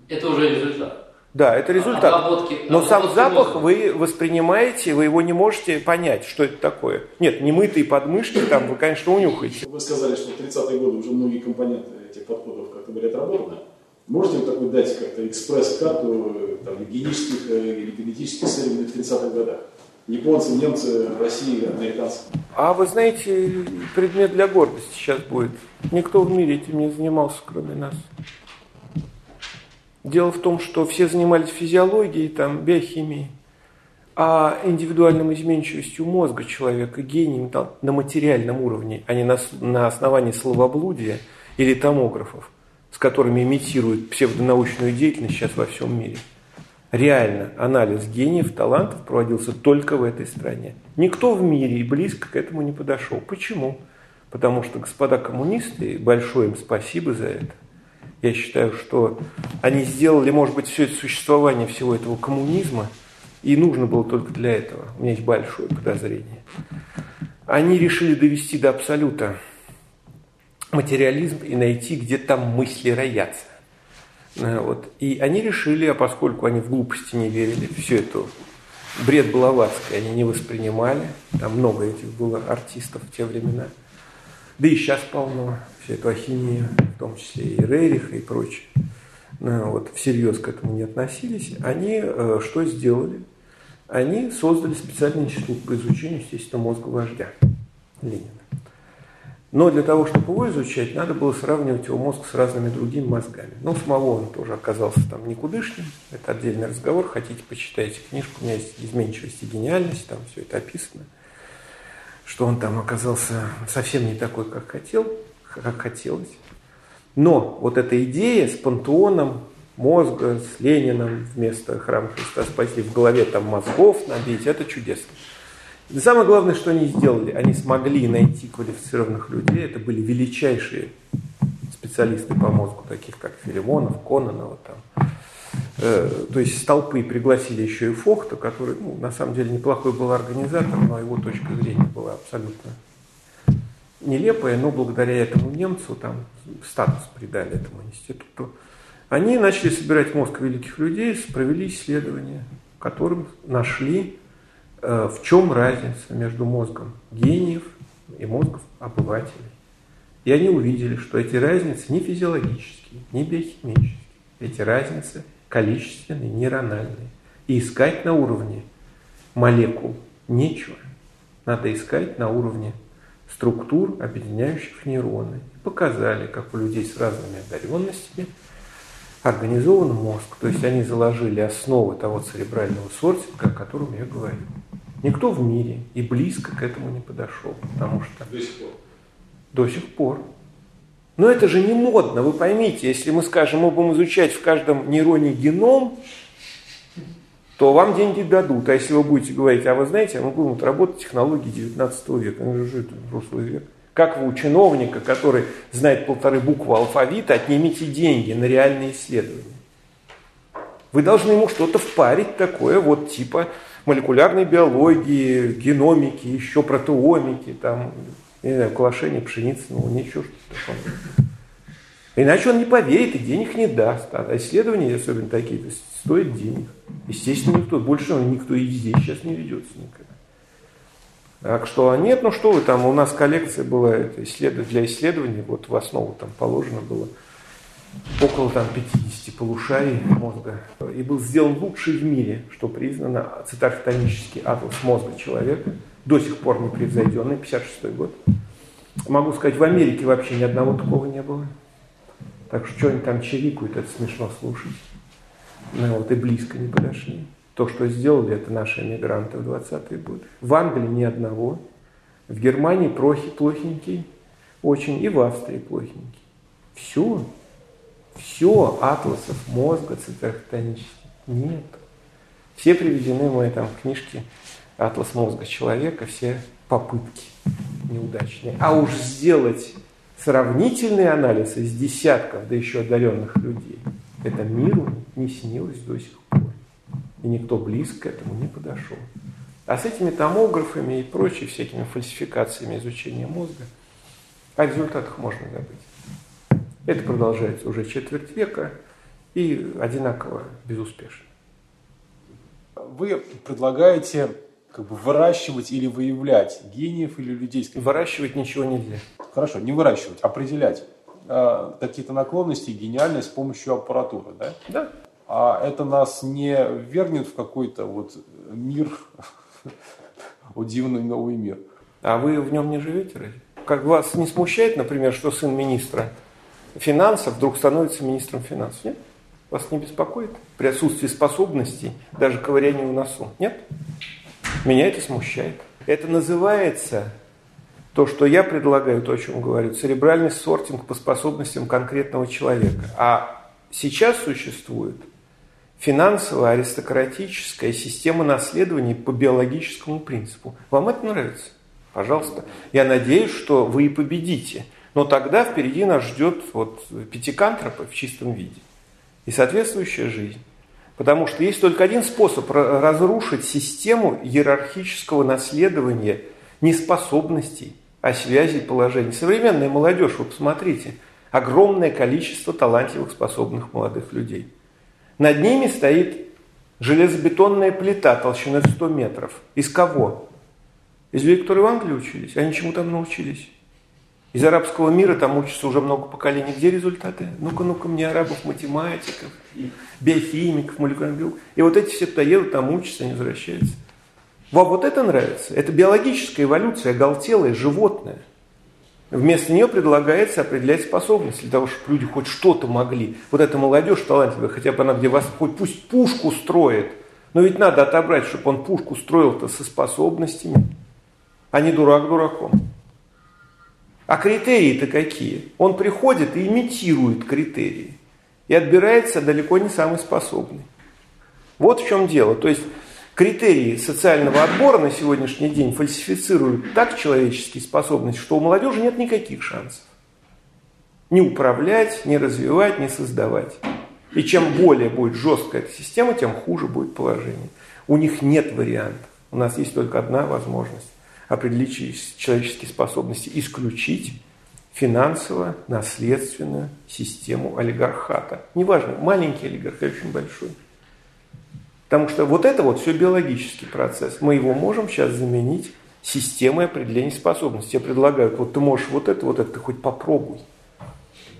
Это уже результат. Да, это результат. Обработки, Но сам запах мозга. вы воспринимаете, вы его не можете понять, что это такое. Нет, не мытые подмышки, там вы, конечно, унюхаете. Вы сказали, что в 30-е годы уже многие компоненты этих подходов как-то были отработаны. Можете вы такой дать как-то экспресс-карту там, гигиенических э, или генетических исследований в 30-х годах? Японцы, немцы, Россия, американцы. А вы знаете, предмет для гордости сейчас будет. Никто в мире этим не занимался, кроме нас. Дело в том, что все занимались физиологией, там, биохимией, а индивидуальным изменчивостью мозга человека, гением там, на материальном уровне, а не на, на основании словоблудия или томографов с которыми имитируют псевдонаучную деятельность сейчас во всем мире. Реально анализ гениев, талантов проводился только в этой стране. Никто в мире и близко к этому не подошел. Почему? Потому что господа коммунисты, большое им спасибо за это. Я считаю, что они сделали, может быть, все это существование всего этого коммунизма, и нужно было только для этого. У меня есть большое подозрение. Они решили довести до абсолюта материализм и найти, где там мысли роятся. Э, вот. И они решили, а поскольку они в глупости не верили, все это бред Блаватский они не воспринимали, там много этих было артистов в те времена, да и сейчас полно, все эту ахинею, в том числе и Рериха и прочее, э, вот, всерьез к этому не относились, они э, что сделали? Они создали специальный институт по изучению, естественно, мозга вождя Ленина. Но для того, чтобы его изучать, надо было сравнивать его мозг с разными другими мозгами. Ну, самого он тоже оказался там никудышным. Это отдельный разговор. Хотите, почитайте книжку. У меня есть изменчивость и гениальность. Там все это описано. Что он там оказался совсем не такой, как хотел, как хотелось. Но вот эта идея с пантеоном мозга, с Лениным вместо храма Христа Спасителя в голове там мозгов набить, это чудесно. И самое главное, что они сделали, они смогли найти квалифицированных людей. Это были величайшие специалисты по мозгу, таких как Филимонов, Кононова. Там. Э, то есть с толпы пригласили еще и Фохта, который ну, на самом деле неплохой был организатор, но его точка зрения была абсолютно нелепая, но благодаря этому немцу там статус придали этому институту. Они начали собирать мозг великих людей, провели исследования, которым нашли в чем разница между мозгом гениев и мозгом обывателей. И они увидели, что эти разницы не физиологические, не биохимические. Эти разницы количественные, нейрональные. И искать на уровне молекул нечего. Надо искать на уровне структур, объединяющих нейроны. И показали, как у людей с разными одаренностями организован мозг. То есть они заложили основы того церебрального сортинга, о котором я говорю. Никто в мире и близко к этому не подошел, потому что... До сих пор. До сих пор. Но это же не модно, вы поймите, если мы скажем, мы будем изучать в каждом нейроне геном, то вам деньги дадут. А если вы будете говорить, а вы знаете, мы будем работать технологии 19 века, ну что это прошлый век. Как вы у чиновника, который знает полторы буквы алфавита, отнимите деньги на реальные исследования? Вы должны ему что-то впарить такое, вот типа молекулярной биологии, геномики, еще протеомики, там, не знаю, квашение пшеницы, ну ничего, что такое. Иначе он не поверит и денег не даст. А исследования, особенно такие, стоят денег. Естественно, никто, больше никто и здесь сейчас не ведется никогда. Так что, а нет, ну что вы там, у нас коллекция была для исследований, вот в основу там положено было около там 50 полушарий мозга. И был сделан лучший в мире, что признано цитархтонический атлас мозга человека, до сих пор непревзойденный, 56 год. Могу сказать, в Америке вообще ни одного такого не было. Так что, что они там чирикают, это смешно слушать. Ну вот и близко не подошли. То, что сделали, это наши эмигранты в 20-е годы. В Англии ни одного. В Германии плохи, плохенький очень. И в Австрии плохенький. Все. Все атласов мозга цитохтонических нет. Все приведены мои там книжки «Атлас мозга человека», все попытки неудачные. А уж сделать сравнительный анализ из десятков, да еще одаренных людей, это миру не снилось до сих пор. И никто близко к этому не подошел. А с этими томографами и прочими всякими фальсификациями изучения мозга о результатах можно забыть. Это продолжается уже четверть века и одинаково безуспешно. Вы предлагаете как бы выращивать или выявлять гениев или людей? Выращивать ничего нельзя. Хорошо, не выращивать, определять э, какие-то наклонности, гениальность с помощью аппаратуры, да? Да. А это нас не вернет в какой-то вот мир, о дивный новый мир. А вы в нем не живете разве? Как вас не смущает, например, что сын министра финансов вдруг становится министром финансов? Нет? Вас не беспокоит? При отсутствии способностей, даже ковырянию в носу? Нет? Меня это смущает. Это называется то, что я предлагаю, то, о чем говорю, церебральный сортинг по способностям конкретного человека. А сейчас существует финансовая аристократическая система наследования по биологическому принципу. Вам это нравится? Пожалуйста. Я надеюсь, что вы и победите. Но тогда впереди нас ждет вот пятикантропы в чистом виде и соответствующая жизнь. Потому что есть только один способ разрушить систему иерархического наследования неспособностей, а связей положений. Современная молодежь, вы посмотрите, огромное количество талантливых, способных молодых людей. Над ними стоит железобетонная плита толщиной в 100 метров. Из кого? Из людей, которые в Англии учились. Они чему там научились? Из арабского мира там учатся уже много поколений. Где результаты? Ну-ка, ну-ка, мне арабов, математиков, биохимиков, молекулярных. И вот эти все, кто едут, там учатся, они возвращаются. Вам вот это нравится? Это биологическая эволюция, оголтелая, животное. Вместо нее предлагается определять способности для того, чтобы люди хоть что-то могли. Вот эта молодежь талантливая, хотя бы она где вас хоть пусть пушку строит, но ведь надо отобрать, чтобы он пушку строил-то со способностями, а не дурак дураком. А критерии-то какие? Он приходит и имитирует критерии. И отбирается далеко не самый способный. Вот в чем дело. То есть критерии социального отбора на сегодняшний день фальсифицируют так человеческие способности, что у молодежи нет никаких шансов. Не управлять, не развивать, не создавать. И чем более будет жесткая эта система, тем хуже будет положение. У них нет вариантов. У нас есть только одна возможность определить человеческие способности, исключить финансово-наследственную систему олигархата. Неважно, маленький олигарх или очень большой. Потому что вот это вот все биологический процесс. Мы его можем сейчас заменить системой определения способностей. Я предлагаю, вот ты можешь вот это, вот это, ты хоть попробуй.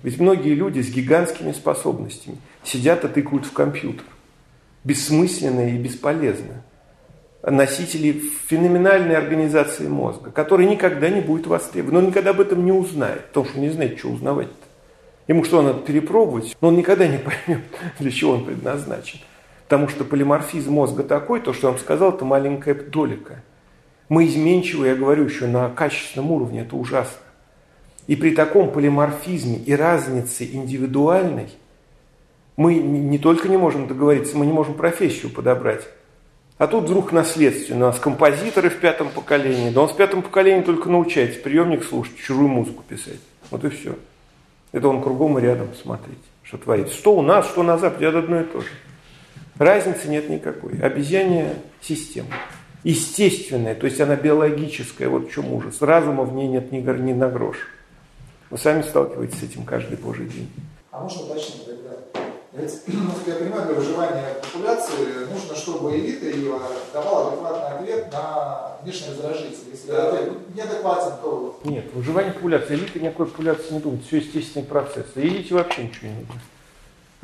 Ведь многие люди с гигантскими способностями сидят и тыкают в компьютер. Бессмысленно и бесполезно носители феноменальной организации мозга, который никогда не будет востребован. Он никогда об этом не узнает, потому что не знает, что узнавать-то. Ему что, надо перепробовать? Но он никогда не поймет, для чего он предназначен. Потому что полиморфизм мозга такой, то, что я вам сказал, это маленькая долика. Мы изменчивы, я говорю, еще на качественном уровне, это ужасно. И при таком полиморфизме и разнице индивидуальной мы не только не можем договориться, мы не можем профессию подобрать. А тут вдруг наследственно. У нас композиторы в пятом поколении. Да он в пятом поколении только научается приемник слушать, чужую музыку писать. Вот и все. Это он кругом и рядом смотреть, что творится. Что у нас, что на Западе, это одно и то же. Разницы нет никакой. Обезьянья система. Естественная, то есть она биологическая, вот в чем ужас. Разума в ней нет ни, ни на грош. Вы сами сталкиваетесь с этим каждый божий день. А можно уточнить тогда? Ведь, насколько я понимаю, для выживания популяции нужно, чтобы элита ее давала адекватный ответ на внешние раздражители. Если ответ неадекватен, то... Нет, выживание популяции. Элита никакой популяции не думает. Все естественный процесс. Элите вообще ничего не нужно.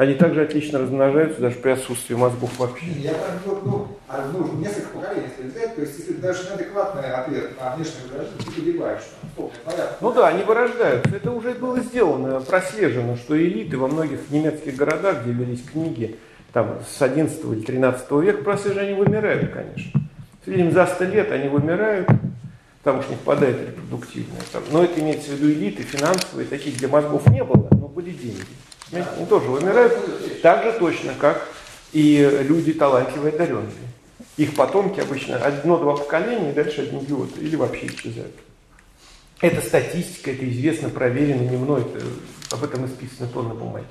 Они также отлично размножаются, даже при отсутствии мозгов вообще. Я вот, ну, а, ну, несколько поколений, если взять, то есть, если даешь неадекватный ответ на внешнее выражение, ты погибаешь. Ну. Ну да, они вырождаются. Это уже было сделано, прослежено, что элиты во многих немецких городах, где велись книги, там, с 11 или 13 века, прослежено, они вымирают, конечно. В среднем за 100 лет они вымирают, потому что не впадает репродуктивное. Там. Но это имеется в виду элиты финансовые, таких, где мозгов не было, но были деньги. Они тоже вымирают так же точно, как и люди талантливые, одаренные. Их потомки обычно одно-два поколения, и дальше одни идиоты, или вообще исчезают. Это статистика, это известно, проверено не мной, это, об этом исписано то на бумаге.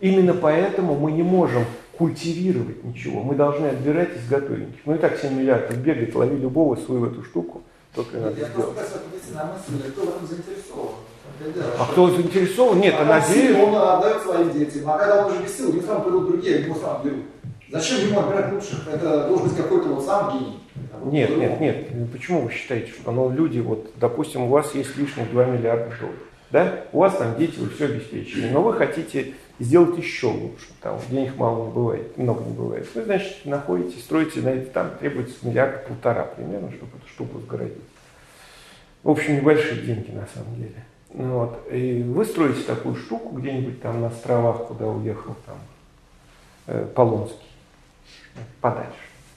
Именно поэтому мы не можем культивировать ничего. Мы должны отбирать из готовеньких. Ну и так 7 миллиардов бегает, лови любого, свою в эту штуку. Только надо Я сделать. просто на мысль, кто в этом заинтересован. А кто заинтересован? Нет, а а надеюсь. он отдает своим детям, а когда он уже без сил, у него сам придут другие, его сам берут. Зачем ему отбирать лучших? Это должен быть какой-то вот сам гений. Нет, нет, нет. Почему вы считаете, что ну, люди, вот, допустим, у вас есть лишних 2 миллиарда долларов, да? У вас там дети, вы все обеспечили, но вы хотите сделать еще лучше, там денег мало не бывает, много не бывает. Вы, значит, находите, строите на это, там требуется миллиарда полтора примерно, чтобы эту штуку сгородить. В общем, небольшие деньги на самом деле. Ну, вот. И вы строите такую штуку где-нибудь там на островах, куда уехал там э, Полонский, подальше.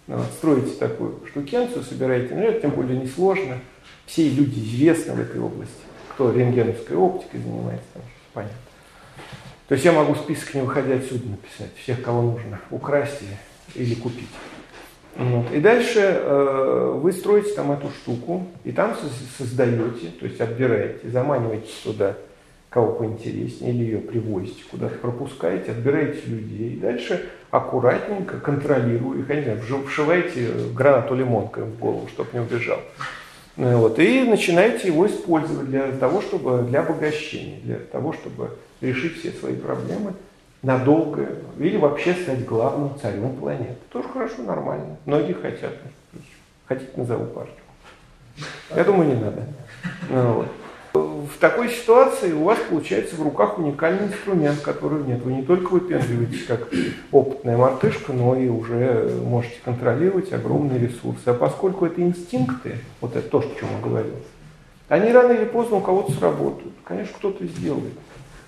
Ну, вот, строите такую штукенцию, собираете, ну, тем более несложно. Все люди известны в этой области. Кто рентгеновской оптикой занимается, там, понятно. То есть я могу список, не выходя отсюда, написать, всех, кого нужно украсть или купить. Вот. И дальше э, вы строите там эту штуку, и там со- создаете, то есть отбираете, заманиваете туда кого поинтереснее, или ее привозите куда-то, пропускаете, отбираете людей, и дальше аккуратненько, контролируя их, я не знаю, вшиваете гранату лимонкой в голову, чтобы не убежал. Ну, вот, и начинаете его использовать для того, чтобы для обогащения, для того, чтобы решить все свои проблемы надолго или вообще стать главным царем планеты. Тоже хорошо, нормально. Многие хотят. Хотите, назову партию. Я думаю, не надо. Ну, вот. В такой ситуации у вас получается в руках уникальный инструмент, которого нет. Вы не только выпендриваетесь как опытная мартышка, но и уже можете контролировать огромные ресурсы. А поскольку это инстинкты, вот это то, о чем я говорил, они рано или поздно у кого-то сработают. Конечно, кто-то сделает.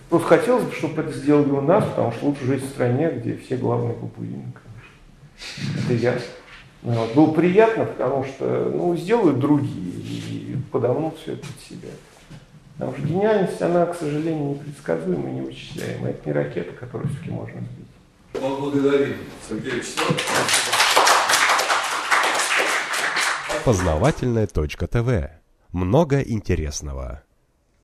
Просто хотелось бы, чтобы это сделали у нас, потому что лучше жить в стране, где все главные бабуины, конечно. Это ясно. Ну, вот. Было приятно, потому что ну, сделают другие и подомнут все это под себя. Потому что гениальность, она, к сожалению, непредсказуема и невычисляема. Это не ракета, которую все-таки можно сбить. Благодарим Сергея Вячеславовича. Познавательная точка ТВ. Много интересного.